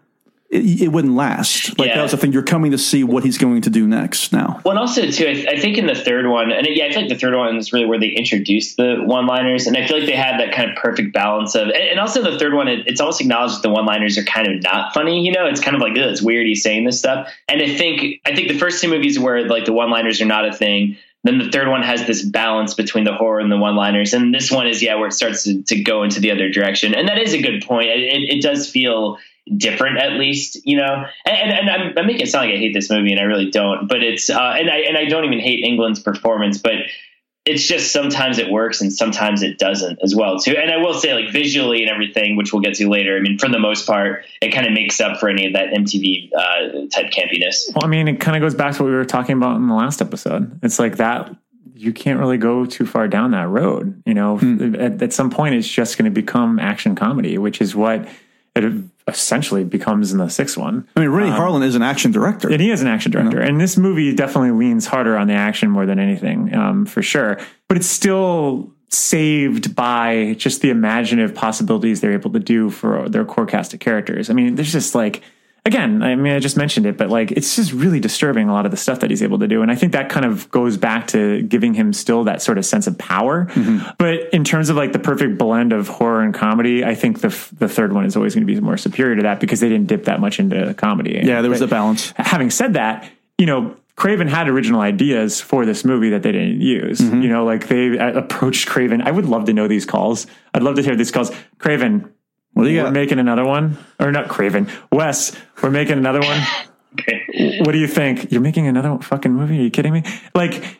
it, it wouldn't last. Like
Yeah.
that was the thing. You're coming to see what he's going to do next now.
Well, and also too, I, th- I think in the third one, and yeah, I feel like the third one is really where they introduced the one-liners, and I feel like they had that kind of perfect balance of, and, and also the third one, it, it's almost acknowledged that the one-liners are kind of not funny. You know, it's kind of like, "Ugh, it's weird he's saying this stuff, and I think I think the first two movies where like the one-liners are not a thing. Then the third one has this balance between the horror and the one-liners, and this one is yeah, where it starts to, to go into the other direction, and that is a good point. It, it does feel different at least you know and, and I'm, I'm making it sound like i hate this movie and i really don't but it's uh and i and i don't even hate englund's performance but it's just sometimes it works and sometimes it doesn't as well too and i will say like visually and everything which we'll get to later i mean for the most part it kind of makes up for any of that mtv uh type campiness
Well, I mean, it kind of goes back to what we were talking about in the last episode. It's like that you can't really go too far down that road. You know, at, at some point, it's just going to become action comedy, which is what it essentially becomes in the sixth one.
I mean, Renny
Um,
Harlin is an action director.
and he is an action director. And this movie definitely leans harder on the action more than anything, um, for sure. But it's still saved by just the imaginative possibilities they're able to do for their core cast of characters. I mean, there's just like, again, I mean, I just mentioned it, but like, it's just really disturbing a lot of the stuff that he's able to do. And I think that kind of goes back to giving him still that sort of sense of power. But in terms of like the perfect blend of horror and comedy, I think the, f- the third one is always going to be more superior to that because they didn't dip that much into comedy.
Yeah, there was
But-
a balance.
having said that, you know, Craven had original ideas for this movie that they didn't use.
Mm-hmm.
You know, like they uh, approached Craven. I would love to know these calls. I'd love to hear these calls. Craven,
What you
we're making another one, or not Craven? Wes, we're making another one. What do you think? You're making another fucking movie? Are you kidding me? Like,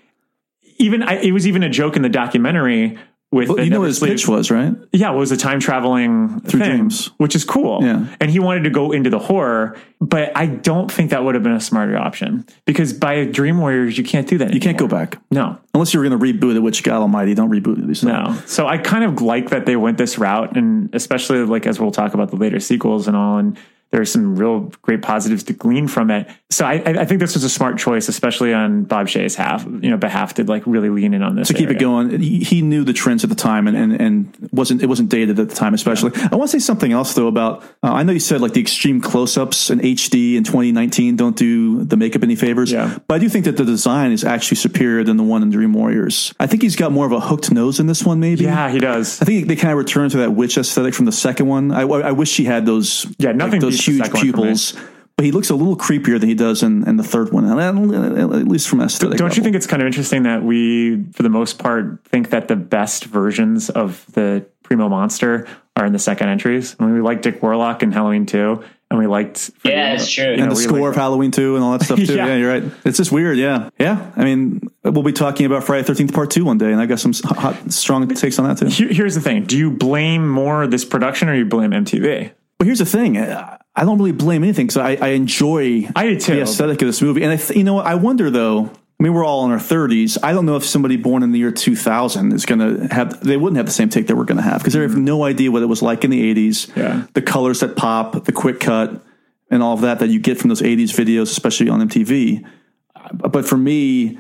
even I, it was even a joke in the documentary with
Well, you know what his
Sleep-
pitch was, right?
yeah, it was a time traveling
Through
thing,
dreams.
which is cool.
Yeah.
And he wanted to go into the horror, but I don't think that would have been a smarter option because by Dream Warriors, you can't do that.
You can't go back.
No,
Unless you were going to reboot it, which God Almighty, don't reboot these.
no. So I kind of like that they went this route, and especially like as we'll talk about the later sequels and all, and there's some real great positives to glean from it. So I, I think this was a smart choice, especially on Bob Shaye's half, you know, behalf to like really lean in on this
to keep it going. He, knew the trends at the time, and, and and wasn't it wasn't dated at the time, especially. I want to say something else though about. Uh, I know you said like the extreme close-ups and HD in 2019 don't do the makeup any favors,
Yeah.
but I do think that the design is actually superior than the one in Dream Warriors. I think he's got more of a hooked nose in this one, maybe.
Yeah, he does.
I think they kind of return to that witch aesthetic from the second one. I, I wish he had those,
Yeah, nothing
like those
beats the
huge
second one for me.
pupils. But he looks a little creepier than he does in, in the third one, at least from aesthetic.
Don't you think it's kind of interesting that we, for the most part, think that the best versions of the Primo Monster are in the second entries? I mean, we like Dick Warlock in Halloween 2, and we liked.
Yeah, it's true.
you
and
know,
the score
like-
of Halloween 2 and all that stuff too.
Yeah.
yeah. you're right. It's just weird. Yeah. Yeah. I mean, we'll be talking about Friday 13th part 2 one day and I got some hot, strong takes on that too.
Here's the thing: Do you blame more this production, or you blame MTV?
But here's the thing. I I don't really blame anything because I, I enjoy
I
the aesthetic of this movie. And I th- you know what? I wonder though, I mean, we're all in our 30s. I don't know if somebody born in the year 2000 is going to have, they wouldn't have the same take that we're going to have because they have no idea what it was like in the 80s.
Mm-hmm. Yeah.
The colors that pop, the quick cut, and all of that that you get from those 80s videos, especially on MTV. Uh, But for me,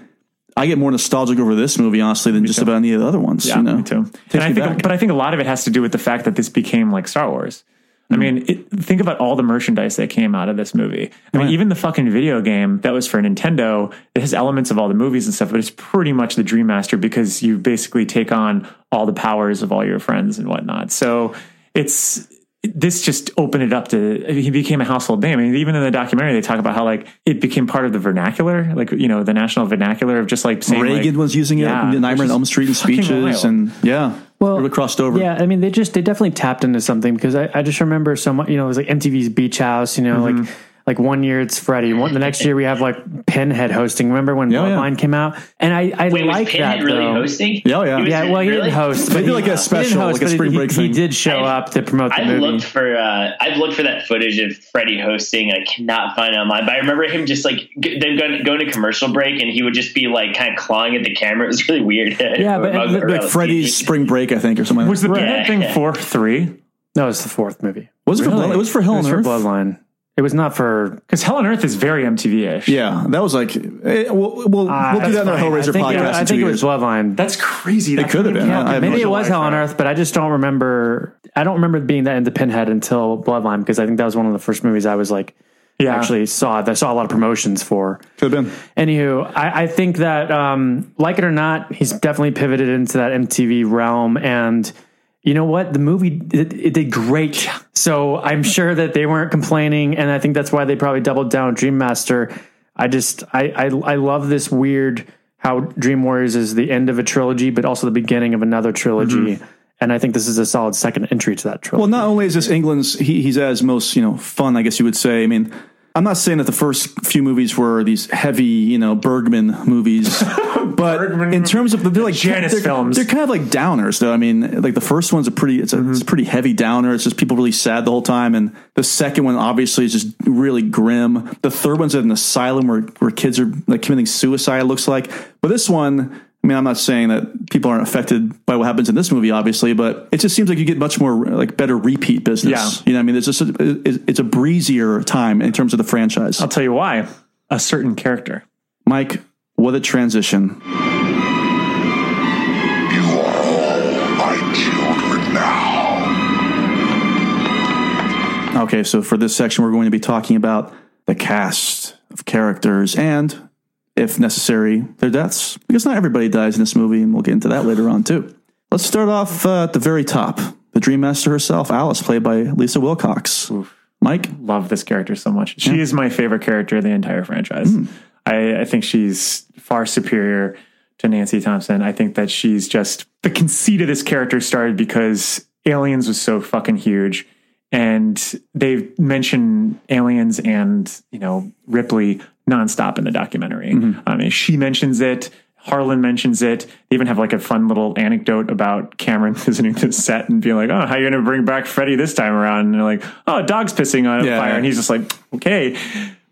I get more nostalgic over this movie, honestly, than just about any of the other ones.
Yeah,
you know?
me too.
Takes
And I think,
back.
but I think a lot of it has to do with the fact that this became like Star Wars. I
Mm-hmm.
mean, it, think about all the merchandise that came out of this movie. I mean, even the fucking video game that was for Nintendo, it has elements of all the movies and stuff, but it's pretty much the Dream Master because you basically take on all the powers of all your friends and whatnot. So it's this just opened it up to he became a household name. I mean, even in the documentary, they talk about how like it became part of the vernacular, like you know, the national vernacular of just like saying
Reagan
like,
was using it,
Yeah,
Nightmare
which
on Elm Street in
fucking
speeches,
wild.
and yeah,
Well,
it crossed over.
Yeah, I mean, they just they definitely tapped into something because I, I just remember so much. You know, it was like MTV's Beach House. You know,
Mm-hmm.
like like one year it's Freddy, one the next year we have like Pinhead hosting. Remember when
Yeah, yeah.
Bloodline came out? And I I
Wait,
like
Pinhead
that
really
though.
hosting?
Yeah, yeah.
Yeah, well, he
really?
didn't host.
They
but
did like a special,
host,
like a
he-
spring break
He
thing.
did show
I-
up to promote the
I've
movie.
looked for uh, I've looked for that footage of Freddy hosting. I cannot find it online, but I remember him just like g- them going, going to commercial break, and he would just be like kind of clawing at the camera. It was really weird.
Yeah, but-
Or- or-
like Freddy's Spring Break, I think, or something.
Was the
like that.
Peanut thing four three?
no, it's the fourth movie.
was it for
Really?
Blood- it was for Hell
It
on
was for
Earth?
Bloodline. It was not for.
Because Hell on Earth is very MTV ish.
Yeah, that was like eh, we'll, we'll,
Ah,
we'll do that in our
that's fine.
Hellraiser
I think,
podcast.
I
in two
think it was. Bloodline.
That's crazy.
It could have been.
yeah,
I have no
Maybe it
idea.
was Hell on Earth, but I just don't remember. I don't remember being that into Pinhead until Bloodline because I think that was one of the first movies I was like
Yeah.
actually saw. That I saw a lot of promotions for.
Could have been.
Anywho, I, I think that um, like it or not, he's definitely pivoted into that MTV realm, and you know what, the movie it, it did great. So I'm sure that they weren't complaining, and I think that's why they probably doubled down Dream Master. I just I, I I love this weird how Dream Warriors is the end of a trilogy, but also the beginning of another trilogy. Mm-hmm. And I think this is a solid second entry to that trilogy.
Well, not only is this Englund's, he, he's his most, you know, fun, I guess you would say. I mean, I'm not saying that the first few movies were these heavy, you know, Bergman movies, but in terms of they're like
Janus
they're,
films.
they're kind of like downers, though. I mean, like the first one's a pretty, it's a, it's a mm-hmm. pretty heavy downer. It's just people really sad the whole time, and the second one obviously is just really grim. The third one's at an asylum where where kids are like committing suicide. It looks like, but this one. I I mean, I'm not saying that people aren't affected by what happens in this movie, obviously, but it just seems like you get much more like better repeat business.
Yeah.
You know, what I mean, it's just a, it's a breezier time in terms of the franchise.
I'll tell you why. A certain character.
Mike, what a transition.
You are all my children now.
Okay, so for this section, we're going to be talking about the cast of characters and, if necessary, their deaths. Because not everybody dies in this movie, and we'll get into that later on, too. Let's start off uh, at the very top. The Dream Master herself, Alice, played by Lisa Wilcox. Mike?
Love this character so much. She is my favorite character in the entire franchise.
Hmm.
I, I think she's far superior to Nancy Thompson. I think that she's just the conceit of this character started because Aliens was so fucking huge. And they mention aliens and, you know, Ripley nonstop in the documentary. Mm-hmm. I mean, she mentions it. Harlin mentions it. They even have like a fun little anecdote about Cameron visiting the set and being like, "Oh, how are you going to bring back Freddy this time around?" And they're like, "Oh, a dog's pissing on a
Yeah.
fire," and he's just like, "Okay."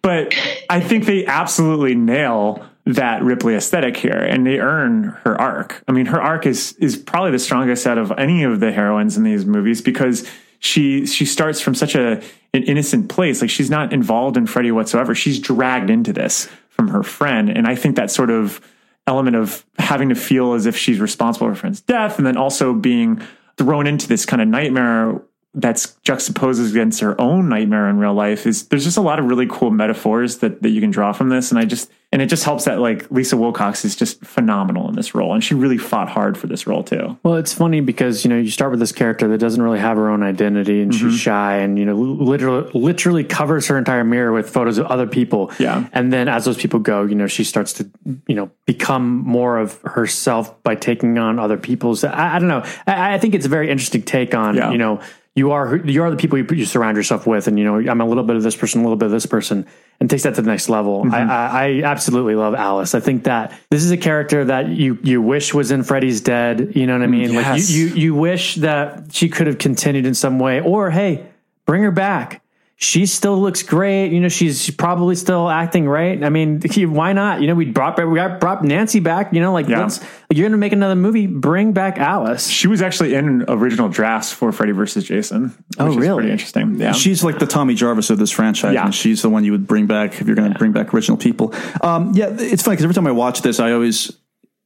But I think they absolutely nail that Ripley aesthetic here, and they earn her arc. I mean, her arc is is probably the strongest out of any of the heroines in these movies because she she starts from such a an innocent place. Like she's not involved in Freddy whatsoever. She's dragged into this from her friend, and I think that sort of element of having to feel as if she's responsible for her friend's death, and then also being thrown into this kind of nightmare that's juxtaposes against her own nightmare in real life is there's just a lot of really cool metaphors that, that you can draw from this and i just and it just helps that like lisa wilcox is just phenomenal in this role and she really fought hard for this role too
Well, it's funny because you know you start with this character that doesn't really have her own identity, and
Mm-hmm.
she's shy, and you know literally literally covers her entire mirror with photos of other people.
Yeah.
and then as those people go, you know she starts to you know become more of herself by taking on other people's. I, I don't know. I, I think it's a very interesting take on
Yeah.
you know you are you are the people you, you surround yourself with, and you know I'm a little bit of this person, a little bit of this person, and takes that to the next level.
Mm-hmm.
I, I, I absolutely love Alice. I think that this is a character that you you wish was in Freddy's Dead. You know what I mean?
yes.
Like you, you you wish that she could have continued in some way, or hey, bring her back. She still looks great. You know, she's probably still acting right. I mean, why not? You know, we brought we got brought Nancy back. You know, like
Yeah.
let's you're gonna make another movie. Bring back Alice.
she was actually in original drafts for freddy versus jason which
Oh,
is
really?
pretty interesting yeah
She's like the Tommy Jarvis of this franchise,
Yeah.
and she's the one you would bring back if you're going to bring back original people. Um, yeah, it's funny because every time I watch this, I always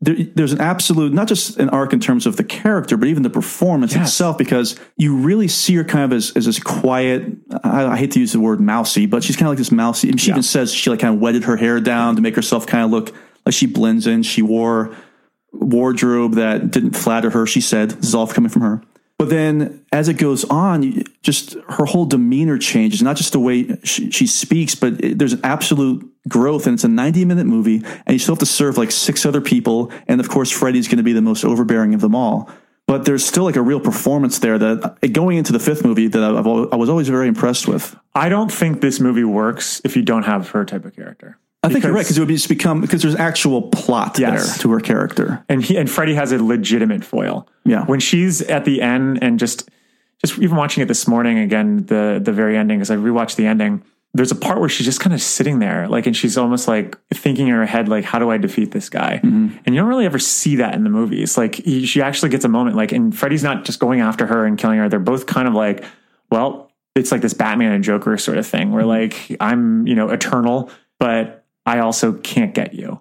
there, there's an absolute not just an arc in terms of the character, but even the performance
Yes.
itself, because you really see her kind of as, as this quiet. I, I hate to use the word mousy, but she's kind of like this mousy. And she even says she like kind of wetted her hair down to make herself kind of look like she blends in. She wore wardrobe that didn't flatter her. She said, "This is all coming from her." But then, as it goes on, just her whole demeanor changes. Not just the way she, she speaks, but it, there's an absolute growth. And it's a 90 minute movie, and you still have to serve like six other people. And of course, Freddy's going to be the most overbearing of them all. But there's still like a real performance there that going into the fifth movie that I've, I was always very impressed with.
i don't think this movie works if you don't have her type of character
I think you're right because it would just become because there's actual plot
Yes.
there to her character.
and he and Freddy has a legitimate foil.
Yeah.
When she's at the end and just just even watching it this morning again, the the very ending, because I rewatched the ending, there's a part where she's just kind of sitting there, like and she's almost like thinking in her head, like, how do I defeat this guy? Mm-hmm. And you don't really ever see that in the movies. Like he, she actually gets a moment, like, and Freddy's not just going after her and killing her. They're both kind of like, well, it's like this Batman and Joker sort of thing where mm-hmm. like I'm, you know, eternal, but I also can't get you.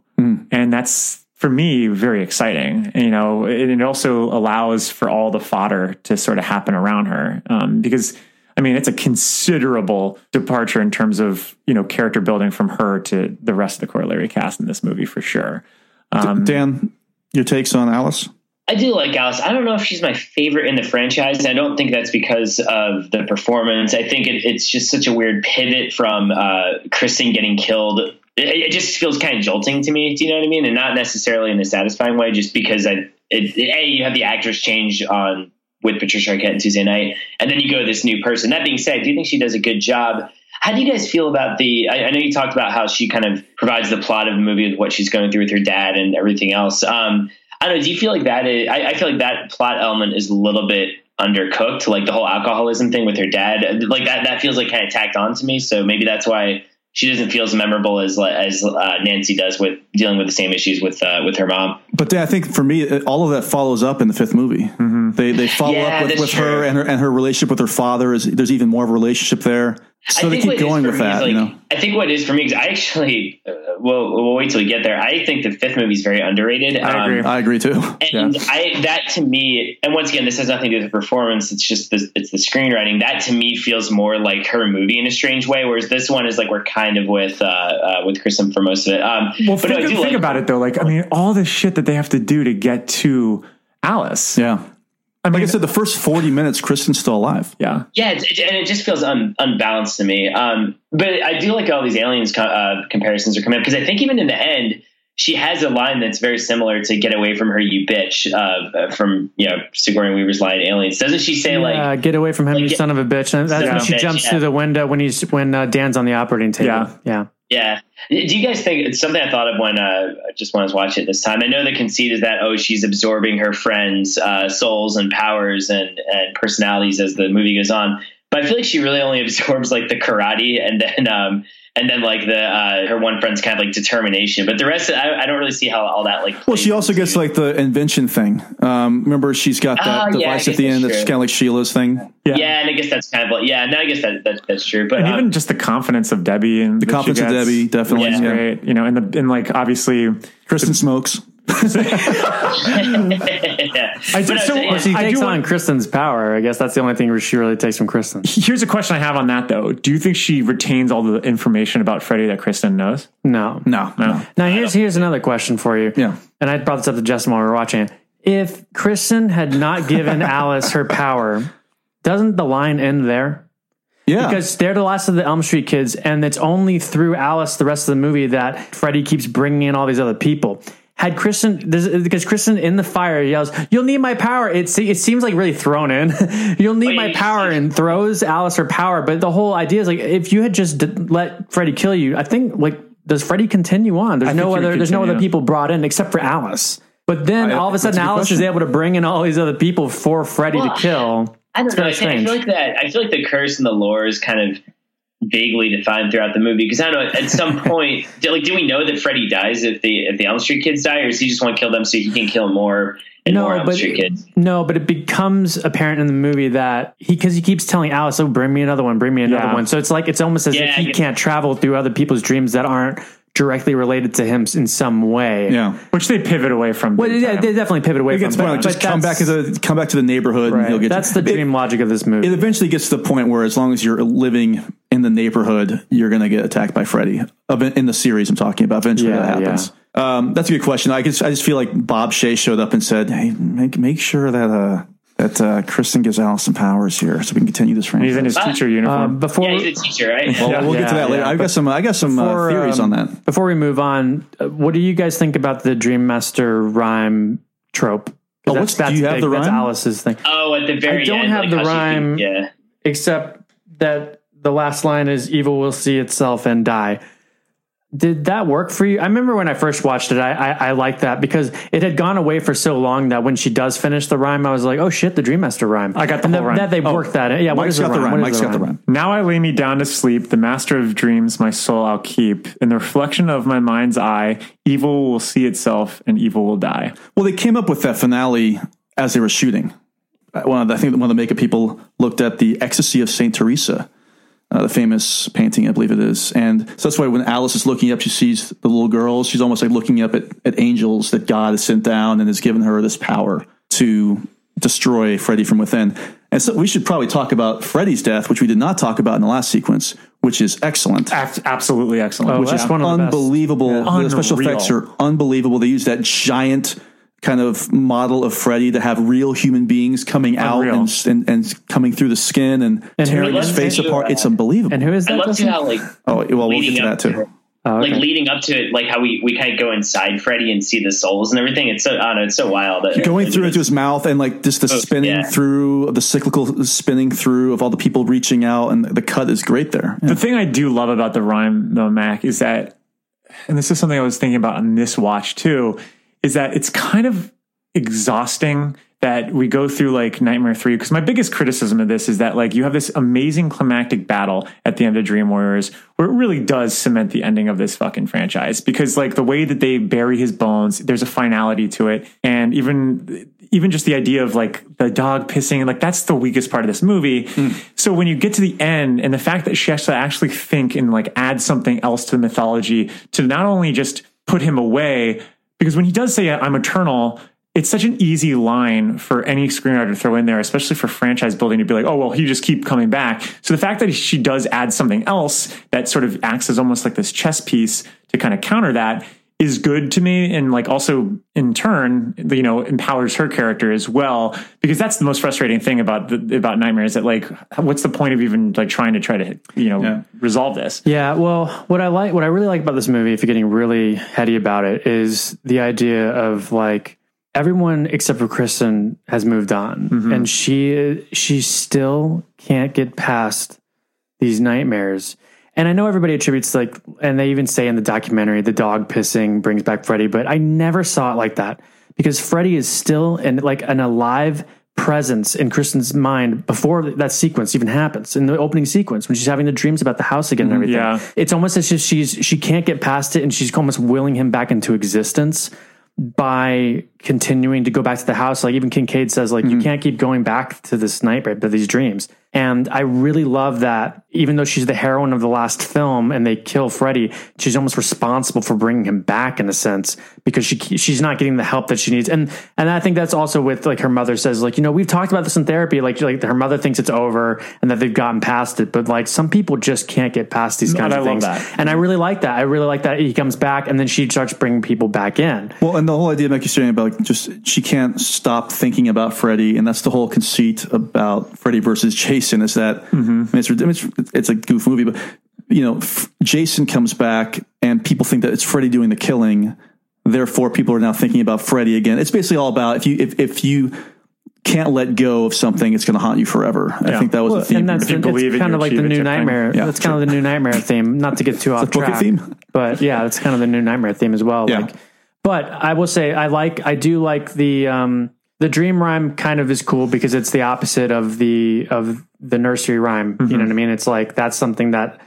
And that's for me very exciting. And, you know, and it also allows for all the fodder to sort of happen around her. Um, because I mean, it's a considerable departure in terms of, you know, character building from her to the rest of the corollary cast in this movie for sure. Um,
Dan, your takes on Alice?
I do like Alice. I don't know if she's my favorite in the franchise. I don't think that's because of the performance. I think it, it's just such a weird pivot from uh, Kristen getting killed. It, it just feels kind of jolting to me. Do you know what I mean? And not necessarily in a satisfying way, just because I, it, a you have the actress change on with Patricia Arquette and Tuesday Knight, and then you go to this new person. That being said, do you think she does a good job. How do you guys feel about the? I, I know you talked about how she kind of provides the plot of the movie with what she's going through with her dad and everything else. Um, I don't know. Do you feel like that is? I, I feel like that plot element is a little bit undercooked. Like the whole alcoholism thing with her dad, like that. That feels like kind of tacked on to me. So maybe that's why she doesn't feel as memorable as as uh, Nancy does with dealing with the same issues with uh, with her mom.
But then I think for me, all of that follows up in the fifth movie. They they follow
Yeah,
up with, with her and her and her relationship with her father. Is there's even more of a relationship there? So
I
they
think
keep
what it is
going
for
with
me is,
that.
like,
you know,
I think what it is for me is I actually uh, we'll, we'll wait till we get there. I think the fifth movie is very underrated.
I agree.
Um,
I agree too.
and I that to me, and once again, this has nothing to do with the performance. It's just the, it's the screenwriting. That to me feels more like her movie in a strange way. Whereas this one is like we're kind of with uh, uh, with Kristen for most of it. Um,
Well,
but no, I
think,
do
think
like
about it though. Like, I mean, all the shit that they have to do to get to Alice.
Yeah.
I mean,
like I said, the first forty minutes, Kristen's still alive.
Yeah.
Yeah, it's, it, and it just feels un, unbalanced to me. Um, but I do like all these aliens co- uh, comparisons are coming up because I think even in the end, she has a line that's very similar to "Get away from her, you bitch" uh, from you know Sigourney Weaver's line "Aliens." Doesn't she say like?
Uh, get away from him, you
get-
son of a bitch. And that's when she
bitch,
jumps
yeah.
through the window when he's when uh, Dan's on the operating table.
Yeah.
yeah.
Yeah. Do you guys think it's something I thought of when uh, just when I was watching it this time? I know the conceit is that oh, she's absorbing her friends' uh, souls and powers and and personalities as the movie goes on. But I feel like she really only absorbs like the karate and then um and then like the uh, her one friend's kind of like determination. But the rest, I, I don't really see how all that like.
Well, she also gets like the invention thing. Um, remember, she's got that
yeah,
device at the
that's
end that's
true.
kind of like Sheila's thing.
Yeah. yeah, and I guess that's kind of like yeah. No, I guess that, that that's true. But
and
um,
even just the confidence of Debbie and
The
that she
confidence of Debbie, definitely,
is
yeah.
great. You know, and the and like obviously
Kristen smokes.
Yeah.
I
But
do,
I-
so
Well, she
I
takes
do
on
want,
Kristen's power. I guess that's the only thing she really takes from Kristen.
Here's a question I have on that though. Do you think she retains all the information about Freddy that Kristen knows?
No.
No,
No.
Now here's here's another question for you.
Yeah.
And I brought this up to Justin while we were watching it. If Kristen had not given Alice her power, doesn't the line end there?
Yeah,
Because they're the last of the Elm Street kids, and it's only through Alice the rest of the movie that Freddy keeps bringing in all these other people. Had Kristen, does- because Kristen in the fire yells, "You'll need my power." It se- it seems like really thrown in. You'll need my power, and throws Alice her power. But the whole idea is like, if you had just d- let Freddy kill you, I think like does Freddy continue on? There's
I
no
think he would
other. There's no other people brought in except for Alice. But then
I-
all of a
that's a
sudden,
good
Alice is able to bring in all these other people for Freddy
Well,
to kill.
I don't know. I, think- I feel like that. I feel like the curse and the lore is kind of vaguely defined throughout the movie because I don't know. At some point, do, like, do we know that Freddy dies if the if the Elm Street kids die, or does he just want to kill them so he can kill more and more Elm
but
Street kids?
no, but it becomes apparent in the movie that he because he keeps telling Alice, "Oh, bring me another one, bring me another
Yeah.
one." So it's like it's almost as
Yeah,
if he
get-
can't travel through other people's dreams that aren't directly related to him in some way.
yeah.
Which they pivot away from.
Well, yeah,
time.
they definitely pivot away
It
from.
gets more like
but
just come back to
that's-
the come back to the neighborhood, and
right.
he'll get
That's
you.
the
It-
dream logic of this movie.
It eventually gets to the point where, as long as you're living in the neighborhood, you're going to get attacked by Freddy. In the series I'm talking about, eventually
Yeah,
that happens. Um, that's a good question. I just, I just feel like Bob Shaye showed up and said, "Hey, make make sure that uh, that uh, Kristen gives Alice some powers here, so we can continue this franchise."
He's in his teacher uniform.
Um, before
Yeah, he's a teacher, right?
well, we'll get to
Yeah,
that later.
yeah,
I've got some. I got some uh, theories
um,
on that.
Before we move on, uh, what do you guys think about the Dream Master rhyme trope?
Oh,
that's-
what's- do
that's
you have
big.
the
That's? Alice's thing.
Oh, at the very
I don't
end,
have
like
the rhyme.
can- yeah.
except that the last line is evil will see itself and die did that work for you i remember when i first watched it i i, I liked that because it had gone away for so long that when she does finish the rhyme i was like oh shit the dream master rhyme
I got the
and
whole
that,
rhyme.
that they
Oh,
worked that in. yeah what
Mike's
is
got the rhyme.
What is
Mike's got the rhyme.
Now I lay me down to sleep, the master of dreams, my soul I'll keep. In the reflection of my mind's eye, evil will see itself and evil will die.
Well, they came up with that finale as they were shooting. Uh, One of the, I think one of the makeup people looked at the Ecstasy of Saint Teresa, uh, the famous painting, I believe it is, and so that's why when Alice is looking up, she sees the little girls. She's almost like looking up at, at angels that God has sent down and has given her this power to destroy Freddy from within. And so we should probably talk about Freddy's death, which we did not talk about in the last sequence, which is excellent.
Ab- absolutely excellent.
Oh,
which
that's
is
one of the best.
unbelievable.
Yeah.
The special effects are unbelievable. They use that giant kind of model of Freddy to have real human beings coming out and, and and coming through the skin and,
And
tearing his face
and
apart.
uh,
it's unbelievable.
and who is
I
that
love to how like
oh well, we'll get
leading
to that
up
too.
to it,
Oh, okay.
like leading up to it, like how we we kind of go inside Freddy and see the souls and everything. It's so I don't know, it's so wild.
Going through into his mouth and like just the
Oh,
spinning
yeah.
through, the cyclical spinning through of all the people reaching out, and the cut is great there. Yeah.
The thing I do love about the rhyme, though, Mac, is that, and this is something I was thinking about on this watch too, is that it's kind of exhausting that we go through like Nightmare 3 because my biggest criticism of this is that like you have this amazing climactic battle at the end of Dream Warriors where it really does cement the ending of this fucking franchise because like the way that they bury his bones there's a finality to it. And even even just the idea of like the dog pissing like that's the weakest part of this movie. Hmm. So when you get to the end and the fact that she has to actually think and like add something else to the mythology to not only just put him away because when he does say i'm eternal it's such an easy line for any screenwriter to throw in there, especially for franchise building to be like, oh, well, he just keep coming back. So the fact that she does add something else that sort of acts as almost like this chess piece to kind of counter that is good to me and like also in turn you know empowers her character as well because that's the most frustrating thing about the, about nightmare is that like what's the point of even like trying to try to you know resolve this
Yeah, well, what I like, what I really like about this movie, if you're getting really heady about it, is the idea of like everyone except for Kristen has moved on,
Mhm.
and she she still can't get past these nightmares. And I know everybody attributes like, and they even say in the documentary, the dog pissing brings back Freddy, but I never saw it like that because Freddy is still in like an alive presence in Kristen's mind before that sequence even happens in the opening sequence when she's having the dreams about the house again and
Mhm,
everything.
yeah.
It's almost as if she's she can't get past it and she's almost willing him back into existence by continuing to go back to the house. Like even Kincaid says, like you can't keep going back to this nightmare, to these dreams. And I really love that even though she's the heroine of the last film and they kill Freddy, she's almost responsible for bringing him back in a sense because she she's not getting the help that she needs. And and I think that's also with like her mother says like, you know, we've talked about this in therapy like like her mother thinks it's over and that they've gotten past it, but like some people just can't get past these kinds
and
of
I
things. And I really like that. I really like that he comes back and then she starts bringing people back in.
Well, and the whole idea, like you're saying about like just she can't stop thinking about Freddy, and that's the whole conceit about Freddy versus Jason is that I mean, it's, it's it's a goof movie, but you know, f- Jason comes back and people think that it's Freddy doing the killing. Therefore, people are now thinking about Freddy again. It's basically all about if you if if you can't let go of something, it's going to haunt you forever. I think that was
Well,
the theme.
and that's the, it's kind of like the new nightmare.
Yeah,
that's kind of the new nightmare theme. Not to get too off
book
track,
theme?
but yeah, that's kind of the new nightmare theme as well.
Yeah.
Like, but I will say I like I do like the um the dream rhyme kind of is cool because it's the opposite of the of the nursery rhyme. You know what I mean? It's like that's something that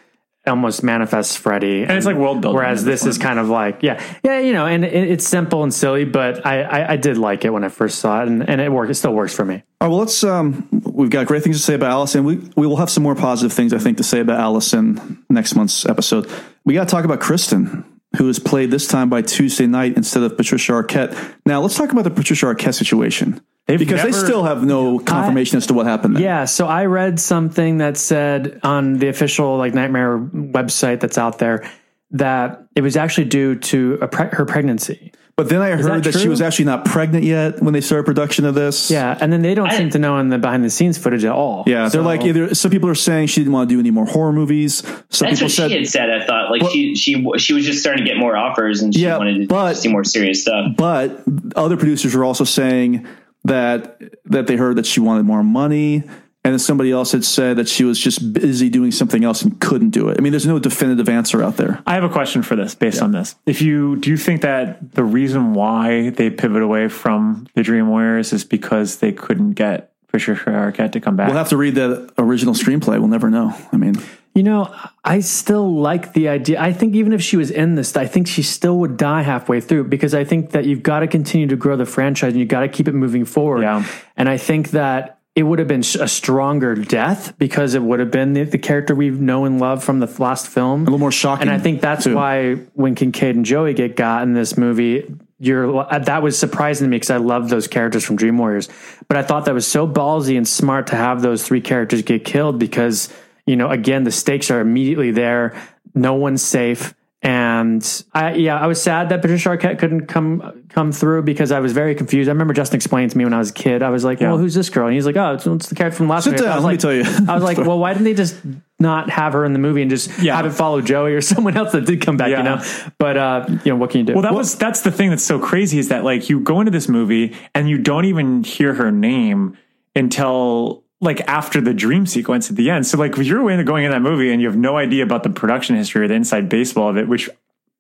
almost manifests Freddy,
And it's like world building
Whereas this
this
is kind of like yeah, yeah, you know, and it, it's simple and silly, but I, I I did like it when I first saw it, and, and it worked. It still works for me.
All right, well, let's. Um, we've got great things to say about Allison. We we will have some more positive things, I think, to say about Allison next month's episode. We got to talk about Kristen, who is played this time by Tuesday Knight instead of Patricia Arquette. Now, let's talk about the Patricia Arquette situation because they still have no confirmation as to what happened. There.
Yeah, so I read something that said on the official like Nightmare website that's out there that it was actually due to a pre- her pregnancy.
But then I
Is
heard that, she was actually not pregnant yet when they started production of this.
Yeah, and then they don't seem to know in the behind the scenes footage at all.
Yeah,
So-
they're like either some people are saying she didn't want to do any more horror movies. Some
That's
people
what
said
she had said. I thought like she she she was just starting to get more offers and she
Yeah,
wanted to see more serious stuff.
But other producers were also saying that that they heard that she wanted more money, and then somebody else had said that she was just busy doing something else and couldn't do it. I mean, there's no definitive answer out there.
I have a question for this based on this. If you do you think that the reason why they pivot away from the Dream Warriors is because they couldn't get Fisher Arquette to come back?
We'll have to read the original screenplay. We'll never know. I mean,
You know, I still like the idea. I think even if she was in this, I think she still would die halfway through because I think that you've got to continue to grow the franchise and you've got to keep it moving forward. Yeah. And I think that it would have been a stronger death because it would have been the, the character we've known and loved from the last film. A
little more shocking.
And I think that's
too.
why when Kincaid and Joey get got in this movie, you're uh, that was surprising to me because I love those characters from Dream Warriors. But I thought that was so ballsy and smart to have those three characters get killed because you know again the stakes are immediately there. No one's safe. And I, yeah, I was sad that Patricia Arquette couldn't come come through because I was very confused. I remember Justin explaining to me when I was a kid. I was like, "Well, who's this girl?" And he's like, "Oh, it's, it's the character from last
Sit
movie."
down,
I was
let me
like,
tell you.
I was like, "Well, why didn't they just not have her in the movie and just have it follow Joey or someone else that did come back?" You know, but uh, you know, what can you do?
Well, that was that's the thing that's so crazy is that like you go into this movie and you don't even hear her name until like after the dream sequence at the end. So like you're in- going in that movie and you have no idea about the production history or the inside baseball of it, which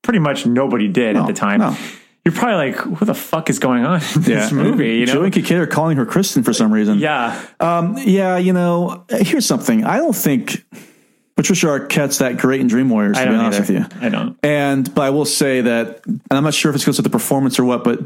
pretty much nobody did at the time. You're probably like, what the fuck is going on in this movie? You know?
Joey Kincaid are calling her Kristen for some reason.
Yeah.
Um, yeah, you know, here's something. I don't think Patricia Arquette's that great in Dream Warriors, to be honest
either.
with you.
I don't.
And but I will say that, and I'm not sure if it's because of the performance or what, but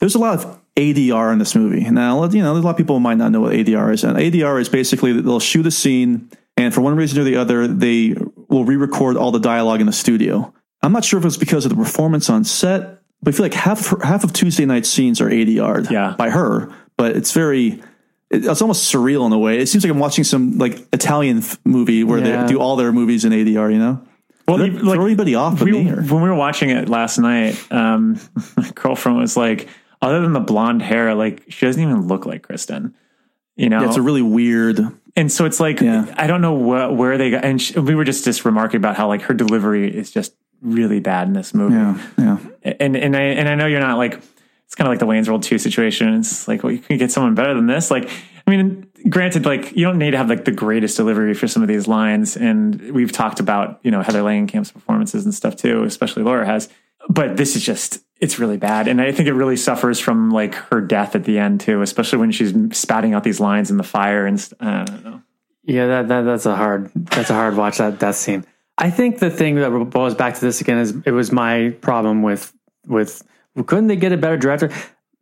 there's a lot of ADR in this movie. Now, you know, there is a lot of people might not know what ADR is. And ADR is basically that they'll shoot a scene, and for one reason or the other, they will re-record all the dialogue in the studio. I'm not sure if it's because of the performance on set, but I feel like half half of Tuesday Knight scenes are ADR'd
Yeah.
by her. But it's very, it's almost surreal in a way. It seems like I'm watching some like Italian movie where
Yeah.
they do all their movies in ADR. You know,
Well, you- like,
throw anybody off
we,
me.
When we were watching it last night, um, my girlfriend was like, other than the blonde hair, like she doesn't even look like Kristen. You know,
yeah, it's a really weird.
and so it's like
Yeah.
I don't know wh- where they got. And she, we were just just remarking about how like her delivery is just really bad in this movie.
Yeah, yeah.
And and I and I know you're not like it's kind of like the Wayne's World two situation. It's like well, you can get someone better than this. Like I mean, granted, like you don't need to have like the greatest delivery for some of these lines, and we've talked about you know Heather Langenkamp's performances and stuff too, especially Laura has. But this is just it's really bad, and I think it really suffers from like her death at the end too, especially when she's spouting out these lines in the fire and st- I don't know.
Yeah, that, that that's a hard that's a hard watch that that scene. I think the thing that boils back to this again is it was my problem with with couldn't they get a better director?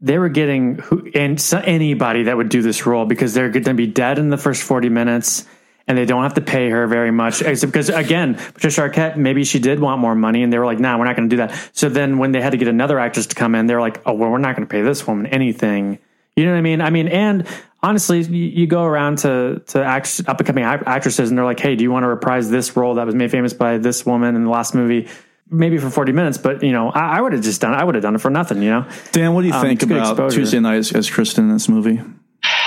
They were getting who and so, anybody that would do this role because they're going to be dead in the first forty minutes, and they don't have to pay her very much. Except because again, Patricia Arquette maybe she did want more money, and they were like, "Nah, we're not going to do that." So then when they had to get another actress to come in, they were like, "Oh, well, we're not going to pay this woman anything." You know what I mean? I mean, and honestly, you, you go around to to act, up and coming actresses, and they're like, "Hey, do you want to reprise this role that was made famous by this woman in the last movie?" Maybe for forty minutes, but you know, I, I would have just done. I would have done it for nothing. You know,
Dan, what do you
Um,
think about. Tuesday Knight as, as Kristen in this movie?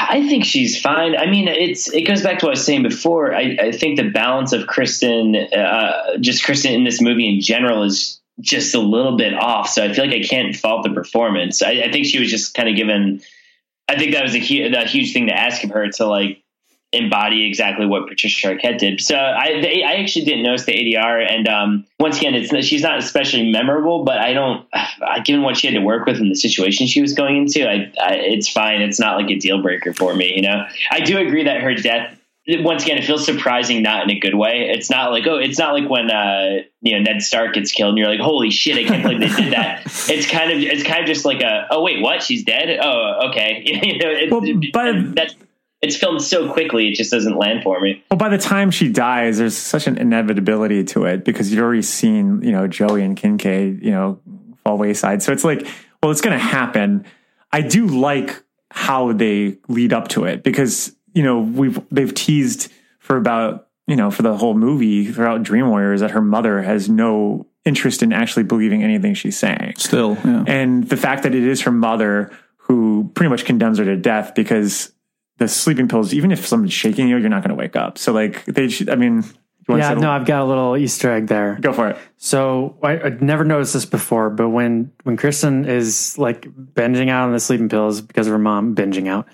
I think she's fine. I mean, it's it goes back to what I was saying before. I, I think the balance of Kristen, uh, just Kristen in this movie in general, is just a little bit off. So I feel like I can't fault the performance. I, I think she was just kind of given. I think that was a, hu- a huge thing to ask of her to like embody exactly what Patricia Arquette did. So I I actually didn't notice the ADR, and um, once again, it's she's not especially memorable, but I don't. Given what she had to work with and the situation she was going into, I, I it's fine. It's not like a deal breaker for me. You know, I do agree that her death. Once again, it feels surprising, not in a good way. It's not like oh, it's not like when uh, you know Ned Stark gets killed, and you're like, holy shit, I can't believe they did that. it's kind of it's kind of just like a oh wait, what? She's dead? Oh okay, you know, it,
Well, but-
that's it's filmed so quickly, it just doesn't land for me.
Well, by the time she dies, there's such an inevitability to it because you've already seen, you know, Joey and Kincaid, you know, fall wayside. So it's like, well, it's going to happen. I do like how they lead up to it because, you know, we've, they've teased for about, you know, for the whole movie throughout Dream Warriors that her mother has no interest in actually believing anything she's saying.
Still, yeah.
And the fact that it is her mother who pretty much condemns her to death because the sleeping pills, even if someone's shaking you, you're not going to wake up. So like they, I mean,
yeah, no, I've got a little Easter egg there.
go for it.
So I, I'd never noticed this before, but when when Kristen is like binging out on the sleeping pills because of her mom binging out,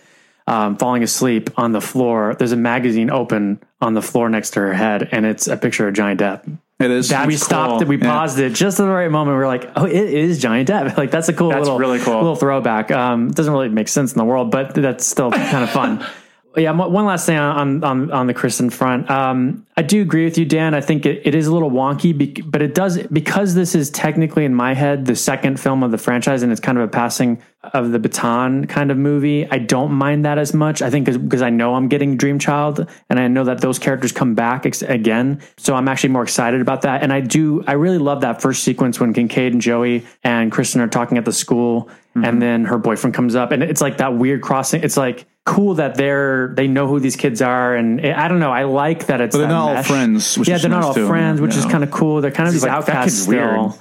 um, falling asleep on the floor, there's a magazine open on the floor next to her head, and it's a picture of Johnny Depp.
It is.
That's
we stopped it. We
Yeah.
paused it just at the right moment. We were like, "Oh, it is Johnny Depp!" Like that's a cool
That's
little,
really cool.
little throwback. Um, it doesn't really make sense in the world, but that's still kind of fun. Yeah, one last thing on on on the Kristen front. Um, I do agree with you, Dan. I think it, it is a little wonky, but it does because this is technically in my head the second film of the franchise, and it's kind of a passing of the baton kind of movie. I don't mind that as much. I think because I know I'm getting Dream Child, and I know that those characters come back ex- again, so I'm actually more excited about that. And I do, I really love that first sequence when Kincaid and Joey and Kristen are talking at the school, and then her boyfriend comes up, and it's like that weird crossing. It's like cool that they're they know who these kids are, and I don't know. I like that it's
But they're
that
not all friends, which
yeah,
is
they're not all
too.
friends, which is kind of cool. They're kind of
It's
these
like, that
outcasts
kid's weird.
still.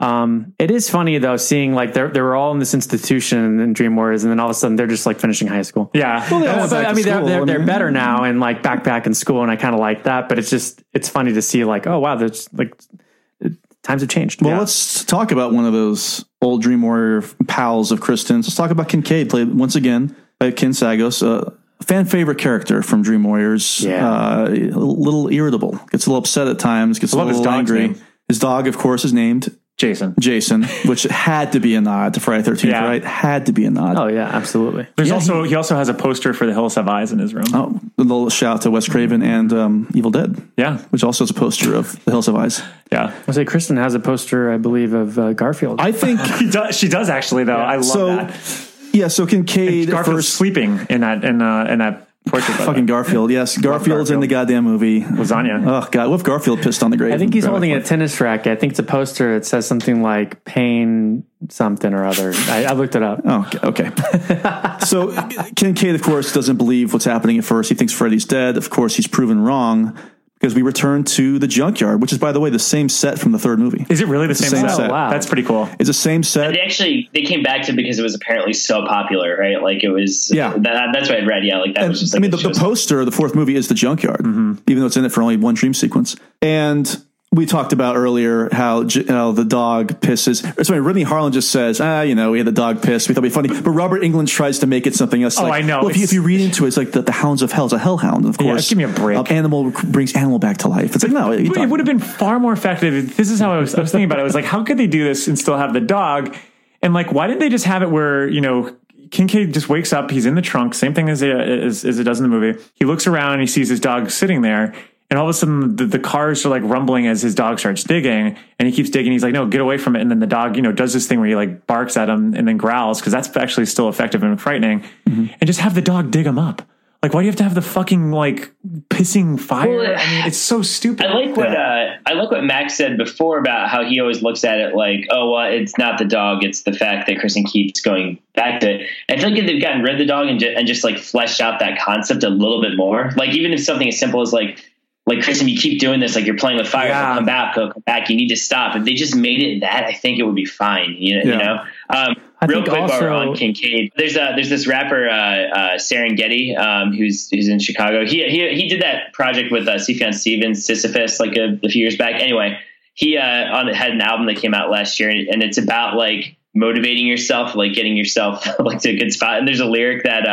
Um, it is funny though, seeing like they're they were all in this institution in Dream Warriors, and then all of a sudden they're just like finishing high school.
Yeah.
Well, they all
But, I
to
mean, they're, they're,
I
they're better now and like backpack in school, and I kind of like that. But it's just it's funny to see like, oh wow, there's like times have changed.
Well,
Yeah.
let's talk about one of those old Dream Warrior pals of Kristen's. Let's talk about Kincaid, played once again by Ken Sagoes, a fan favorite character from Dream Warriors.
Yeah.
Uh, a little irritable, gets a little upset at times, gets a
I love his
little angry.
name.
His dog, of course, is named
Jason.
Jason, which had to be a nod to Friday Thirteenth,
Yeah.
right? Had to be a nod.
Oh yeah, absolutely.
There's
Yeah,
also he, also has a poster for The Hills Have Eyes in his room.
Oh, a little shout out to Wes Craven and um, Evil Dead.
Yeah.
which also is a poster of The Hills Have Eyes.
Yeah,
I say Kristen has a poster, I believe, of uh, Garfield.
I think
he does. She does actually though. I love
so.
that.
Yeah, so Kincaid
Garfield's
first
sleeping in that in uh, in that portrait.
fucking. Garfield. Yes, Garfield's in the goddamn movie.
Lasagna.
Oh god, what if Garfield pissed on the grave?
I think he's holding
it.
a tennis racket. I think it's a poster that says something like "pain something or other." I, I looked it up.
Oh, okay. okay. so Kincaid, of course, doesn't believe what's happening at first. He thinks Freddy's dead. Of course, he's proven wrong because we return to the junkyard, which is, by the way, the same set from the third movie.
Is it really the
It's the
same,
same
set?
set.
wow.
That's pretty cool.
It's the same set.
They actually they came back to it because it was apparently so popular, right? Like it was.
Yeah.
that, that's what I read. Yeah, like that
And,
was just. Like I
mean, the, the poster of the fourth movie is the junkyard, mm-hmm. even though it's in it for only one dream sequence. And we talked about earlier how, J- how the dog pisses. Or sorry, Renny Harlin just says, ah, you know, we had the dog piss. We thought it'd be funny. But Robert Englund tries to make it something else.
Oh,
like,
I know.
Well, if you, if you read into it, it's like the, the hounds of hell. It's a hellhound, of
Yeah,
course.
give me a break.
Um, animal brings animal back to life. It's like, no,
It, would have been far more effective. This is how I was, I was thinking about it. I was like, how could they do this and still have the dog? And like, why didn't they just have it where you know Kincaid just wakes up, he's in the trunk, same thing as, it- as as it does in the movie. He looks around, and he sees his dog sitting there, and all of a sudden the, the cars are like rumbling as his dog starts digging, and he keeps digging. He's like, no, get away from it. And then the dog, you know, does this thing where he like barks at him and then growls because that's actually still effective and frightening. And just have the dog dig him up. Like, why do you have to have the fucking like pissing fire?
Well,
I mean, it's so stupid.
I like what uh, I like what Max said before about how he always looks at it like, oh, well, it's not the dog; it's the fact that Kristen keeps going back to it. I feel like if they've gotten rid of the dog and, ju- and just like fleshed out that concept a little bit more, like even if something as simple as like, like Kristen, you keep doing this, like you're playing with fire,
Yeah.
come back, come back. You need to stop. If they just made it that, I think it would be fine. You know, you know. Um,
I
real quick while
also-
on Kincaid, there's uh there's this rapper uh, uh, Serengeti um, who's who's in Chicago. He he he did that project with uh, Sufjan Stevens, Sisyphus, like a, a few years back. Anyway, he uh, on had an album that came out last year, and, and it's about like motivating yourself, like getting yourself like to a good spot. And there's a lyric that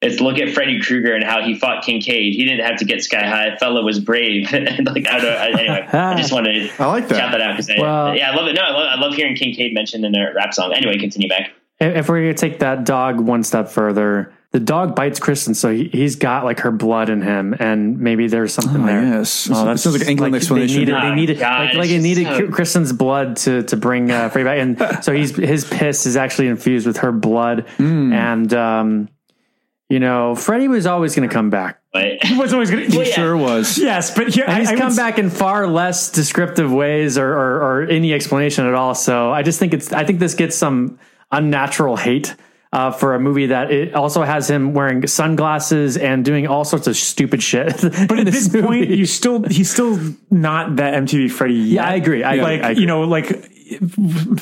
it's look at Freddy Krueger and how he fought Kincaid. He didn't have to get sky high. Fellow was brave. like I don't know. Anyway, I just wanted to
I like that.
shout that out because
Well-
yeah, I love it. No, I love, I love hearing Kincaid mentioned in a rap song. Anyway, continue back.
If if we're going to take that dog one step further, the dog bites Kristen, so he, he's got like her blood in him, and maybe there's something
Oh,
there.
yes.
Oh,
that
that's
sounds like an Englund
Like,
explanation.
They needed,
Oh,
they needed,
God,
like,
it's
like it needed
so-
Kristen's blood to to bring uh, Freddy back, and so he's his piss is actually infused with her blood,
Hmm.
and um, you know, Freddy was always going to come back,
But
He was always going
Well,
to.
yeah.
Sure was.
Yes, but here
and
I,
he's
I
come
would-
back in far less descriptive ways or, or or any explanation at all. So I just think it's I think this gets some unnatural hate. Uh, for a movie that it also has him wearing sunglasses and doing all sorts of stupid shit.
But at this point, you still he's still not that MTV Freddy. Yet.
Yeah, I agree. I agree.
like
I agree.
you know, like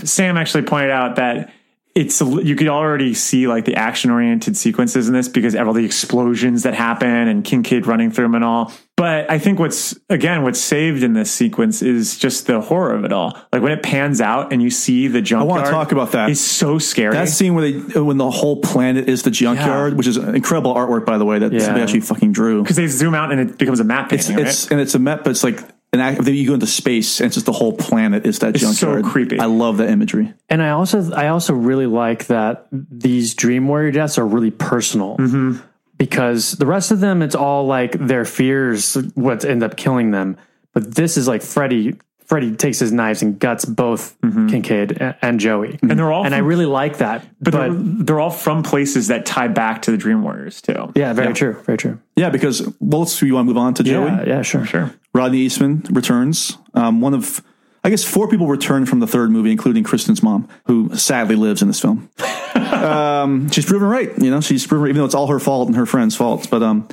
Sam actually pointed out that it's you could already see like the action oriented sequences in this because of all the explosions that happen and Kincaid running through them and all. But I think what's again what's saved in this sequence is just the horror of it all. Like when it pans out and you see the junkyard.
I wanna talk about that.
It's so scary.
That scene where they when the whole planet is the junkyard,
Yeah.
which is incredible artwork by the way that
Yeah.
somebody actually fucking drew.
because they zoom out and it becomes a map
It's
painting.
it's and it's a map, but it's like an act. Then you go into space and it's just the whole planet is that
It's so creepy.
I love that imagery.
And I also I also really like that these Dream Warrior deaths are really personal
Mm-hmm.
because the rest of them it's all like their fears what end up killing them, but this is like Freddy. Freddy takes his knives and guts both Kincaid and Joey,
Mm-hmm. And they're all
and I really like that.
but,
But,
they're, they're all from places that tie back to the Dream Warriors too.
yeah, very true, very true.
Yeah, because well, let's you want to move on to Joey.
Yeah, yeah, sure,
Sure.
Rodney Eastman returns. Um, one of, I guess, four people return from the third movie, including Kristen's mom, who sadly lives in this film. um, she's proven right. You know, she's proven, even though it's all her fault and her friends' fault. But um,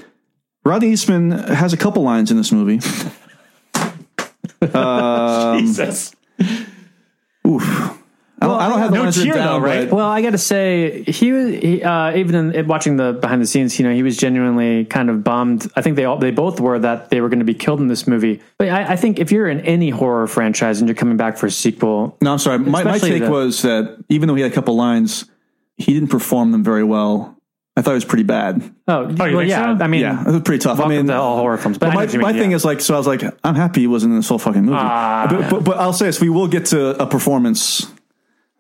Rodney Eastman has a couple lines in this movie. Um,
Jesus.
Oof. I don't, I don't have the
no
lines
cheer,
down,
though, right?
Well, I got to say, he was he, uh, even in, watching the behind the scenes. You know, he was genuinely kind of bummed. I think they all they both were that they were going to be killed in this movie. But I, I think if you're in any horror franchise and you're coming back for a sequel,
No, I'm sorry. My, my take
the-
was that even though he had a couple lines, he didn't perform them very well I thought it was pretty bad.
Oh,
you
well, yeah.
so?
I mean,
yeah, it was pretty tough. I mean,
to all horror films. But
But
I
my,
what you
my
mean,
thing is like, so I was like, I'm happy he wasn't in this whole fucking movie.
Ah.
but, but, but I'll say this: we will get to a performance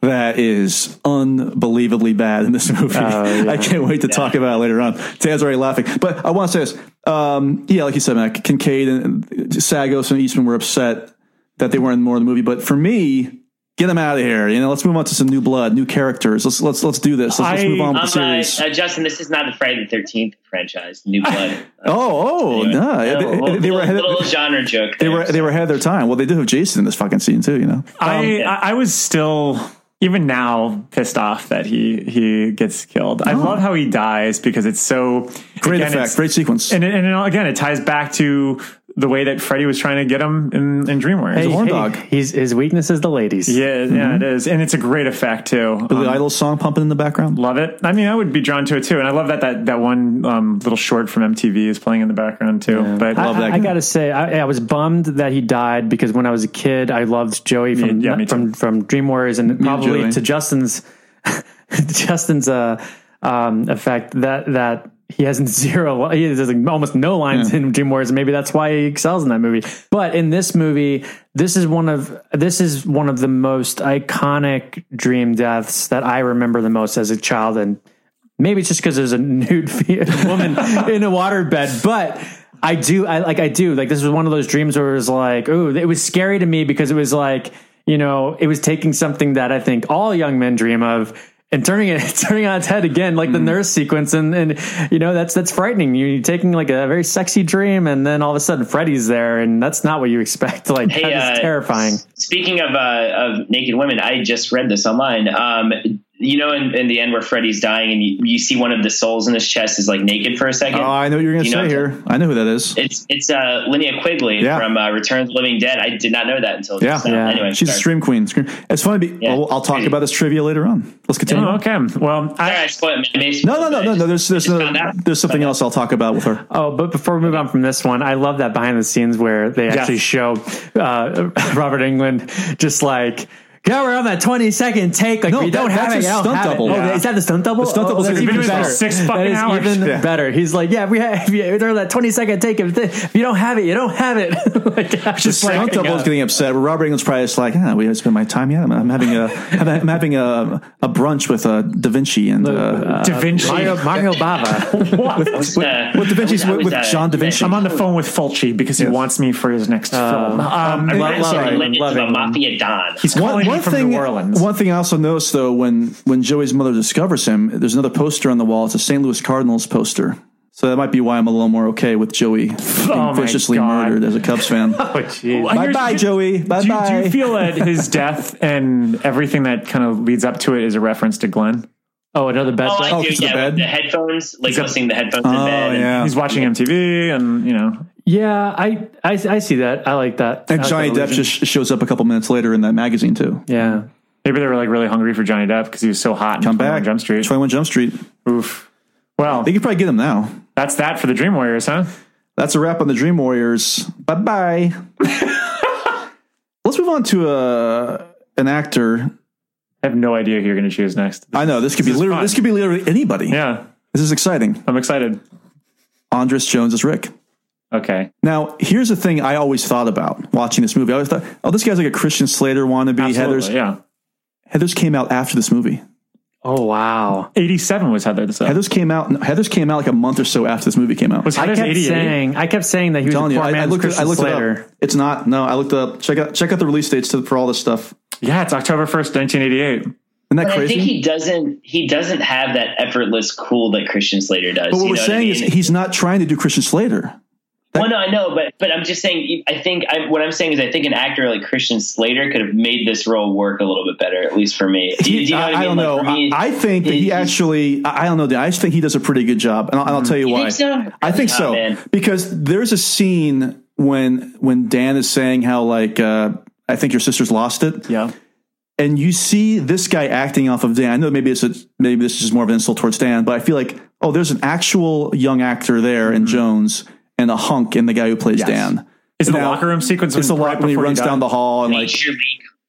that is unbelievably bad in this movie.
Oh,
I can't wait to talk about it later on. Dan's already laughing, but I want to say this: um, yeah, like you said, Mac, Kincaid and Sagoes and Eastman were upset that they weren't more in the movie, but for me. Get them out of here. You know, let's move on to some new blood, new characters. Let's let's let's do this. Let's, let's move on with the
Um, uh,
series.
uh, Justin, this is not the Friday the Thirteenth franchise. New Blood.
oh, oh,
Anyway.
no.
No,
They-
little,
they were ahead of-
little genre joke.
They
there.
were they were ahead of their time. Well, they do have Jason in this fucking scene too. You know,
I, I I was still even now pissed off that he he gets killed. I love how he dies because it's so
great
again,
effect, great sequence.
and it- and again it ties back to the way that Freddy was trying to get him in, in Dream Warriors.
Hey,
horn
hey,
dog.
He's his weakness is the ladies.
Yeah, yeah, it is, and it's a great effect too.
Billy
Um,
Idol song pumping in the background.
Love it. I mean, I would be drawn to it too, and I love that that that one um, little short from MTV is playing in the background too. But
I, I- I gotta say, I, I was bummed that he died because when I was a kid, I loved Joey from
Yeah, me too.
from from Dream Warriors, and probably
Joey.
to Justin's Justin's uh, um, effect that that he has zero, he has almost no lines in Dream Warriors, and maybe that's why he excels in that movie. But in this movie, this is one of this is one of the most iconic dream deaths that I remember the most as a child, and maybe it's just because there's a nude woman in a waterbed, but I do, I like, I do like this was one of those dreams where it was like, oh, it was scary to me because it was like, you know, it was taking something that I think all young men dream of. And turning it, turning on its head again, like the nurse sequence, and and you know that's that's frightening. You're taking like a very sexy dream, and then all of a sudden Freddy's there, and that's not what you expect. Like
Hey,
that is
uh,
terrifying.
Speaking of uh, of naked women, I just read this online. Um, you know, in, in the end where Freddy's dying, and you, you see one of the souls in his chest is like naked for a second.
Oh, I know what you're going to
You
say
what I'm
here. I know who that is.
It's it's uh, Linnea Quigley
Yeah.
from uh, Return of the Living Dead. I did not know that until
Yeah,
just now. Anyway,
she's a scream queen. It's funny. Be,
Yeah.
I'll, I'll talk about this trivia later on. Let's continue.
oh, okay. Well,
Sorry, I spoiled it.
No, no, no, no, no. There's there's no, there's something else I'll talk about with her.
Oh, but before we move on from this one, I love that behind the scenes where they actually show uh, Robert Englund just like. Yeah, we're on that twenty second take. Like
No,
we
that-
don't have
that's
it.
a
I don't
stunt
have
double.
It. Oh, is that the stunt double?
The stunt
oh,
double's
that's
like
even better.
six fucking
that is
hours.
even
Yeah.
better. He's like, yeah, if we have, if you, they're that twenty second take. If, they, if you don't have it, you don't have it. like,
Just stunt double is getting upset. Robert Englund's probably just like, ah, we haven't spent my time yet. I'm, I'm having a I'm having a a brunch with uh, Da Vinci and uh,
Da Vinci.
Mario, Mario Bava.
What?
with, with Da Vinci's with, with John Da Vinci.
I'm on the phone with Fulci because he wants me for his next film. Um,
I
I'm
love-
also
love-
related
love
to the
England.
mafia don.
he's
One,
calling
one
from
thing,
New Orleans.
one thing I also noticed though, when when Joey's mother discovers him, there's another poster on the wall. It's a St. Louis Cardinals poster. So that might be why I'm a little more okay with Joey being
Oh
viciously
God.
murdered as a Cubs fan.
Oh, jeez.
Bye bye, Joey. Bye
do, you-
bye.
do you feel that his death and everything that kind of leads up to it is a reference to Glen?
Oh, another bed.
Oh, I
Oh,
do.
it's the bed?
the headphones, like
got-
listening to the headphones in
Oh,
bed. and-
yeah.
He's watching MTV, and you know,
Yeah, I, I I see that. I like that.
And
like
Johnny
that
Depp just shows up a couple minutes later in that magazine too.
yeah.
maybe they were like really hungry for Johnny Depp because he was so hot. in
Come
21
back,
Jump Street.
21 Jump Street.
Oof. Well,
They could probably get him now.
that's that for the Dream Warriors, huh?
That's a wrap on the Dream Warriors. Bye bye. Let's move on to a an actor.
I have no idea who you're going to choose next.
I know this could
This
be literally
fun.
this could be literally anybody.
Yeah,
This is exciting.
I'm excited.
Andras Jones is Rick.
Okay.
Now, here's the thing I always thought about watching this movie. I always thought, oh, this guy's like a Christian Slater wannabe.
Absolutely,
Heathers
yeah.
Heathers came out after this movie.
Oh wow.
87 was Heather. So.
Heathers came out. Heathers came out like a month or so after this movie came out.
Was
I
Heathers
kept
88?
saying I kept saying that he was a
telling you,
poor
I, I looked. At, I
Christian
looked
Slater.
it up. It's not. No, I looked up. Check out. Check out the release dates to, for all this stuff.
Yeah, it's October 1st, 1988.
Isn't that
But I
crazy?
think he doesn't. He doesn't have that effortless cool that Christian Slater does.
but what
you
we're
know
saying
what I mean?
is he's not trying to do Christian Slater.
Well, no, I know, but but I'm just saying. I think I, what I'm saying is I think an actor like Christian Slater could have made this role work a little bit better, at least for me. Do you, do you know
I,
what I,
I
mean?
don't
Like,
know.
for me,
I, I think that he actually. I I don't know. Dan. I just think he does a pretty good job, and I'll, and I'll tell you,
You
why.
think so?
I think
Oh,
so
man.
because there's a scene when when Dan is saying how like uh, I think your sister's lost it.
Yeah.
and you see this guy acting off of Dan. I know maybe it's a, maybe this is more of an insult towards Dan, but I feel like oh, there's an actual young actor there in Jones and a hunk in the guy who plays
Yes.
Dan.
Is it the locker room sequence?
It's the locker when he runs
died?
down the hall and like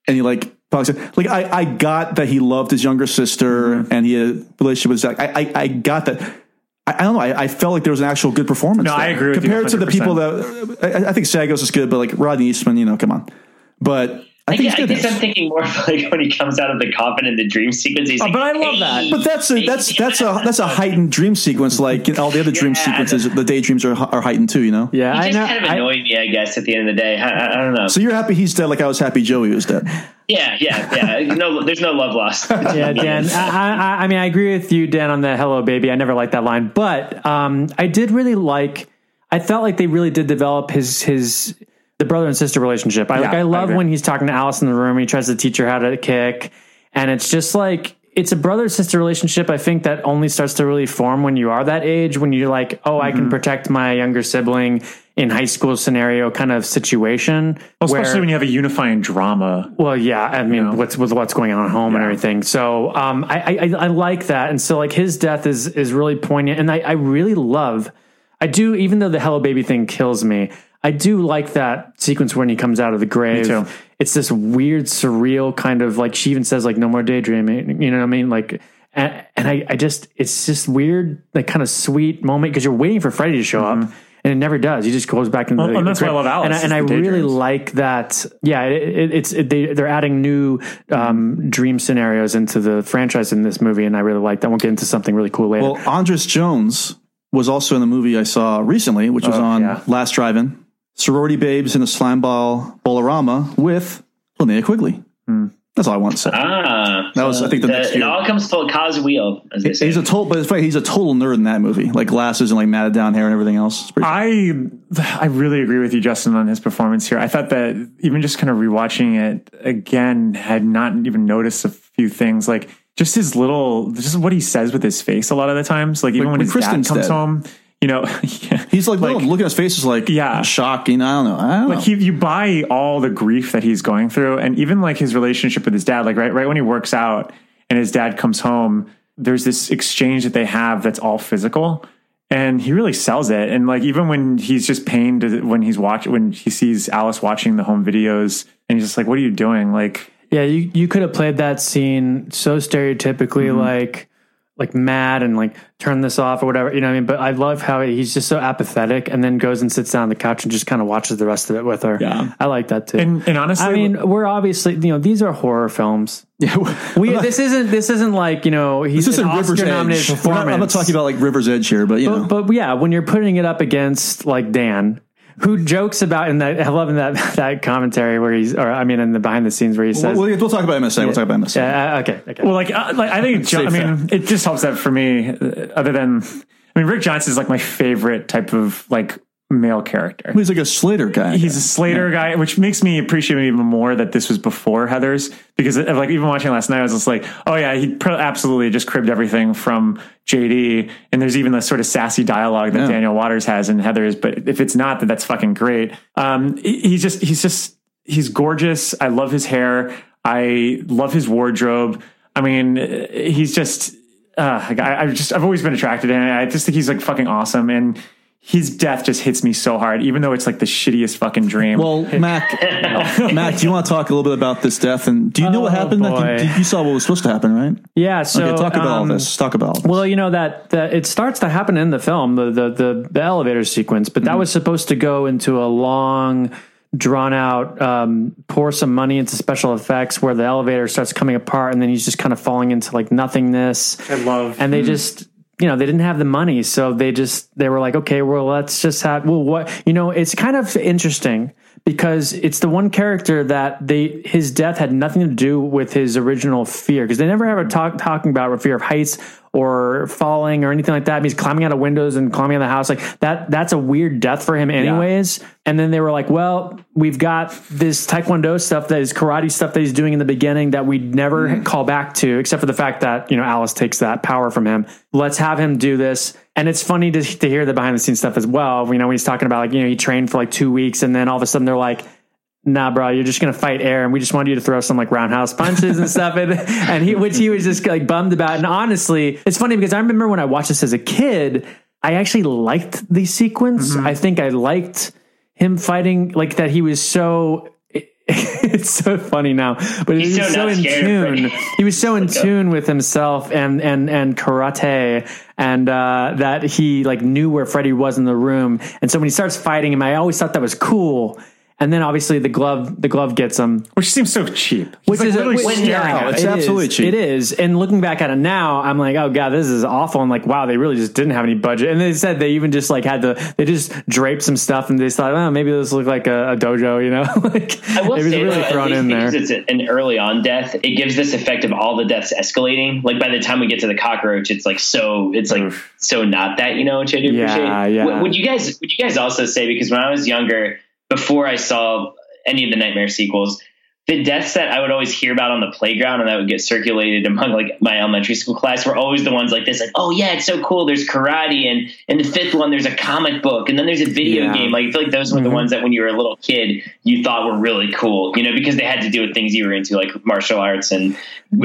and he like Like I, I got that he loved his younger sister
Mm-hmm.
and he had a relationship with Zach. I, I, I got that. I, I don't know. I, I felt like there was an actual good performance.
No, I agree with you
compared to the people that I, I think Sagoes is good, but like Rodney Eastman, you know, come on. But I
I,
think
guess, I
good.
guess I'm thinking more of like when he comes out of the coffin in the dream sequence. He's
Oh,
like,
but I love that.
But that's a that's that's a that's a heightened dream sequence. Like all the other dream
Yeah,
sequences, the daydreams are are heightened too. You know.
Yeah,
He
I
just
know.
kind of
I-
annoyed me, I guess, at the end of the day. I, I, I don't know.
So you're happy he's dead, like I was happy Joey was dead.
yeah, yeah, yeah. No, there's no love lost.
yeah, Dan. I, I, I mean, I agree with you, Dan, on the "Hello, baby." I never liked that line, but um, I did really like. I felt like they really did develop his his the brother and sister relationship. I like.
Yeah,
I
I
love
agree.
when he's talking to Alice in the room. He tries to teach her how to kick, and it's just like it's a brother sister relationship. I think that only starts to really form when you are that age. When you're like, oh, I
Mm-hmm.
can protect my younger sibling in high school scenario kind of situation.
Well, especially
where-
when you have a unifying drama.
well, yeah, I mean,
know?
what's with what's going on at home and everything. So, um, I, I I like that, and so like his death is is really poignant, and I I really love. I do, even though the Hello Baby thing kills me. I do like that sequence when he comes out of the grave.
too.
It's this weird, surreal kind of like she even says like no more daydreaming. You know what I mean? Like, and, and I I just it's just weird, like kind of sweet moment because you're waiting for Freddy to show up. And it never does. He just goes back into
Mm-hmm. Well,
the.
and that's why I love Alice,
And I, and I really like that. Yeah, it, it, it's it, they they're adding new um, dream scenarios into the franchise in this movie, and I really like that. We'll get into something really cool later.
Well, Andras Jones was also in the movie I saw recently, which was
Oh,
on
yeah.
Last Drive-In. Sorority Babes in a Slimeball Bowl-O-Rama with Linnea Quigley.
Hmm.
That's all I want to say.
ah,
That was, I think, the next
it
year.
all comes full cause wheel, as they say.
He's a total, but it's funny. He's a total nerd in that movie, like glasses and like matted down hair and everything else. It's pretty
I I really agree with you, Justin, on his performance here. I thought that even just kind of rewatching it again, had not even noticed a few things like just his little, just what he says with his face a lot of the times. Like even
Like
when
when
his
Kristen's
dad comes
dead.
home, you know.
He's like, no, look at his face is like
Yeah.
shock. You know, I don't know. I don't know.
like he, you buy all the grief that he's going through, and even like his relationship with his dad. Like right, right when he works out and his dad comes home, there's this exchange that they have that's all physical, and he really sells it. And like even when he's just pained when he's watching when he sees Alice watching the home videos, and he's just like, "What are you doing?" Like
yeah, you you could have played that scene so stereotypically,
Mm-hmm.
like like mad and like turn this off or whatever. You know what I mean? But I love how he's just so apathetic, and then goes and sits down on the couch and just kind of watches the rest of it with her.
Yeah.
I like that too.
And- and honestly-
I mean, we're obviously you know these are horror films.
Yeah,
We this isn't this isn't like you know he's
this
an Oscar nominated.
We're not-
performance.
I'm not talking about like River's Edge here, but you know,
But, but yeah, when you're putting it up against like Dan, who jokes about in that I love in that that commentary where he's or I mean in the behind the scenes where he says
we'll, we'll, we'll talk about him in. We'll talk about him in a second.
yeah, uh, okay, okay.
Well, like, uh, like I think, it I
Safe
mean, it just helps that for me. uh, Other than, I mean, Rick Johnson is like my favorite type of like male character.
He's like a Slater guy.
He's a Slater guy, which makes me appreciate him even more that this was before Heathers because of, like even watching last night, I was just like, oh yeah, he pr- absolutely just cribbed everything from JD. And there's even the sort of sassy dialogue that
Yeah.
Daniel Waters has in Heathers. But if it's not, that that's fucking great. Um, he's just he's just he's gorgeous. I love his hair. I love his wardrobe. I mean, he's just. Uh, I, I've just I've always been attracted to him. I just think he's like fucking awesome, and his death just hits me so hard, even though it's like the shittiest fucking dream.
Well, Mac, Mac, do you want to talk a little bit about this death? And do you know what
Oh,
happened? Like, you, you saw what was supposed to happen, right?
Yeah, so
okay, talk about all
um,
this. Talk about all this.
Well, you know that, that it starts to happen in the film, the the the, the elevator sequence, but
Mm-hmm.
that was supposed to go into a long, drawn out, um, pour some money into special effects where the elevator starts coming apart, and then he's just kind of falling into like nothingness.
I love,
and they
Mm-hmm.
just you know they didn't have the money so they just they were like okay well let's just have well what you know it's kind of interesting because it's the one character that they his death had nothing to do with his original fear because they never ever talk talking about fear of heights or falling or anything like that. I mean, he's climbing out of windows and climbing out of the house like that. That's a weird death for him, anyways. And then they were like, "Well, we've got this Taekwondo stuff that is karate stuff that he's doing in the beginning that we'd never mm-hmm. call back to, except for the fact that you know Alice takes that power from him. Let's have him do this." And it's funny to, to hear the behind the scenes stuff as well. You know, when he's talking about like you know he trained for like two weeks and then all of a sudden they're like nah, bro, you're just gonna fight air, and we just wanted you to throw some like roundhouse punches and stuff, and, and he, which he was just like bummed about. And honestly, it's funny because I remember when I watched this as a kid, I actually liked the sequence. I think I liked him fighting like that. He was so. it's so funny now, but
He's
he was
so
so in tune. He was so in tune with himself and and and karate, and uh, that he like knew where Freddy was in the room. And so when he starts fighting him, I always thought that was cool. And then obviously the glove, the glove gets him,
which seems so cheap.
which
like
is
literally
which-
staring
yeah,
at it.
it
It's
is.
absolutely cheap.
It is. And looking back at it now, I'm like, oh god, this is awful. And like, wow, they really just didn't have any budget. And they said they even just like had to, they just draped some stuff, and they thought, oh, maybe this look like a, a dojo, you know? like
I will
it was
say
really
though, at
thrown
least
in there.
because it's an early on death, it gives this effect of all the deaths escalating. Like by the time we get to the cockroach, it's like so it's like so not that you know, which I do
Yeah,
appreciate.
yeah.
Would, would you guys would you guys also say because when I was younger, before I saw any of the Nightmare sequels. The deaths that I would always hear about on the playground and that would get circulated among like my elementary school class were always the ones like this, like, oh yeah, it's so cool. There's karate and in the fifth one there's a comic book and then there's a video
Yeah.
game. Like I feel like those were the
Mhm.
ones that when you were a little kid you thought were really cool, you know, because they had to do with things you were into, like martial arts and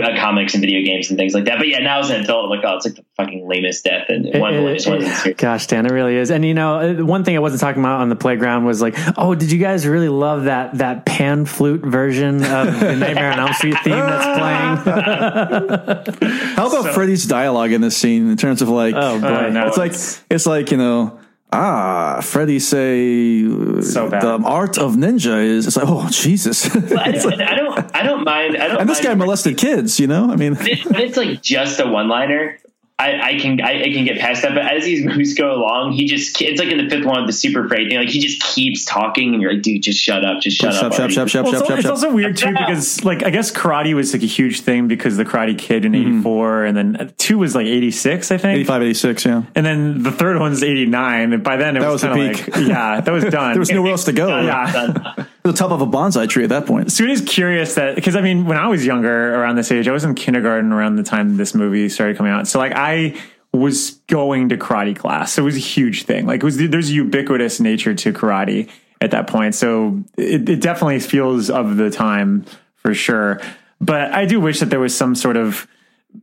uh, comics and video games and things like that. But yeah, now as an adult, like oh, it's like the fucking lamest death and one of the lamest ones. in.
Gosh, Dan, it really is. And you know, uh, one thing I wasn't talking about on the playground was like, oh, did you guys really love that that pan flute version of the Nightmare on Elm Street theme that's playing?
How about Freddy's dialogue in this scene in terms of like,
Oh, boy.
Uh, no,
it's like it's like you know. Ah, Freddy say
So bad.
the art of ninja is. It's like, oh Jesus!
But I, don't, I don't, I don't mind. I don't.
and this guy
mind
molested kids. You know, I mean,
But but it's like just a one liner. I, I can I, I can get past that, but as these movies go along, he just it's like in the fifth one with the super prey thing. Like he just keeps talking, and you're like, dude, just shut up, just shut
shut,
up.
shut,
already.
shut, shut,
Well,
shut,
it's,
shut,
it's
shut.
also weird too because like I guess karate was like a huge thing because the Karate Kid in mm-hmm. '84 and then uh, two was like '86 I think.
85, 86, yeah.
And then the third one's '89. And by then it
That
was,
was the
kind of
peak.
like yeah, that was done.
There was nowhere else to go.
Yeah.
The top of a bonsai tree at that point.
Sudi's curious that because I mean, when I was younger, around this age, I was in kindergarten around the time this movie started coming out. So like, I was going to karate class. So it was a huge thing. Like, it was there's a ubiquitous nature to karate at that point. So it, it definitely feels of the time for sure. But I do wish that there was some sort of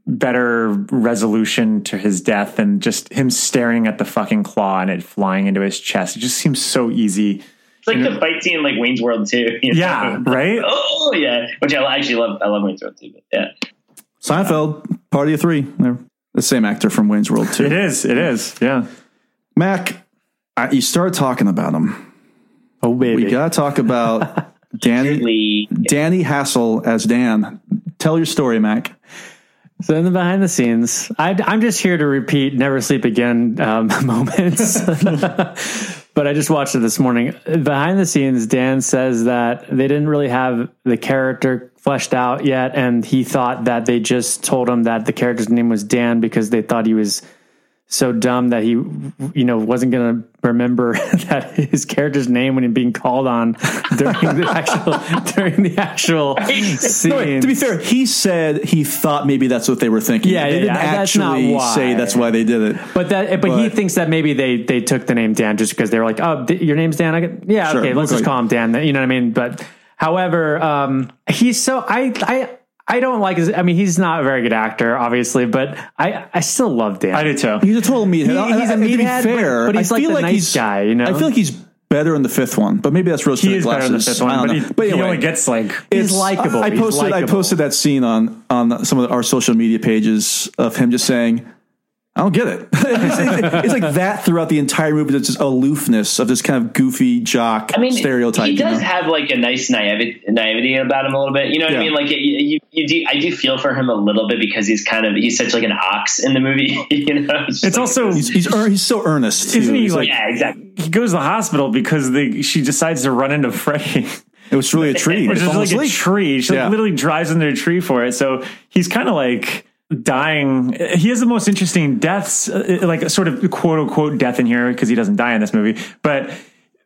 better resolution to his death than just him staring at the fucking claw and it flying into his chest. It just seems so easy.
It's like the fight scene in like Wayne's World too. you know?
Yeah, right?
Oh yeah, which I actually love. I love Wayne's World too. But yeah,
Seinfeld, Party of Three. They're the same actor from Wayne's World too.
It is. It is. Yeah.
Mac, I, you start talking about him.
Oh baby,
We got to talk about Danny Danny Hassel as Dan. Tell your story, Mac.
So in the behind the scenes, I, I'm just here to repeat "Never Sleep Again" um, moments. But I just watched it this morning. Behind the scenes, Dan says that they didn't really have the character fleshed out yet, and he thought that they just told him that the character's name was Dan because they thought he was so dumb that he, you know, wasn't going to remember that his character's name when he's being called on during the actual during the actual scene.
No, wait, to be fair, he said he thought maybe that's what they were thinking.
Yeah,
they
yeah,
didn't
yeah.
Actually
why.
say that's why they did it.
But that, but, he thinks that maybe they they took the name Dan just because they were like, oh, your name's Dan. I get, yeah,
Sure,
okay, let's just call him Dan. You know what I mean? But however, um, he's so I I. I don't like his. I mean, he's not a very good actor, obviously, but I, I still love Dan.
I do too.
He's a total meathead.
He- he's a
and to be
meathead, but-
fair,
but he's
I
like
feel
the
like
nice
he's
guy, you know?
I feel like he's better in the fifth one, but maybe that's rose
He is
glasses.
better than the fifth one,
I
but,
don't
he,
know. but
he only gets like
He's likable.
I
He's
posted I
likable.
posted that scene on on some of our social media pages of him just saying, "I don't get it." it's, it's like that throughout the entire movie. It's just aloofness of this kind of goofy jock
I mean,
stereotype.
He
you
does
know?
have like a nice naivety, naivety about him a little bit. You know what I mean? Like you, you, you do. I do feel for him a little bit because he's kind of he's such like an ox in the movie. you know,
it's
It's, like-
also
He's he's, ear- he's so earnest. too.
Isn't he
He's
like-
yeah, exactly.
he goes to the hospital because they she decides to run into Freddy,
it was really a tree.
which
They
is like a tree. She like,
Yeah.
literally drives into a tree for it. So he's kind of like dying. He has the most interesting deaths, uh, like a sort of quote unquote death in here because he doesn't die in this movie, but.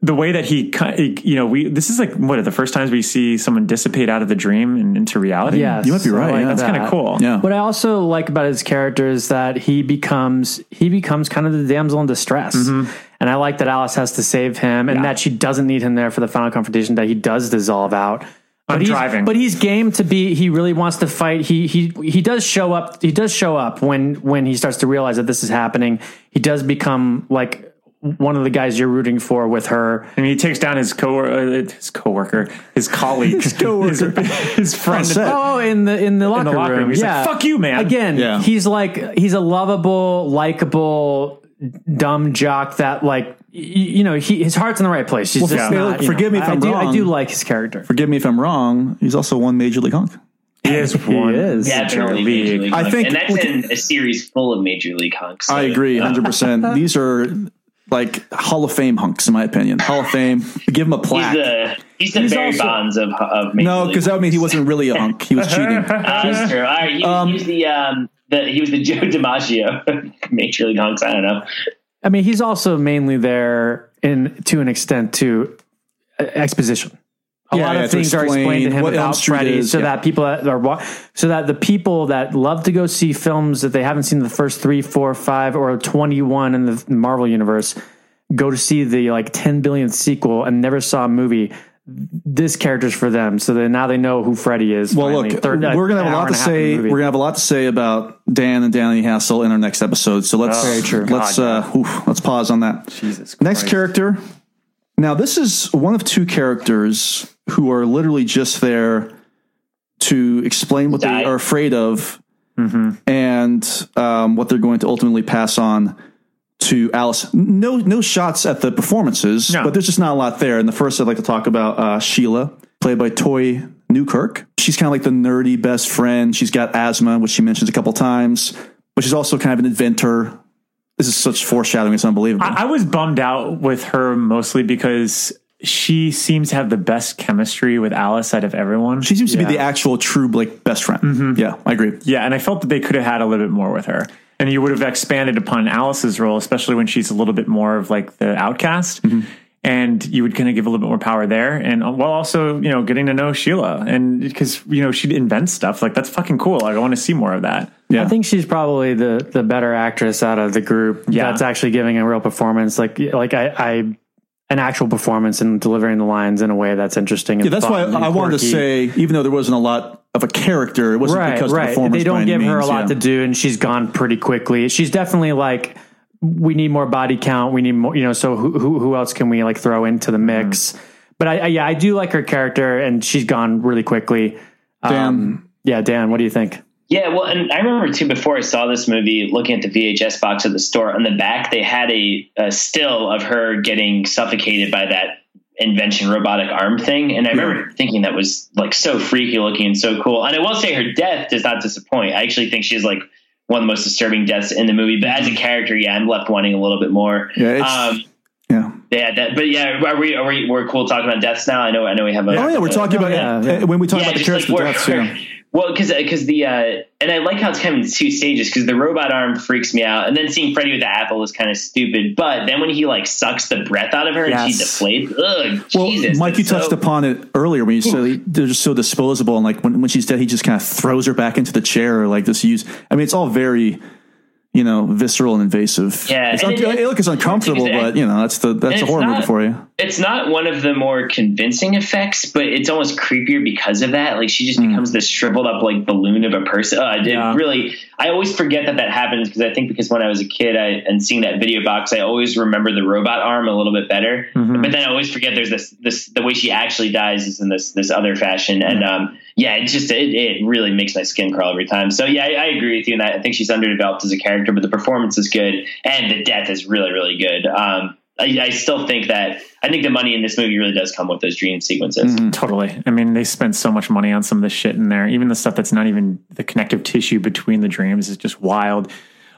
The way that he, ki- you know, we this is like what the first times we see someone dissipate out of the dream and into reality.
yeah
You might be right,
like
yeah.
that's kind of cool.
Yeah.
What I also like about his character is that he becomes he becomes kind of the damsel in distress,
Mm-hmm.
and I like that Alice has to save him, and that she doesn't need him there for the final confrontation. That he does dissolve out. But
I'm
he's,
driving.
but he's game to be. He really wants to fight. He he he does show up. He does show up when when he starts to realize that this is happening. He does become like one of the guys you're rooting for with her.
And he takes down his co uh, his coworker, his colleague, his,
coworker.
his, his friend.
Oh, in the in the locker,
locker room.
room.
He's like,
yeah.
"Fuck you, man."
Again,
Yeah.
he's like he's a lovable, likable, dumb jock that like y- you know he his heart's in the right place. He's
Well,
just
for-
not, you
forgive
know,
me if
I
I'm
do,
wrong.
I do like his character.
Forgive me if I'm wrong. He's also one major league hunk.
He is one.
is.
Definitely Major League
I
Hunk.
think-
and that's in a series full of Major League hunks.
I
so,
agree,
uh,
hundred percent. These are like Hall of Fame hunks, in my opinion. Hall of Fame. Give him a
He's
plaque.
the he's the
He's
Barry
also-
Bonds of of Major
no,
League
because that would mean he wasn't really a hunk. He was cheating.
Uh, that's true. All right, he, was- he was the um the he was the Joe DiMaggio of Major League hunks. I don't know.
I mean, he's also mainly there in to an extent to uh, exposition. A
Yeah,
lot
yeah,
of things are explained to him about Freddy,
is,
so
yeah.
that people that are so that the people that love to go see films that they haven't seen the first three, four, five, or twenty one in the Marvel universe go to see the like ten billionth sequel and never saw a movie. This character's for them, so that now they know who Freddy is.
Well,
finally.
look,
Third-
we're gonna have a lot to
half in the
say. We're gonna have a lot to say about Dan and Danny Hassel in our next episode. So let's
Very true.
let's
God,
uh, oof, let's pause on that.
Jesus
Next character. Now, this is one of two characters who are literally just there to explain what
Die.
they are afraid of
Mm-hmm.
and um, what they're going to ultimately pass on to Alice. No, no shots at the performances,
No.
but there's just not a lot there. And the first I'd like to talk about uh, Sheila, played by Toy Newkirk. She's kind of like the nerdy best friend. She's got asthma, which she mentions a couple times, but she's also kind of an inventor. This is such foreshadowing; it's unbelievable.
I, I was bummed out with her mostly because she seems to have the best chemistry with Alice out of everyone.
she seems to be the actual true like best friend.
Mm-hmm.
Yeah, I agree.
Yeah, and I felt that they could have had a little bit more with her. And you would have expanded upon Alice's role, especially when she's a little bit more of like the outcast.
Mm-hmm.
And you would kind of give a little bit more power there. And uh, while also, you know, getting to know Sheila. And because, you know, she'd invent stuff. Like, that's fucking cool. Like, I want to see more of that.
Yeah,
I think she's probably the the better actress out of the group.
Yeah.
that's actually giving a real performance. Like like I, I an actual performance and delivering the lines in a way that's interesting. And
yeah, that's why
fun and
I wanted to say, even though there wasn't a lot of a character, it wasn't
right,
because of the
right.
performance.
They don't
any
give her a lot
yeah.
to do, and she's gone pretty quickly. She's definitely like. We need more body count. We need more, you know. So who who, who else can we like throw into the mix? But I, I yeah, I do like her character, and she's gone really quickly.
Dan,
Um, yeah, Dan, what do you think?
Yeah, well, and I remember too before I saw this movie, looking at the VHS box at the store. On the back, they had a, a still of her getting suffocated by that invention robotic arm thing, and I remember thinking that was like so freaky looking and so cool. And I will say, her death does not disappoint. I actually think she's like one of the most disturbing deaths in the movie. But as a character, yeah, I'm left wanting a little bit more.
Yeah,
um,
yeah.
yeah, that, but yeah, are we are we we're cool talking about deaths now? I know, I know, we have a.
Oh yeah, we're talking about
yeah,
uh, when we talk about the
just
character
like
deaths.
where-
Yeah.
Well, because because the uh, and I like how it's kind of in two stages because the robot arm freaks me out, and then seeing Freddy with the apple is kind of stupid. But then when he like sucks the breath out of her and she
Yes.
deflates, ugh,
Well,
Jesus,
Mike, you
that's
touched upon it earlier when you said they're just so disposable, and like when, when she's dead, he just kind of throws her back into the chair, or like this use. I mean, it's all very, you know, visceral and invasive.
Yeah,
it's
and
un-
it-
look, it's uncomfortable,
it-
but you know, that's the that's a horror movie for you.
It's not one of the more convincing effects, but it's almost creepier because of that. Like she just becomes this shriveled up like balloon of a person. Uh, I did
Yeah.
really. I always forget that that happens because I think because when I was a kid I, and seeing that video box, I always remember the robot arm a little bit better. But then I always forget there's this this the way she actually dies is in this this other fashion. And um, yeah, it just it, it really makes my skin crawl every time. So yeah, I, I agree with you, and I, I think she's underdeveloped as a character, but the performance is good and the death is really really good. Um, I, I still think that I think the money in this movie really does come with those dream sequences.
Totally. I mean, they spent so much money on some of the shit in there. Even the stuff that's not even the connective tissue between the dreams is just wild.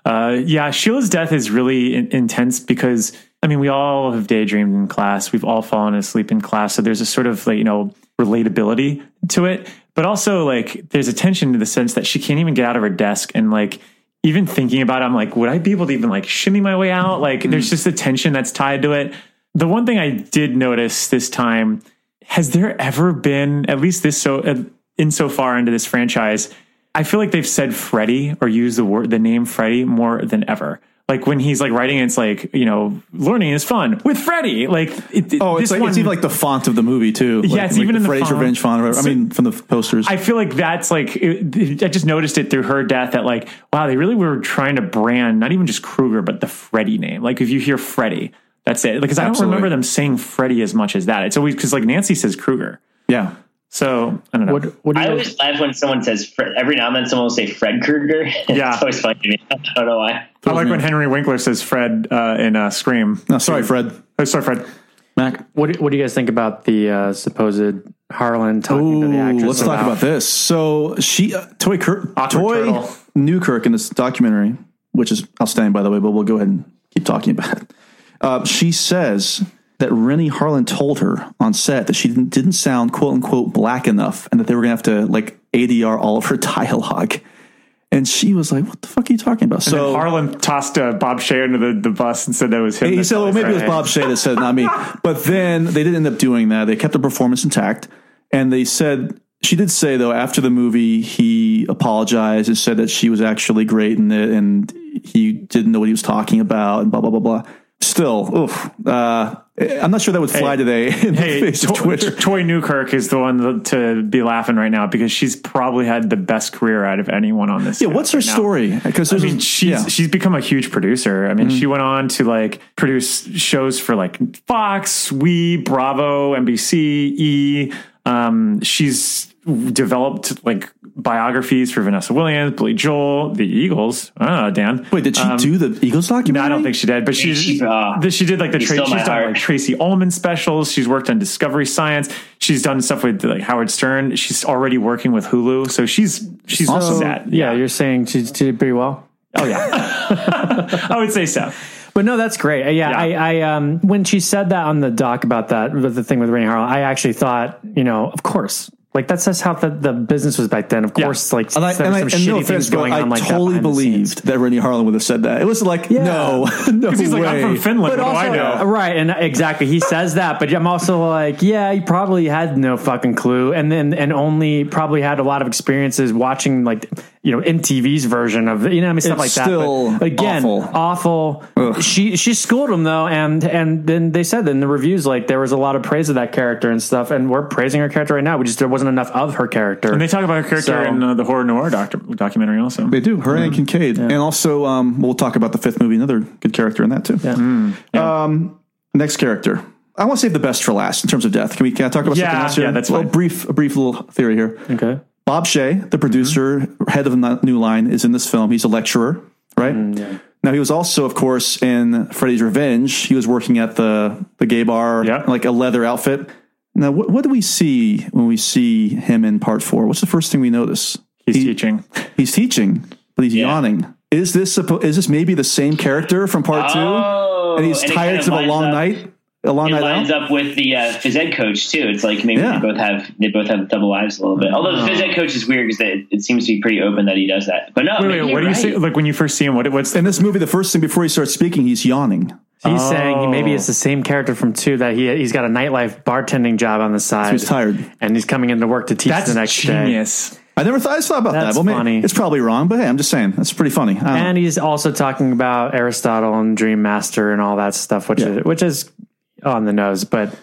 Uh, yeah, Sheila's death is really in- intense because I mean, we all have daydreamed in class. We've all fallen asleep in class. So there's a sort of like you know relatability to it, but also like there's a tension to the sense that she can't even get out of her desk and like even thinking about it, I'm like, would I be able to even like shimmy my way out? Like, there's just a tension that's tied to it. The one thing I did notice this time has there ever been at least this so uh, far into this franchise? I feel like they've said Freddy or used the word the name Freddy more than ever. Like when he's like writing, it's like you know, learning is fun with Freddy. Like, it,
Oh, it's
this
like
one-
it's even like the font of the movie too. Like,
Yeah, it's
like
even
the
in the
Freddy's
font.
Revenge font.
So-
I mean, from the posters.
I feel like that's like it, I just noticed it through her death that like wow they really were trying to brand not even just Krueger but the Freddy name. Like if you hear Freddy, That's it. Because I don't remember them saying Freddy as much as that. It's always because like Nancy says Krueger.
Yeah.
So I don't know.
What, what do
I
you
always laugh when someone says Fred, every now and then someone will say Fred Krueger.
Yeah.
it's always funny to me. I don't know why.
I like when Henry Winkler says Fred uh, in uh, Scream.
No, sorry, Fred.
Oh, sorry, Fred.
Mac.
what, do- what do you guys think about the uh, supposed Harlin talking to the actress?
let's talk about this. So she, uh, Toy, Kirk, Toy
turtle.
Newkirk in this documentary, which is outstanding, by the way, but we'll go ahead and keep talking about it. Uh, she says that Renny Harlin told her on set that she didn't, didn't sound quote unquote black enough and that they were going to have to like ADR all of her dialogue. And she was like, what the fuck are you talking about?
And then Harlin tossed uh, Bob Shaye under the, the bus and said that was him.
He said, well, maybe it was Bob Shaye that said, not me. But then they didn't end up doing that. They kept the performance intact. And they said, she did say, though, after the movie, he apologized and said that she was actually great in it and he didn't know what he was talking about and blah, blah, blah, blah. Still, oof, uh, I'm not sure that would fly
Hey,
today in
Hey,
the face of
To-
Twitter.
Toy Newkirk is the one to be laughing right now because she's probably had the best career out of anyone on this.
Yeah, what's her
right
story? Because
I mean, she's
yeah.
she's become a huge producer. I mean,
Mhm.
she went on to like produce shows for like Fox, We, Bravo, NBC, E. Um, she's developed like biographies for Vanessa Williams, Billy Joel, the Eagles. Ah, Dan.
Wait, did she
Um,
do the Eagles documentary?
No, I don't think she did. But she
She- uh,
she, she did like the tra- she's done
heart.
like Tracey Ullman specials. She's worked on Discovery Science. She's done stuff with like Howard Stern. She's already working with Hulu. So she's she's
So,
That.
yeah, you're saying she did pretty well.
Oh yeah, I would say so.
But no, that's great. Yeah,
Yeah.
I, I um when she said that on the doc about that with the thing with Renny Harlin, I actually thought, you know, of course, like that's just how the, the business was back then. Of course, like
And I,
there
and
were
I,
some
no
shitty
offense,
things
but
going
I
on like
totally
behind the scenes.
believed that Renny Harlin would have said that. It was like, no, no
Because he's
way.
like, I'm from Finland.
But
what
also,
do I know?
right, and exactly, he says that, but I'm also like, yeah, he probably had no fucking clue, and then and only probably had a lot of experiences watching like you know MTV's version of you know I mean stuff
It's
like
still
that. But again,
awful.
awful. She she schooled him though, and and then they said in the reviews like there was a lot of praise of that character and stuff, and we're praising her character right now. We just there wasn't enough of her character.
And they talk about her character
So-
in uh, the Horror Noire doctor, documentary also.
They do. Her and Kincaid. And also, um, we'll talk about the fifth movie, another good character in that, too. Um, next character. I want to save the best for last in terms of death. Can we can I talk about
Yeah,
something else here?
yeah, that's
well, brief, a brief little theory here.
okay.
Bob Shaye, the producer, head of the New Line, is in this film. He's a lecturer, right? Now he was also, of course, in Freddy's Revenge. He was working at the the gay bar,
Yeah.
like a leather outfit. Now, what, what do we see when we see him in Part Four? What's the first thing we notice?
He's
He-
teaching.
He's teaching, but he's
Yeah.
yawning. Is this suppo- is this maybe the same character from Part
Oh,
Two? And he's
and
tired
kind
because of a long
up-
night, a long
It
night
lines
out.
up with the uh, phys ed coach too. It's like maybe
Yeah.
they both have they both have double lives a little bit. Although the phys ed coach is weird because it, it seems to be pretty open that he does that. But no,
Wait, wait, what do
you're
you say? Like when you first see him, what what's
In this movie, the first thing before he starts speaking, he's yawning.
He's saying he, maybe
Oh.
it's the oh. same character from two that he he's got a nightlife bartending job on the side.
he's tired.
and he's coming into work to teach
that's
the next day.
genius?
I never thought I thought about
That's
that. Well,
funny.
it's probably wrong, but hey, I'm just saying that's pretty funny. Don't know.
And he's also talking about Aristotle and Dream Master and all that stuff, which
Yeah.
is which is on the nose. But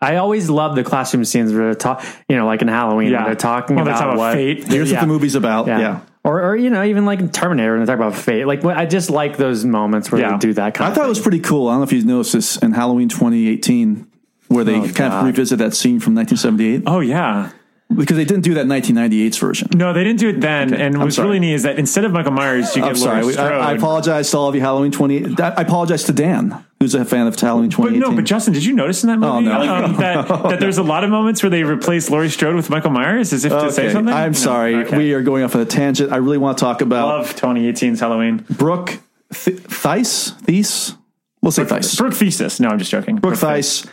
I always love the classroom scenes where they're talk, you know, like in Halloween,
Yeah.
they're talking
Well,
about what
fate.
Here's
yeah.
what the movie's about. Yeah.
Or, or you know, even like in Terminator, when they talk about fate. Like, I just like those moments where
Yeah.
they do that kind
I
of
thought it was pretty cool. I don't know if you've noticed this in Halloween 2018, where they
Oh,
kind
God.
of revisit that scene from 1978
Oh yeah.
because they didn't do that 1998's version.
No, they didn't do it then.
Okay,
And
I'm
what's
sorry.
really neat is that instead of Michael Myers, you get
I'm sorry.
Laurie
We- I, I apologize to all of you. Halloween 20. I apologize to Dan, who's a fan of Halloween
But
2018.
no, but Justin, did you notice in that movie
Oh, no.
um, that, that there's a lot of moments where they replace Laurie Strode with Michael Myers as if to say something?
I'm
No.
sorry.
Okay.
We are going off on a tangent. I really want to talk about
love 2018's Halloween.
Brooke Th- Thice. Thice. We'll say Thice.
Brooke Thesis. No, I'm just joking.
Brooke Theiss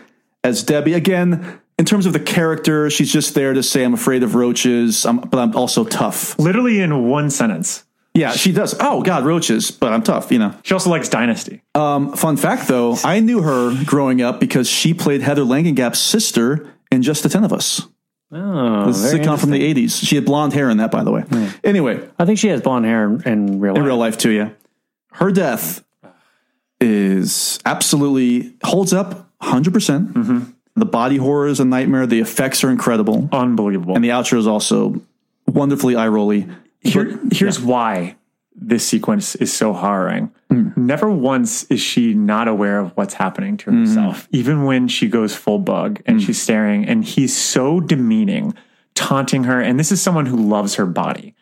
as Debbie. Again, in terms of the character, she's just there to say, I'm afraid of roaches, I'm, but I'm also tough.
Literally in one sentence.
Yeah, she does. Oh, God, roaches, but I'm tough, you know.
She also likes Dynasty.
Um, fun fact, though, I knew her growing up because she played Heather Langenkamp's sister in Just the Ten of Us.
Oh,
The
very
sitcom from the 80s. She had blonde hair in that, by the way. Anyway,
I think she has blonde hair in, in real life.
in real life, too, yeah. Her death is absolutely holds up 100%. percent The body horror is a nightmare. The effects are incredible.
Unbelievable.
And the outro is also wonderfully eye rolly.
Here, here's why this sequence is so harrowing. Mm. never once is she not aware of what's happening to herself. Mm. Even when she goes full bug and mm. she's staring, and he's so demeaning, taunting her. And this is someone who loves her body.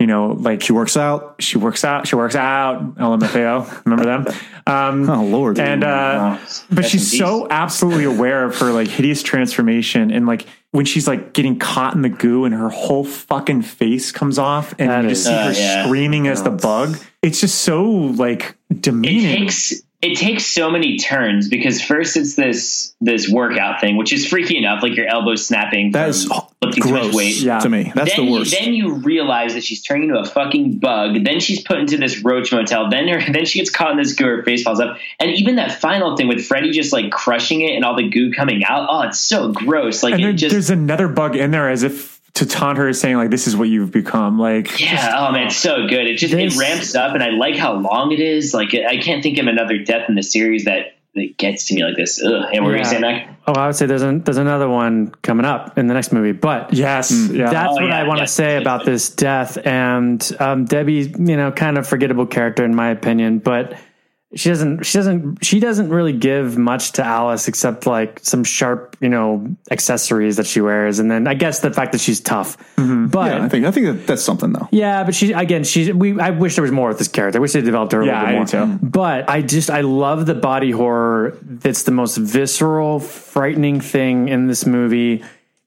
You know, like
She works out.
she works out. She works out. LMFAO. Remember them? Um,
Oh Lord.
and uh, but
Rest
she's so absolutely aware of her like hideous transformation, and like when she's like getting caught in the goo, and her whole fucking face comes off, and
That
you
is-
just see her
Uh, yeah.
screaming as the bug. It's just so like
it
demeaning.
takes it takes so many turns because first it's this this workout thing, which is freaky enough, like your elbow snapping.
That is
from
is
lifting
gross
weight.
Yeah.
to me. That's
then,
the worst.
then you realize that she's turning into a fucking bug. Then she's put into this roach motel. Then her, then she gets caught in this goo. Her face falls up. And even that final thing with Freddy just like crushing it and all the goo coming out. Oh, it's so gross. Like
and there,
just
there's another bug in there as if to taunt her, saying like, "This is what you've become." Like,
Yeah, oh man, it's so good. It just
This-
it ramps up, and I like how long it is. Like I can't think of another death in the series that, that gets to me like this. Ugh. And what were you
Yeah.
saying, Mac?
Oh, I would say there's an, there's another one coming up in the next movie, but
yes, yeah.
that's
Oh,
what
yeah,
I want to
yeah.
say about this death. And um, Debbie, you know, kind of forgettable character in my opinion, but she doesn't she doesn't she doesn't really give much to Alice except like some sharp, you know, accessories that she wears, and then I guess the fact that she's tough. Mm-hmm. But
yeah, I think I think that, that's something though.
yeah, but she again, she's we. I wish there was more with this character. I wish they developed her a
Yeah,
little bit
I
more.
too. Mm-hmm.
But I just I love the body horror. That's the most visceral, frightening thing in this movie.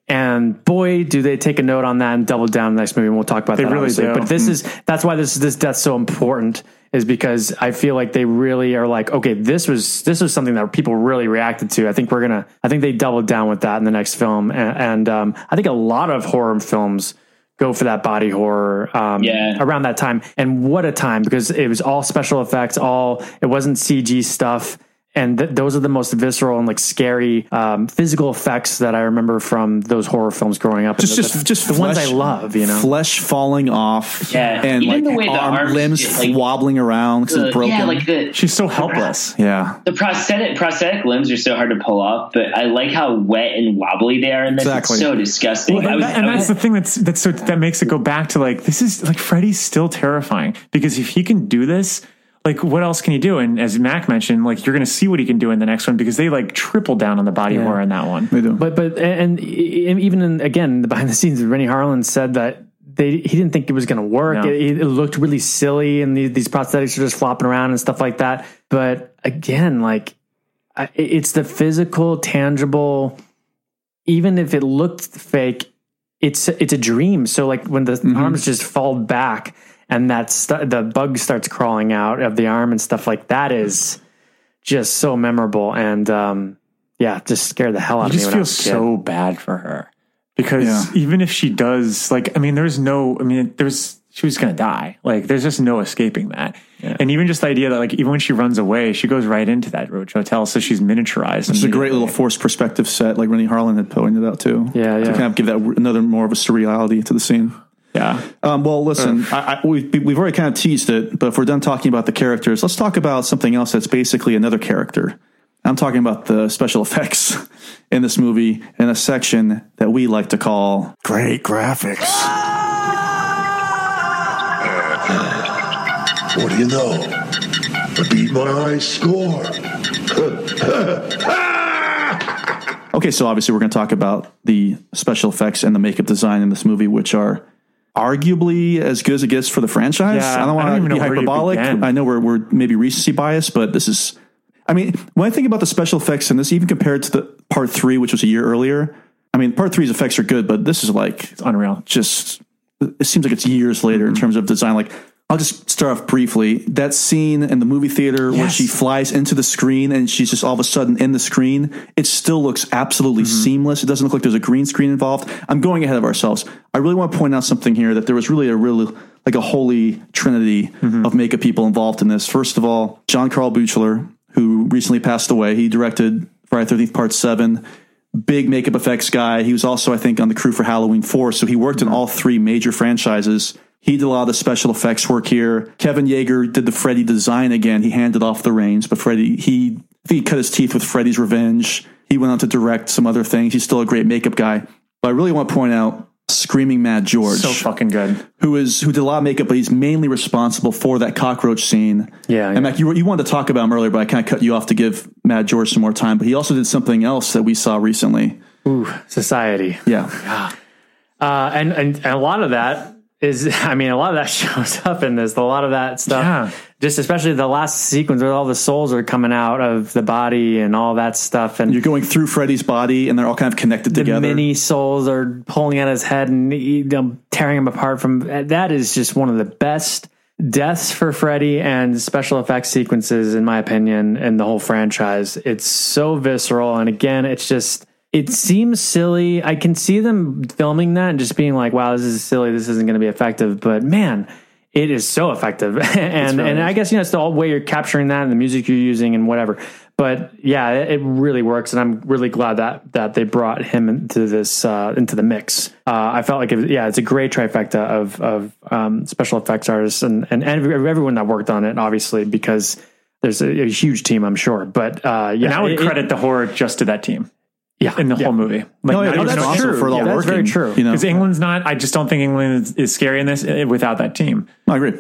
And boy, do they take a note on that and double down in the next movie. And we'll talk about
They
that.
really
obviously.
do.
But this mm. is that's why this this death's so important. Is because I feel like they really are like, okay, this was this was something that people really reacted to. I think we're gonna. I think they doubled down with that in the next film, and, and um, I think a lot of horror films go for that body horror um,
Yeah.
around that time. And what a time because it was all special effects, all it wasn't CG stuff. And th- those are the most visceral and like scary um, physical effects that I remember from those horror films growing up.
Just
the,
just
the,
just
the ones I love, you know.
flesh falling off.
Yeah,
and
even
like
the way the
arm,
arms
limbs
get, like,
wobbling around because it's broken.
yeah, like the
She's so helpless.
yeah,
the prosthetic prosthetic limbs are so hard to pull off, but I like how wet and wobbly they are in this.
Exactly.
It's so disgusting.
Well, and,
was,
that- and
I
that's
was-
the thing that's that's so that makes it go back to like this is like Freddy's still terrifying because if he can do this, like what else can he do? And as Mac mentioned, like you're going to see what he can do in the next one because they like triple down on the body
Yeah.
horror in that one.
they do.
But but and, and even in, again the behind the scenes, Renny Harlin said that they he didn't think it was going to work.
No.
It, it looked really silly, and these, these prosthetics are just flopping around and stuff like that. But again, like I, it's the physical, tangible. Even if it looked fake, it's it's a dream. So like when the mm-hmm. arms just fall back and that's st- the bug starts crawling out of the arm and stuff like that is just so memorable and um yeah, just scared the hell out
I
of me.
just feel
was a kid.
so bad for her because
Yeah.
even if she does, like, I mean, there's no, I mean, there's she was going to die. Like, there's just no escaping that. And even just the idea that, like, even when she runs away, she goes right into that roach hotel, so she's miniaturized.
It's a great little
immediately.
forced perspective set, like Renny Harlin had pointed out too.
Yeah, yeah.
To kind of give that another more of a surreality to the scene.
Yeah.
Um, well, listen, I, I, we've, we've already kind of teased it, but if we're done talking about the characters, let's talk about something else that's basically another character. I'm talking about the special effects in this movie in a section that we like to call
Great graphics. What do you know? I beat my high score.
Okay, so obviously we're going to talk about the special effects and the makeup design in this movie, which are arguably as good as it gets for the franchise.
Yeah,
I don't want to be hyperbolic. I know we're, we're maybe recency bias, but this is. I mean, when I think about the special effects in this, even compared to the part three, which was a year earlier, I mean, part three's effects are good, but this is like
It's unreal.
just it seems like it's years later
Mm-hmm.
in terms of design. Like I'll just start off briefly. That scene in the movie theater where she flies into the screen and she's just all of a sudden in the screen, it still looks absolutely
Mm-hmm.
seamless. It doesn't look like there's a green screen involved. I'm going ahead of ourselves. I really want to point out something here that there was really a really like a holy trinity
Mm-hmm.
of makeup people involved in this. First of all, John Carl Buechler, who recently passed away. He directed Friday Thirteenth Part Seven big makeup effects guy. He was also, I think, on the crew for Halloween 4. So he worked in all three major franchises. He did a lot of the special effects work here. Kevin Yagher did the Freddy design again. He handed off the reins, but Freddy, he, he cut his teeth with Freddy's Revenge. He went on to direct some other things. He's still a great makeup guy. But I really want to point out Screaming Mad George.
So fucking good.
Who is who did a lot of makeup, but he's mainly responsible for that cockroach scene.
Yeah,
And
yeah.
Mac, you, were, you wanted to talk about him earlier, but I kind of cut you off to give Mad George some more time. But he also did something else that we saw recently.
Ooh, Society.
Yeah.
Uh, and, and and a lot of that is, I mean, a lot of that shows up in this. A lot of that stuff,
Yeah.
just especially the last sequence where all the souls are coming out of the body and all that stuff, and
You're going through Freddy's body, and they're all kind of connected together.
the
together.
mini souls are pulling at his head and you know, tearing him apart from. That is just one of the best deaths for Freddy and special effects sequences, in my opinion, in the whole franchise. It's so visceral, and again, it's just. It seems silly. I can see them filming that and just being like, "Wow, this is silly. This isn't going to be effective." But man, it is so effective. and
really
and I guess you know it's the way you're capturing that and the music you're using and whatever. But yeah, it, it really works, and I'm really glad that that they brought him into this uh, into the mix. Uh, I felt like it yeah, it's a great trifecta of of um, special effects artists and and every- everyone that worked on it, obviously because there's a, a huge team, I'm sure. But uh, yeah,
and I would
it-
credit the horror just to that team.
Yeah,
in the
yeah.
whole movie. Like,
No, yeah,
not
that's true. for it all
Yeah, that's
working.
very true.
You know,
Because Englund's not. I just don't think England is, is scary in this uh, without that team.
No, I agree,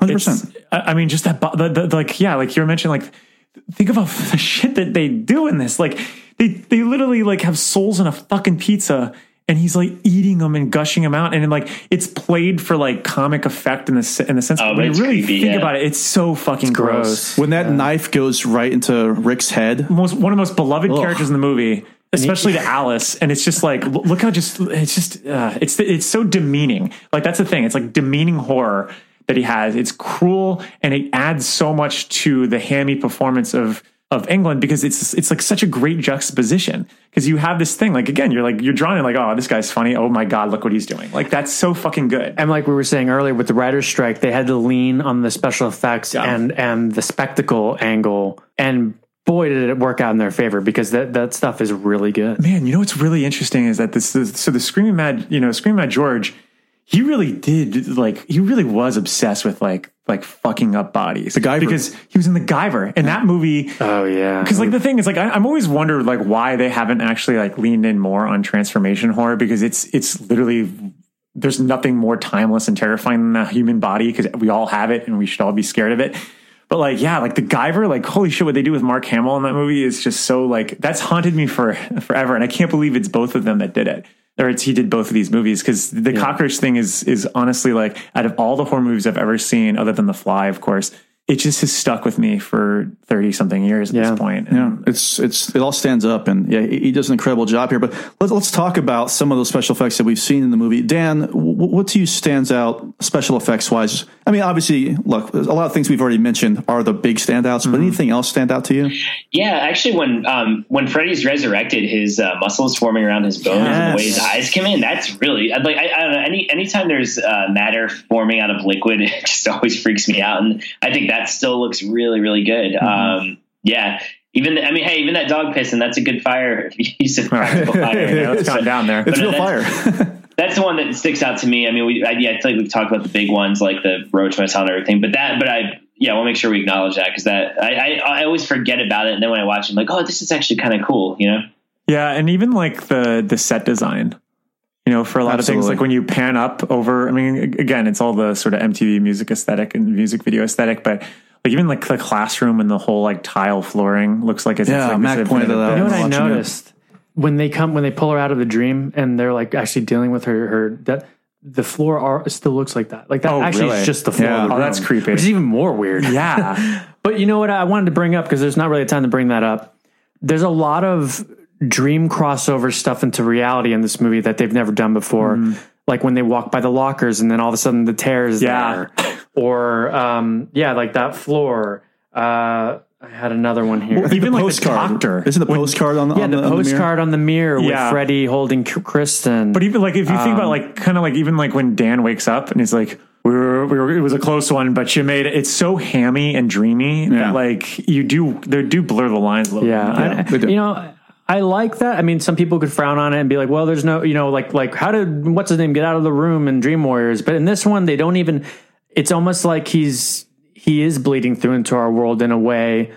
hundred percent.
I I mean, just that, bo- the, the, like, yeah, like you were mentioning, like, think about the shit that they do in this. Like, they they literally like have souls in a fucking pizza, and he's like eating them and gushing them out, and like it's played for like comic effect in the in the sense.
Oh,
but
but
when you really
creepy,
think
yeah.
about it, it's so fucking gross.
gross.
When that knife goes right into Rick's head,
Most one of the most beloved
Ugh.
characters in the movie. Especially to Alice, and it's just like, look how just it's just uh, it's it's so demeaning. Like that's the thing. It's like demeaning horror that he has. It's cruel, and it adds so much to the hammy performance of of Englund because it's it's like such a great juxtaposition because you have this thing like again you're like you're drawn in like oh this guy's funny oh my god look what he's doing like that's so fucking good
And like we were saying earlier with the writer's strike, they had to lean on the special effects
Yeah.
and and the spectacle angle. And boy, did it work out in their favor because that that stuff is really good.
Man, you know what's really interesting is that this is so the Screaming Mad, you know, Screaming Mad George, he really did like he really was obsessed with like like fucking up bodies. The
guy
because he was in the Guyver, and that movie.
Oh yeah,
Because like the thing is like I, I'm always wondered like why they haven't actually like leaned in more on transformation horror because it's it's literally there's nothing more timeless and terrifying than the human body because we all have it and we should all be scared of it. But like, yeah, like the Guyver, like holy shit, what they do with Mark Hamill in that movie is just so like that's haunted me for forever, and I can't believe it's both of them that did it, or it's he did both of these movies because the cockroach thing is is honestly like out of all the horror movies I've ever seen, other than The Fly, of course, it just has stuck with me for thirty something years at
Yeah.
this point.
Yeah, it's it's it all stands up, and yeah, he he does an incredible job here. But let's let's talk about some of those special effects that we've seen in the movie. Dan, w- what to you stands out special effects wise? I mean, obviously, look, a lot of things we've already mentioned are the big standouts, but anything else stand out to you?
Yeah, actually, when um, when Freddy's resurrected, his uh, muscles forming around his bones and the way his eyes come in, that's really like. I, I don't know. Any anytime there's uh, matter forming out of liquid, it just always freaks me out, and I think that still looks really, really good. Um, yeah. Even I mean, hey, even that dog piss, and that's a good fire use of practical fire.
yeah, it's gone down there.
It's real
that's-
fire.
that's the one that sticks out to me. I mean, we, I, yeah, I feel like we've talked about the big ones like the roach motel and everything, but that, but I, yeah, we'll make sure we acknowledge that because that I, I, I always forget about it, and then when I watch it, I'm like, oh, this is actually kind of cool, you know?
Yeah, and even like the the set design. You know, for a lot of things, like when you pan up over, I mean, again, it's all the sort of MTV music aesthetic and music video aesthetic, but like even like the classroom and the whole like tile flooring looks like it's
Yeah,
it's like
Mac pointed it out.
You know what I
watching it.
noticed when they come when they pull her out of the dream and they're like actually dealing with her her that the floor are, still looks like that. Like that
Oh,
actually
really?
is just the floor.
Yeah.
the
Oh, that's creepy.
Which is even more weird.
Yeah.
But you know what I wanted to bring up because there's not really a time to bring that up. There's a lot of dream crossover stuff into reality in this movie that they've never done before. Like when they walk by the lockers and then all of a sudden the tear is
Yeah.
there. Or um, yeah, like that floor. Uh, I had another one here.
I think
Even
the
like the
postcard.
doctor.
Isn't the postcard on the
yeah,
on
the,
the, on the mirror?
postcard on the mirror with
Yeah.
Freddy holding Kristen.
But even like if you think
Um,
about like kind of like even like when Dan wakes up and he's like we were, we were it was a close one but you made it it's so hammy and dreamy
Yeah.
that like you do they do blur the lines a little
Yeah,
bit.
I- you know, I like that. I mean, some people could frown on it and be like, "Well, there's no, you know, like like how did what's his name get out of the room in Dream Warriors?" But in this one, they don't even. It's almost like he's he is bleeding through into our world in a way.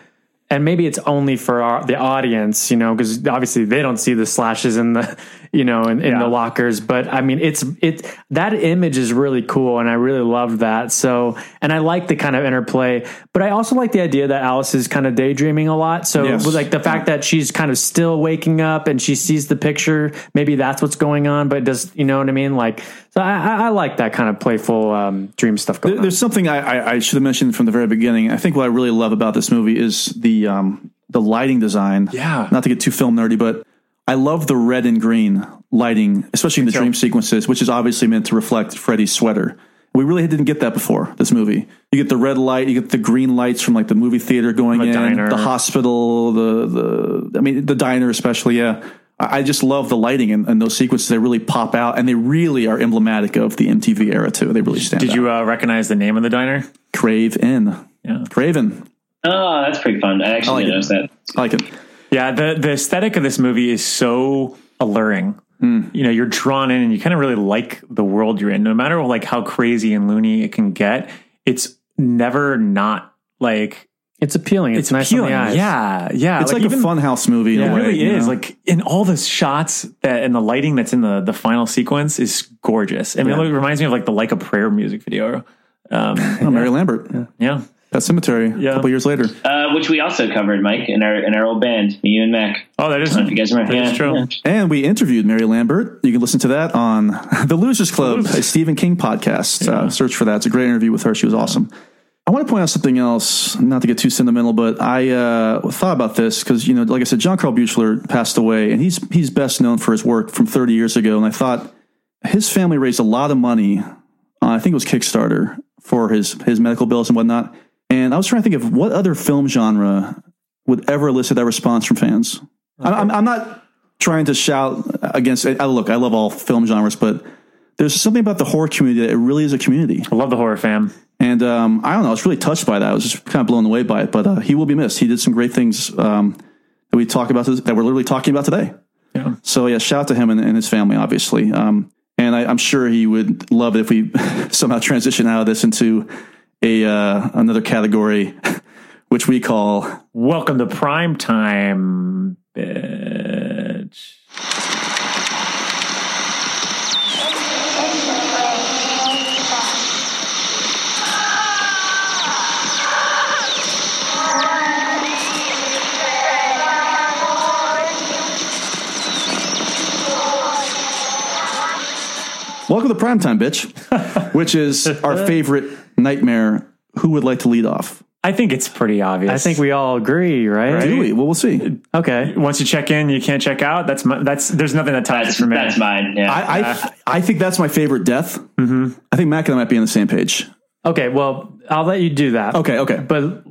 And maybe it's only for our, the audience, you know, because obviously they don't see the slashes in the you know, in, in the lockers. But I mean, it's it that image is really cool, and I really loved that. So, and I like the kind of interplay, but I also like the idea that Alice is kind of daydreaming a lot. So,
Yes.
like the fact that she's kind of still waking up and she sees the picture, maybe that's what's going on. But does you know what I mean? Like, so I, I, like that kind of playful um, dream stuff going
There-
on.
There's something I, I, I should have mentioned from the very beginning. I think what I really love about this movie is the um, the lighting design.
Yeah.
Not to get too film nerdy, but I love the red and green lighting, especially in the dream sequences, which is obviously meant to reflect Freddy's sweater. We really didn't get that before this movie. You get the red light, you get the green lights from like the movie theater going
The
in,
diner.
the hospital, the the I mean the diner especially. Yeah, I I just love the lighting and, in those sequences. They really pop out, and they really are emblematic of the MTV era too. They really stand. Out.
Did
out.
you uh, recognize the name of the diner?
Crave Inn.
Yeah.
Craven.
Oh, that's pretty fun. I actually
I like
didn't
it.
notice that.
I like it.
Yeah, the the aesthetic of this movie is so alluring.
Hmm.
You know, you're drawn in and you kind of really like the world you're in. No matter like how crazy and loony it can get, it's never not like
it's appealing. It's, nice on the eyes.
Yeah, yeah.
it's like, a fun house movie. In
It
a way,
really is.
know?
Like in all the shots that and the lighting that's in the the final sequence is gorgeous. I mean,
Yeah.
it reminds me of like the Like a Prayer music video. Um,
oh, Mary Lambert.
yeah.
That cemetery. A couple years later.
Uh, which we also covered, Mike, in our in our old band, me and Mac.
Oh, that is
I don't know if you guys remember.
that
yeah,
is true.
yeah.
And we interviewed Mary Lambert. You can listen to that on the Losers Club, a Stephen King podcast. Uh, search for that. It's a great interview with her. She was awesome. I want to point out something else, not to get too sentimental, but I uh, thought about this because, you know, like I said, John Carl Buechler passed away, and he's he's best known for his work from 30 years ago. And I thought his family raised a lot of money. Uh, I think it was Kickstarter for his his medical bills and whatnot. And I was trying to think of what other film genre would ever elicit that response from fans. I'm, I'm, I'm not trying to shout against. I, look, I love all film genres, but there's something about the horror community that it really is a community.
I love the horror fam.
And um, I don't know, I was really touched by that. I was just kind of blown away by it. But uh, he will be missed. He did some great things um, that we talk about that we're literally talking about today.
Yeah.
So yeah, shout out to him and, and his family, obviously. Um, and I, I'm sure he would love it if we somehow transition out of this into a uh, another category, which we call
Welcome to prime time, bitch.
Welcome to Primetime, bitch, which is our favorite nightmare. Who would like to lead off?
I think it's pretty obvious.
I think we all agree, right?
Do we? Well, we'll see.
Okay.
Once you check in, you can't check out. That's my, that's. There's nothing that ties
That's,
it for me.
that's mine. Yeah.
I I, I think that's my favorite death. Mm-hmm. I think Mac and I might be on the same page.
Okay. Well, I'll let you do that.
Okay, okay.
But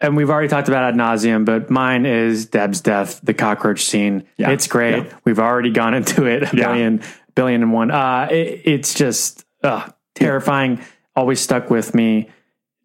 and we've already talked about ad nauseum, but mine is Deb's death, the cockroach scene.
Yeah.
It's great.
Yeah.
We've already gone into it a
Yeah.
billion, billion and one. Uh, it, it's just uh, terrifying. Always stuck with me.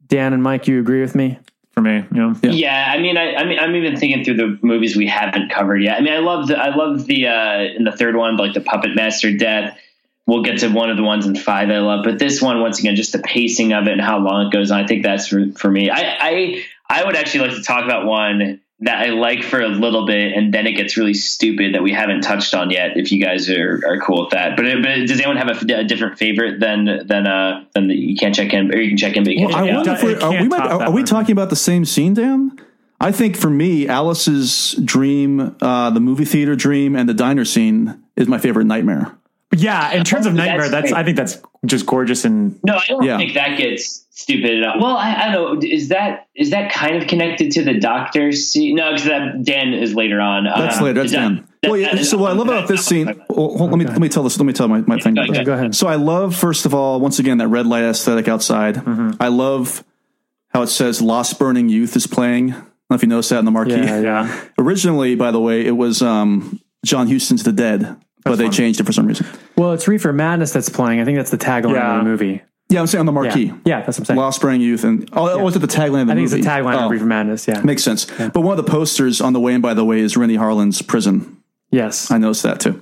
Dan and Mike, you agree with me?
for me. You know?
Yeah, I mean, I, I mean, I'm even thinking through the movies we haven't covered yet. I mean, I love the, I love the, uh, in the third one, like the Puppet Master death. We'll get to one of the ones in five I love, but this one, once again, just the pacing of it and how long it goes on. I think that's for, for me. I, I, I would actually like to talk about one that I like for a little bit, and then it gets really stupid that we haven't touched on yet. If you guys are, are cool with that, but, but does anyone have a, a different favorite than than uh than the, you can't check in, or you can check in, but you can't
I
check out?
wonder if we're, are we, might, are, are we talking about the same scene, Dan? I think for me, Alice's dream, uh, the movie theater dream, and the diner scene is my favorite nightmare.
But yeah, in terms of nightmare, that's
great.
I think that's just gorgeous and
No, I don't
Yeah.
think that gets stupid enough. Well, I, I don't know. Is that is that kind of connected to the doctor scene? No, because that Dan is later on.
That's
Uh,
later. That's
is that-
Dan.
that-
Well, yeah, so what I love about this scene. Well, hold- let me let me tell this. Let me tell my, my thing.
Go ahead.
Go ahead.
So I love, first of all, once again, that red light aesthetic outside.
Mm-hmm.
I love how it says "Lost Burning Youth" is playing. I don't know if you noticed that in the marquee.
Yeah,
yeah.
Originally, by the way, it was um, John Huston's "The Dead," but they changed it for some reason.
Well, it's Reefer Madness that's playing. I think that's the tagline
Yeah.
of the movie.
Yeah, I'm saying on the marquee.
Yeah, yeah that's what I'm saying.
Lost Burning Youth, and oh, oh, was it the tagline of the movie.
I think
movie?
it's the tagline
Oh,
of Reefer Madness. Yeah.
Makes sense. But one of the posters on the way in, by the way, is Renny Harlin's prison.
yes.
I noticed that too.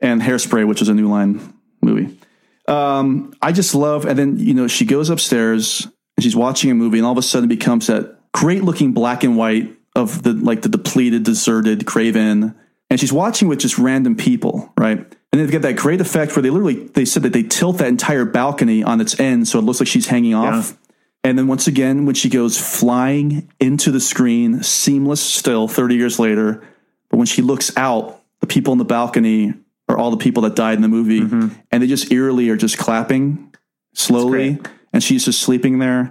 And Hairspray, which is a New Line movie. Um, I just love, and then, you know, she goes upstairs and she's watching a movie, and all of a sudden it becomes that great looking black and white of the like the depleted, deserted Craven. And she's watching with just random people, right? And they've got that great effect where they literally they said that they tilt that entire balcony on its end so it looks like she's hanging off. And then once again, when she goes flying into the screen, seamless still 30 years later. But when she looks out, the people on the balcony are all the people that died in the movie. Mm-hmm. And they just eerily are just clapping slowly. And she's just sleeping there.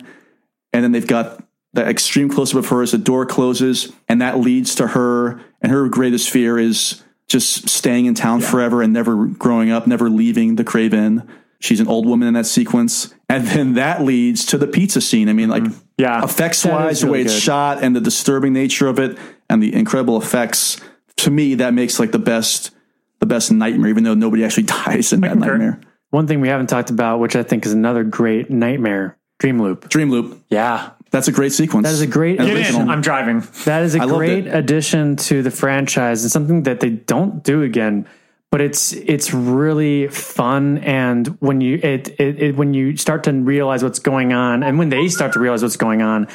And then they've got that extreme close up of her as the door closes. And that leads to her. And her greatest fear is just staying in town forever and never growing up, never leaving the Craven. She's an old woman in that sequence. And then that leads to the pizza scene. I mean, like, mm-hmm.
yeah,
effects wise,
is
the way
really
it's
good.
shot and the disturbing nature of it and the incredible effects. To me, that makes like the best, the best nightmare, even though nobody actually dies in that nightmare.
One thing we haven't talked about, which I think is another great nightmare, Dream Loop.
Dream Loop.
Yeah.
That's a great sequence.
That is a great
And
Get
original.
in. I'm driving.
That is a
I
great addition to the franchise and something that they don't do again. But it's it's really fun, and when you it, it, it when you start to realize what's going on, and when they start to realize what's going on,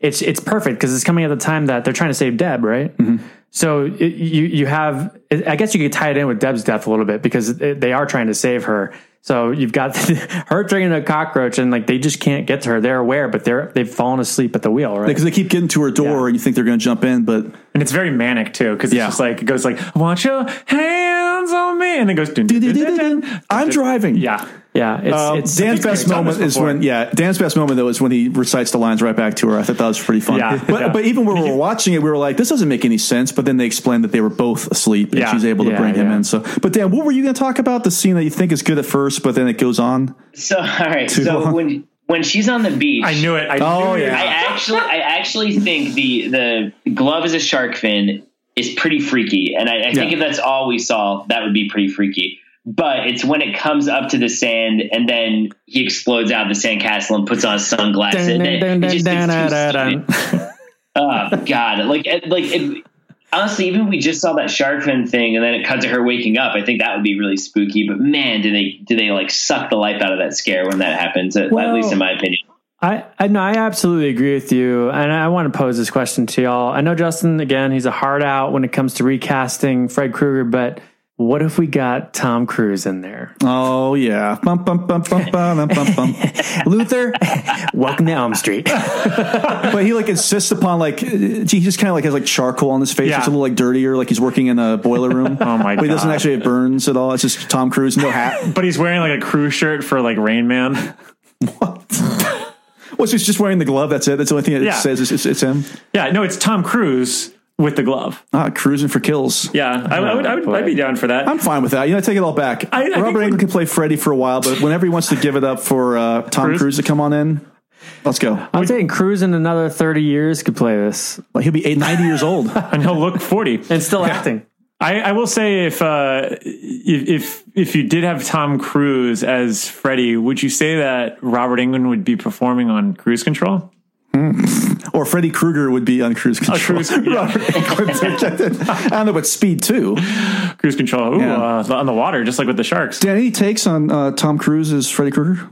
it's it's perfect because it's coming at the time that they're trying to save Deb, right?
Mm-hmm.
So it, you you have, I guess you could tie it in with Deb's death a little bit because it, they are trying to save her. So you've got her turning into a cockroach, and like they just can't get to her. They're aware, but they're they've fallen asleep at the wheel, right?
Because they keep getting to her door and you think they're going to jump in, but
And it's very manic too, because it's
Yeah.
just like it goes like, "Want your hands on me," and it goes. Dun, dun, dun, dun, dun.
I'm driving.
Yeah,
yeah. It's,
Um,
it's
Dan's best moment is when, yeah, Dan's best moment though is when he recites the lines right back to her. I thought that was pretty fun.
Yeah,
but,
yeah.
but even when we were watching it, we were like, this doesn't make any sense. But then they explained that they were both asleep and
Yeah.
she's able to
Yeah,
bring him
yeah.
in. So, but Dan, what were you going to talk about? The scene that you think is good at first, but then it goes on.
So all right. So
long.
when when she's on the beach,
I knew it. I
Oh,
knew it.
yeah.
I actually I actually think the the glove is a shark fin is pretty freaky, and I, I think
Yeah.
if that's all we saw, that would be pretty freaky. But it's when it comes up to the sand and then he explodes out of the sandcastle and puts on sunglasses.
Dun,
and it,
dun,
it just
dun,
it's too
dun, dun,
stupid. Oh God! Like like it, honestly, even we just saw that shark fin thing and then it cut to her waking up, I think that would be really spooky. But man, do they do they like suck the life out of that scare when that happens? At, at least in my opinion.
I, I no, I absolutely agree with you, and I want to pose this question to y'all. I know Justin again; he's a hard out when it comes to recasting Fred Krueger, but what if we got Tom Cruise in there?
Oh yeah, bum, bum, bum, bum, bum, bum, bum.
Luther, welcome to Elm Street.
but he like insists upon like he just kind of like has like charcoal on his face.
Yeah.
It's a little like dirtier, like he's working in a boiler room.
Oh, my
But he doesn't actually have burns at all. It's just Tom Cruise, no hat.
But he's wearing like a crew shirt for like Rain Man.
What's he's just wearing the glove? That's it. That's the only thing that
Yeah.
says it's, it's, it's him.
Yeah, no, it's Tom Cruise with the glove.
Ah, cruising for kills.
Yeah, I, I would, I would, I'd be down for that.
I'm fine with that. You know, I take it all back.
I- I
Robert
when-
Englund can play Freddy for a while, but whenever he wants to give it up for uh, Tom
Cruise?
Cruise? to come on in, let's go.
I'm saying Cruise in another 30 years could play this
Like, he'll be eight, 90 years old.
and he'll look forty.
and still acting.
I, I will say if uh, if if if you did have Tom Cruise as Freddy, would you say that Robert Englund would be performing on Cruise Control?
Or Freddy Krueger would be on cruise control.
Cruise- yeah.
Robert Englund. I don't know, but Speed too.
Cruise Control, ooh,
Yeah.
uh, on the water, just like with the sharks.
Dan, any takes on uh, Tom Cruise as Freddy Krueger?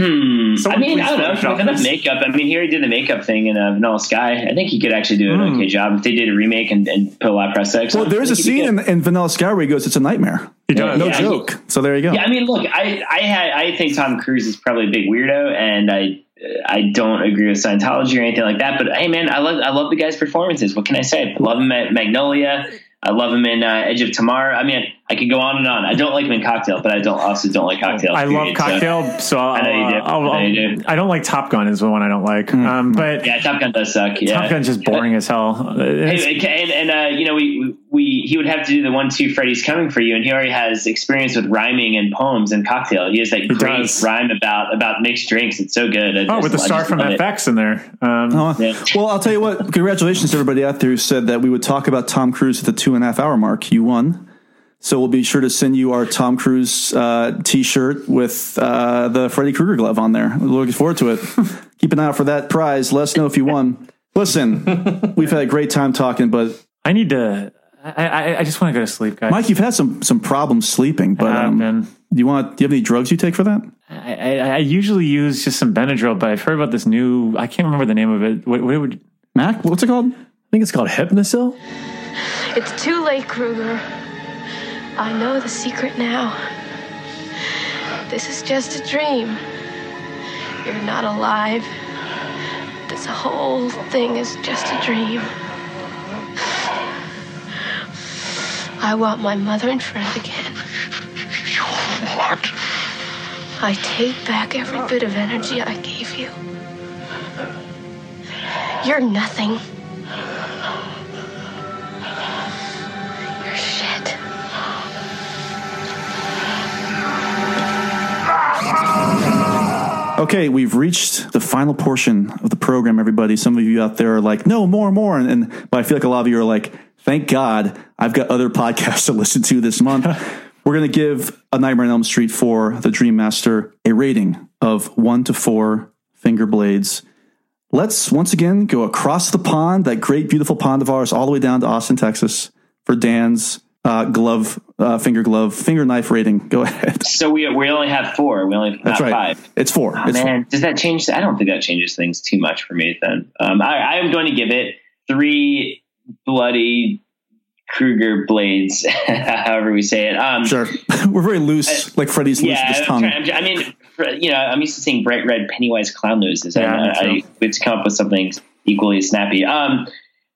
I
Someone
mean, I don't know. With enough
this.
makeup. I mean, here he already did the makeup thing in uh, Vanilla Sky. I think he could actually do an
Hmm.
okay job if they did a remake and, and put a lot of prosthetics.
Well, there's
I
a
think he'd be
scene in, in Vanilla Sky where he goes, "It's a nightmare."
He does.
No
Yeah, he-
joke. so there you go.
Yeah, I mean, look, I I had I think Tom Cruise is probably a big weirdo, and I I don't agree with Scientology or anything like that. But hey, man, I love I love the guy's performances. What can I say? I love him at Magnolia. I love him in uh, Edge of Tomorrow. I mean, I could go on and on. I don't like him in Cocktail, but I don't also don't like Cocktail.
I love
period, so-
Cocktail, so, I'll,
I know you do.
I'll-
I know
I'll-
you do.
I don't like Top Gun is the one I don't like.
Mm.
Um, but
Yeah, Top Gun does suck. Yeah.
Top Gun's just boring as hell.
Hey, and, and uh, you know, we, we he would have to do the one two Freddy's coming for you, and he already has experience with rhyming and poems and cocktail. He has that great
does.
rhyme about about mixed drinks. It's so good. I
oh,
just-
with the star from
love it.
FX in there. Um,
Oh,
Yeah.
Well, I'll tell you what. Congratulations to everybody out there who said that we would talk about Tom Cruise at the two and a half hour mark. You won. So we'll be sure to send you our Tom Cruise uh, T-shirt with uh, the Freddy Krueger glove on there. We're looking forward to it. Keep an eye out for that prize. Let us know if you won. Listen, we've had a great time talking, but
I need to. I, I, I just want to go to sleep, guys.
Mike, you've had some some problems sleeping. But
have
um,
been.
do you want? Do you have any drugs you take for that?
I, I, I usually use just some Benadryl, but I've heard about this new. I can't remember the name of it. What, what would
Mac, what's it called?
I think it's called Hypnocil.
It's too late, Krueger. I know the secret now. This is just a dream. You're not alive. This whole thing is just a dream. I want my mother and friend again.
What?
I take back every bit of energy I gave you. You're nothing. You're shit.
Okay, we've reached the final portion of the program, everybody. Some of you out there are like, no, more, more. And, and but I feel like a lot of you are like, thank God I've got other podcasts to listen to this month. We're going to give A Nightmare on Elm Street for the Dream Master a rating of one to four finger blades. Let's once again go across the pond, that great, beautiful pond of ours, all the way down to Austin, Texas, for Dan's uh, glove, uh, finger glove, finger knife rating. Go ahead.
So we we only have four. We only
That's
have
right.
five.
It's four.
Oh,
it's
man, does that change? I don't think that changes things too much for me. Then um, I, I am going to give it three bloody Krueger blades, however we say it. Um,
Sure. We're very loose, like Freddy's loose
yeah,
with his tongue.
trying- I'm- mean, you know, I'm used to seeing bright red Pennywise clown noses.
Yeah,
I, I
too.
would come up with something equally snappy. Um,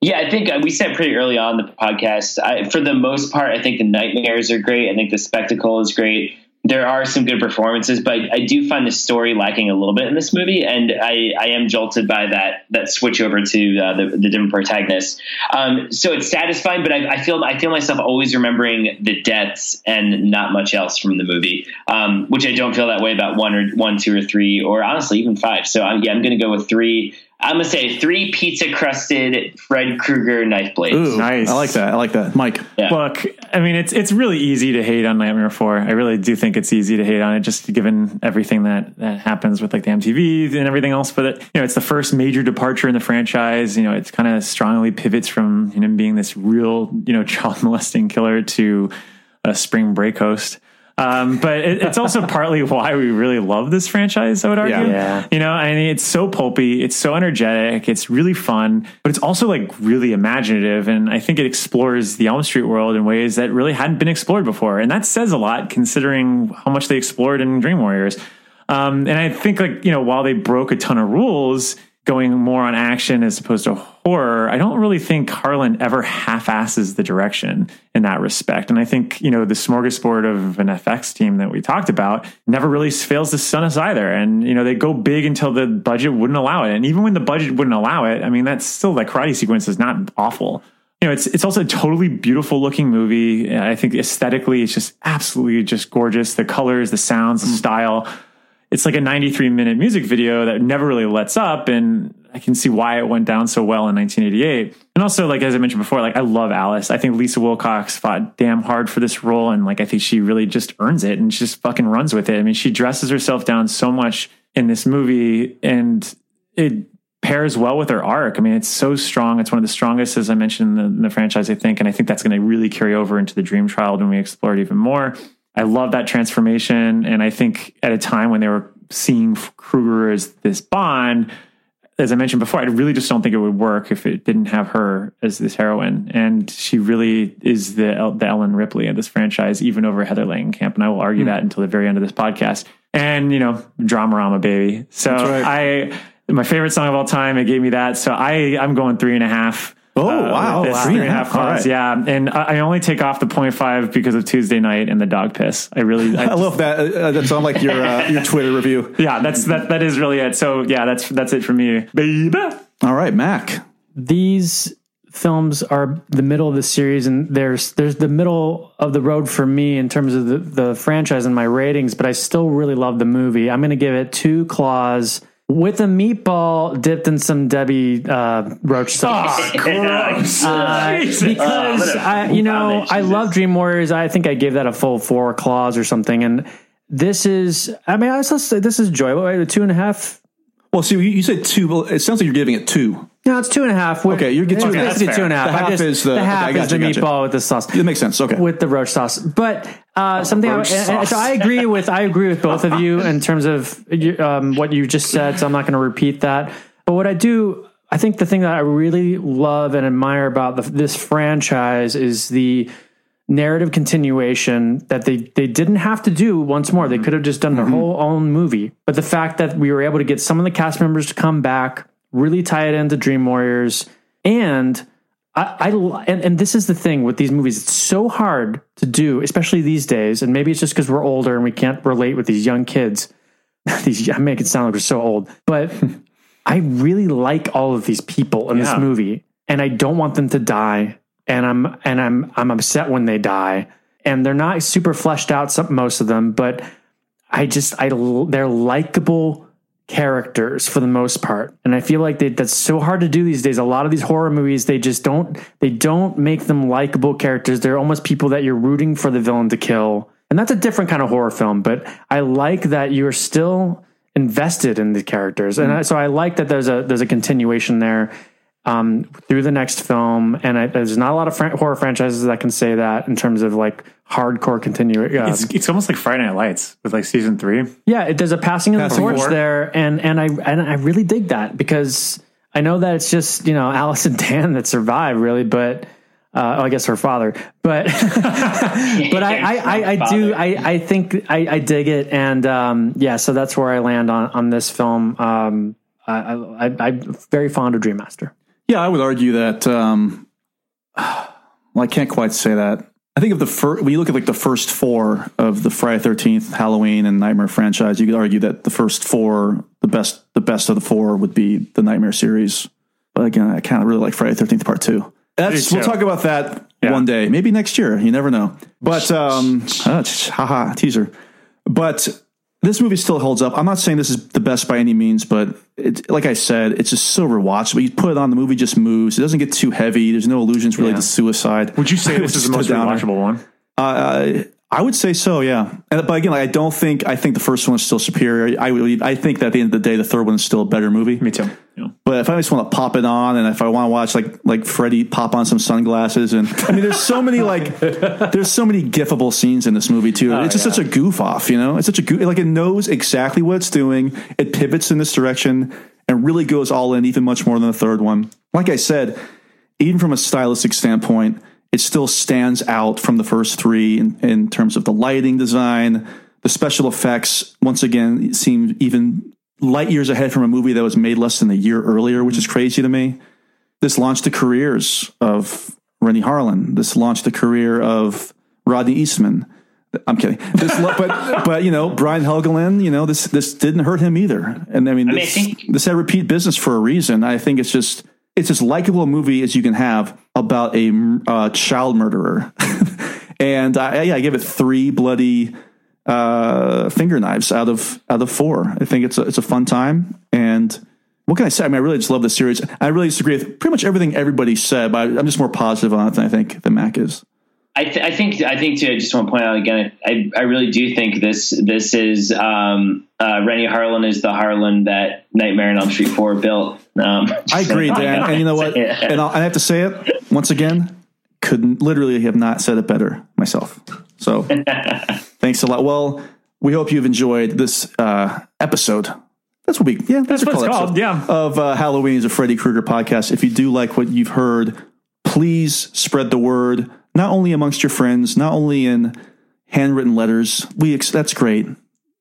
yeah, I think uh, we said pretty early on the podcast. I, for the most part, I think the nightmares are great. I think the spectacle is great. There are some good performances, but I do find the story lacking a little bit in this movie, and I, I am jolted by that that switch over to uh, the, the different protagonists. Um, so it's satisfying, but I, I feel I feel myself always remembering the deaths and not much else from the movie, um, which I don't feel that way about one or one, two, or three, or honestly even five. So I'm, yeah, I'm going to go with three. I'm going to say three pizza crusted Fred Krueger knife blades.
Ooh,
Nice.
I like that. I like that. Mike.
Look, I mean, it's it's really easy to hate on Nightmare Four. I really do think it's easy to hate on it, just given everything that that happens with like the MTV and everything else. But it, you know, it's the first major departure in the franchise. You know, it's kind of strongly pivots from him being this real, you know, child molesting killer to a spring break host. Um, but it, it's also partly why we really love this franchise. I would argue.
Yeah.
You know, I mean, it's so pulpy, it's so energetic, it's really fun, but it's also like really imaginative. And I think it explores the Elm Street world in ways that really hadn't been explored before. And that says a lot considering how much they explored in Dream Warriors. Um, and I think like, you know, while they broke a ton of rules, going more on action as opposed to horror, I don't really think Harlin ever half-asses the direction in that respect. And I think, you know, the smorgasbord of an FX team that we talked about never really fails to stun us either. And, you know, they go big until the budget wouldn't allow it. And even when the budget wouldn't allow it, I mean, that's still that karate sequence is not awful. You know, it's it's also a totally beautiful looking movie. I think aesthetically, it's just absolutely just gorgeous. The colors, the sounds, the mm. style it's like a 93 minute music video that never really lets up and i can see why it went down so well in 1988 and also like as i mentioned before like i love alice. I think lisa wilcox fought damn hard for this role and like i think she really just earns it and she just fucking runs with it. I mean she dresses herself down so much in this movie and it pairs well with her arc. I mean it's so strong. It's one of the strongest as i mentioned in the, in the franchise i think and i think that's going to really carry over into the dream child when we explore it even more. I love that transformation. And I think at a time when they were seeing Krueger as this Bond, as I mentioned before, I really just don't think it would work if it didn't have her as this heroine. And she really is the, the Ellen Ripley of this franchise, even over Heather Langenkamp. And I will argue hmm. that until the very end of this podcast. And, you know, Dramarama, baby. So
That's
I, my favorite song of all time, it gave me that. So I, I'm going three and a half.
Oh,
uh,
wow.
with this
Wow.
Three and a half
All
claws,
right.
yeah. And I I only take off the 0.5 because of Tuesday Knight and the dog piss. I really, I
I love that. Uh, that's on like your uh, your Twitter review.
yeah, that's that. That is really it. So yeah, that's that's it for me, baby.
All right, Mac.
these films are the middle of the series and there's there's the middle of the road for me in terms of the, the franchise and my ratings but i still really love the movie i'm going to give it two claws with a meatball dipped in some debbie uh, roach sauce
gross.
Uh, because
Oh, what a
I, you know, I love Dream Warriors. I think I gave that a full four claws or something. And this is, I mean, I also say this is enjoyable. Right? Two and a half.
Well, see, you, you said two. Well, it sounds like you're giving it two.
No, it's two and a half. With,
Okay, you're getting-
it's
okay,
basically two and a half.
The half
just-
is the-
the
okay,
half
I
is the
gotcha.
meatball with the sauce.
It makes sense. Okay.
with the roach sauce. But uh, something I, and so. I agree with I agree with both of you in terms of um, what you just said. So I'm not going to repeat that. But what I do, I think the thing that I really love and admire about the, this franchise is the narrative continuation that they they didn't have to do once more. They could have just done their whole own movie. But the fact that we were able to get some of the cast members to come back, really tie it into Dream Warriors, and I, I and, and this is the thing with these movies. It's so hard to do, especially these days. And maybe it's just because we're older and we can't relate with these young kids. these I make it sound like we're so old, but I really like all of these people in this movie, and I don't want them to die. And I'm and I'm I'm upset when they die, and they're not super fleshed out. Some most of them, but I just I they're likable characters for the most part, and I feel like they, that's so hard to do these days. A lot of these horror movies, they just don't they don't make them likable characters. They're almost people that you're rooting for the villain to kill, and that's a different kind of horror film. But I like that you're still invested in the characters, and mm-hmm. I, so I like that there's a there's a continuation there um, through the next film. And I, there's not a lot of fran- horror franchises that can say that in terms of like hardcore continue. Uh,
It's, it's almost like Friday Night Lights with like season three.
yeah, it, there's a passing of the torch
forward.
there, and and I and I really dig that because I know that it's just you know Alice and Dan that survive really, but. Uh, oh, I guess her father, but but I I, I, I do I, I think I, I dig it, and um, yeah, so that's where I land on on this film. Um, I, I, I I'm very fond of Dream Master.
Yeah, I would argue that. Um, well, I can't quite say that. I think of the first, when you look at like the first four of the Friday Thirteenth, Halloween, and Nightmare franchise, you could argue that the first four, the best, the best of the four, would be the Nightmare series. But again, I kind of really like Friday Thirteenth Part Two. That's, we'll talk about that one day, maybe next year. You never know. But um, uh, haha, teaser. But this movie still holds up. I'm not saying this is the best by any means, but it, like I said, it's just so rewatchable. You put it on, the movie just moves. It doesn't get too heavy. There's no illusions related
Yeah.
to suicide.
Would you say this is the most rewatchable one?
Uh, I would say so, yeah. And, but again, like, I don't think I think the first one is still superior. I would, I think that at the end of the day, the third one is still a better movie.
Me too.
But if I just want to pop it on, and if I want to watch like like Freddy pop on some sunglasses, and I mean, there's so many like there's so many gifable scenes in this movie too.
Oh,
it's just
yeah.
such a goof off, you know. It's such a goof, like it knows exactly what it's doing. It pivots in this direction and really goes all in, even much more than the third one. Like I said, even from a stylistic standpoint, it still stands out from the first three in, in terms of the lighting design, the special effects. Once again, seem even light years ahead from a movie that was made less than a year earlier, which is mm-hmm. crazy to me. This launched the careers of Renny Harlin. This launched the career of Rodney Eastman. I'm kidding. This, but but you know Brian Helgeland. You know this this didn't hurt him either. And I mean,
I mean, I
this,
think-
this had repeat business for a reason. I think it's just it's as likable a movie as you can have about a uh, child murderer. and I, yeah, I give it three bloody uh, finger knives out of out of four. I think it's a, it's a fun time. And what can I say? I mean, I really just love this series. I really disagree with pretty much everything everybody said, but I'm just more positive on it than I think than Mac is.
I, th- I think I think too. I just want to point out again. I, I really do think this this is um, uh, Renny Harlin is the Harlin that Nightmare on Elm Street Four built. Um,
I agree, Dan. And you know what? And I'll, I have to say it once again. Couldn't literally have not said it better myself. So thanks a lot. Well, we hope you've enjoyed this uh, episode. That's what we yeah. That's,
what
a
it's called,
episode
yeah.
Of uh, Halloweenies a Freddy Krueger podcast. If you do like what you've heard, please spread the word. Not only amongst your friends, not only in handwritten letters. We ex- that's great,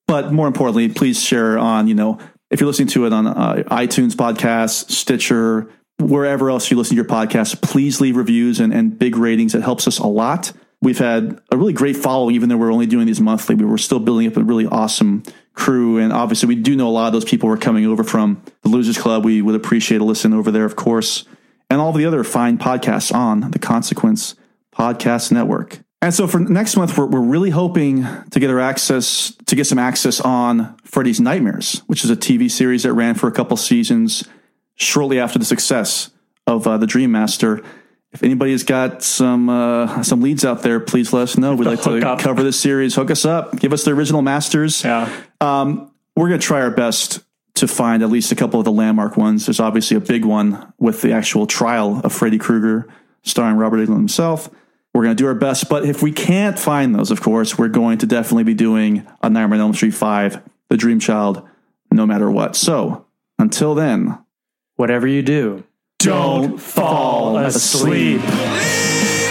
but more importantly, please share on you know if you're listening to it on uh, iTunes podcasts, Stitcher, wherever else you listen to your podcast, please leave reviews and, and big ratings. It helps us a lot. We've had a really great following, even though we're only doing these monthly. We were still building up a really awesome crew, and obviously, we do know a lot of those people were coming over from the Losers Club. We would appreciate a listen over there, of course, and all the other fine podcasts on the Consequence Podcast Network. And so for next month, we're, we're really hoping to get our access to get some access on Freddy's Nightmares, which is a TV series that ran for a couple seasons shortly after the success of uh, the Dream Master. If anybody's got some uh, some leads out there, please let us know. We'd like to
up.
cover this series. Hook us up. Give us the original masters.
Yeah.
Um, we're going to try our best to find at least a couple of the landmark ones. There's obviously a big one with the actual trial of Freddy Krueger, starring Robert Englund himself. We're going to do our best, but if we can't find those, of course, we're going to definitely be doing a Nightmare on Elm Street 5, The Dream Child, no matter what. So until then,
Whatever you do,
don't fall asleep.
Living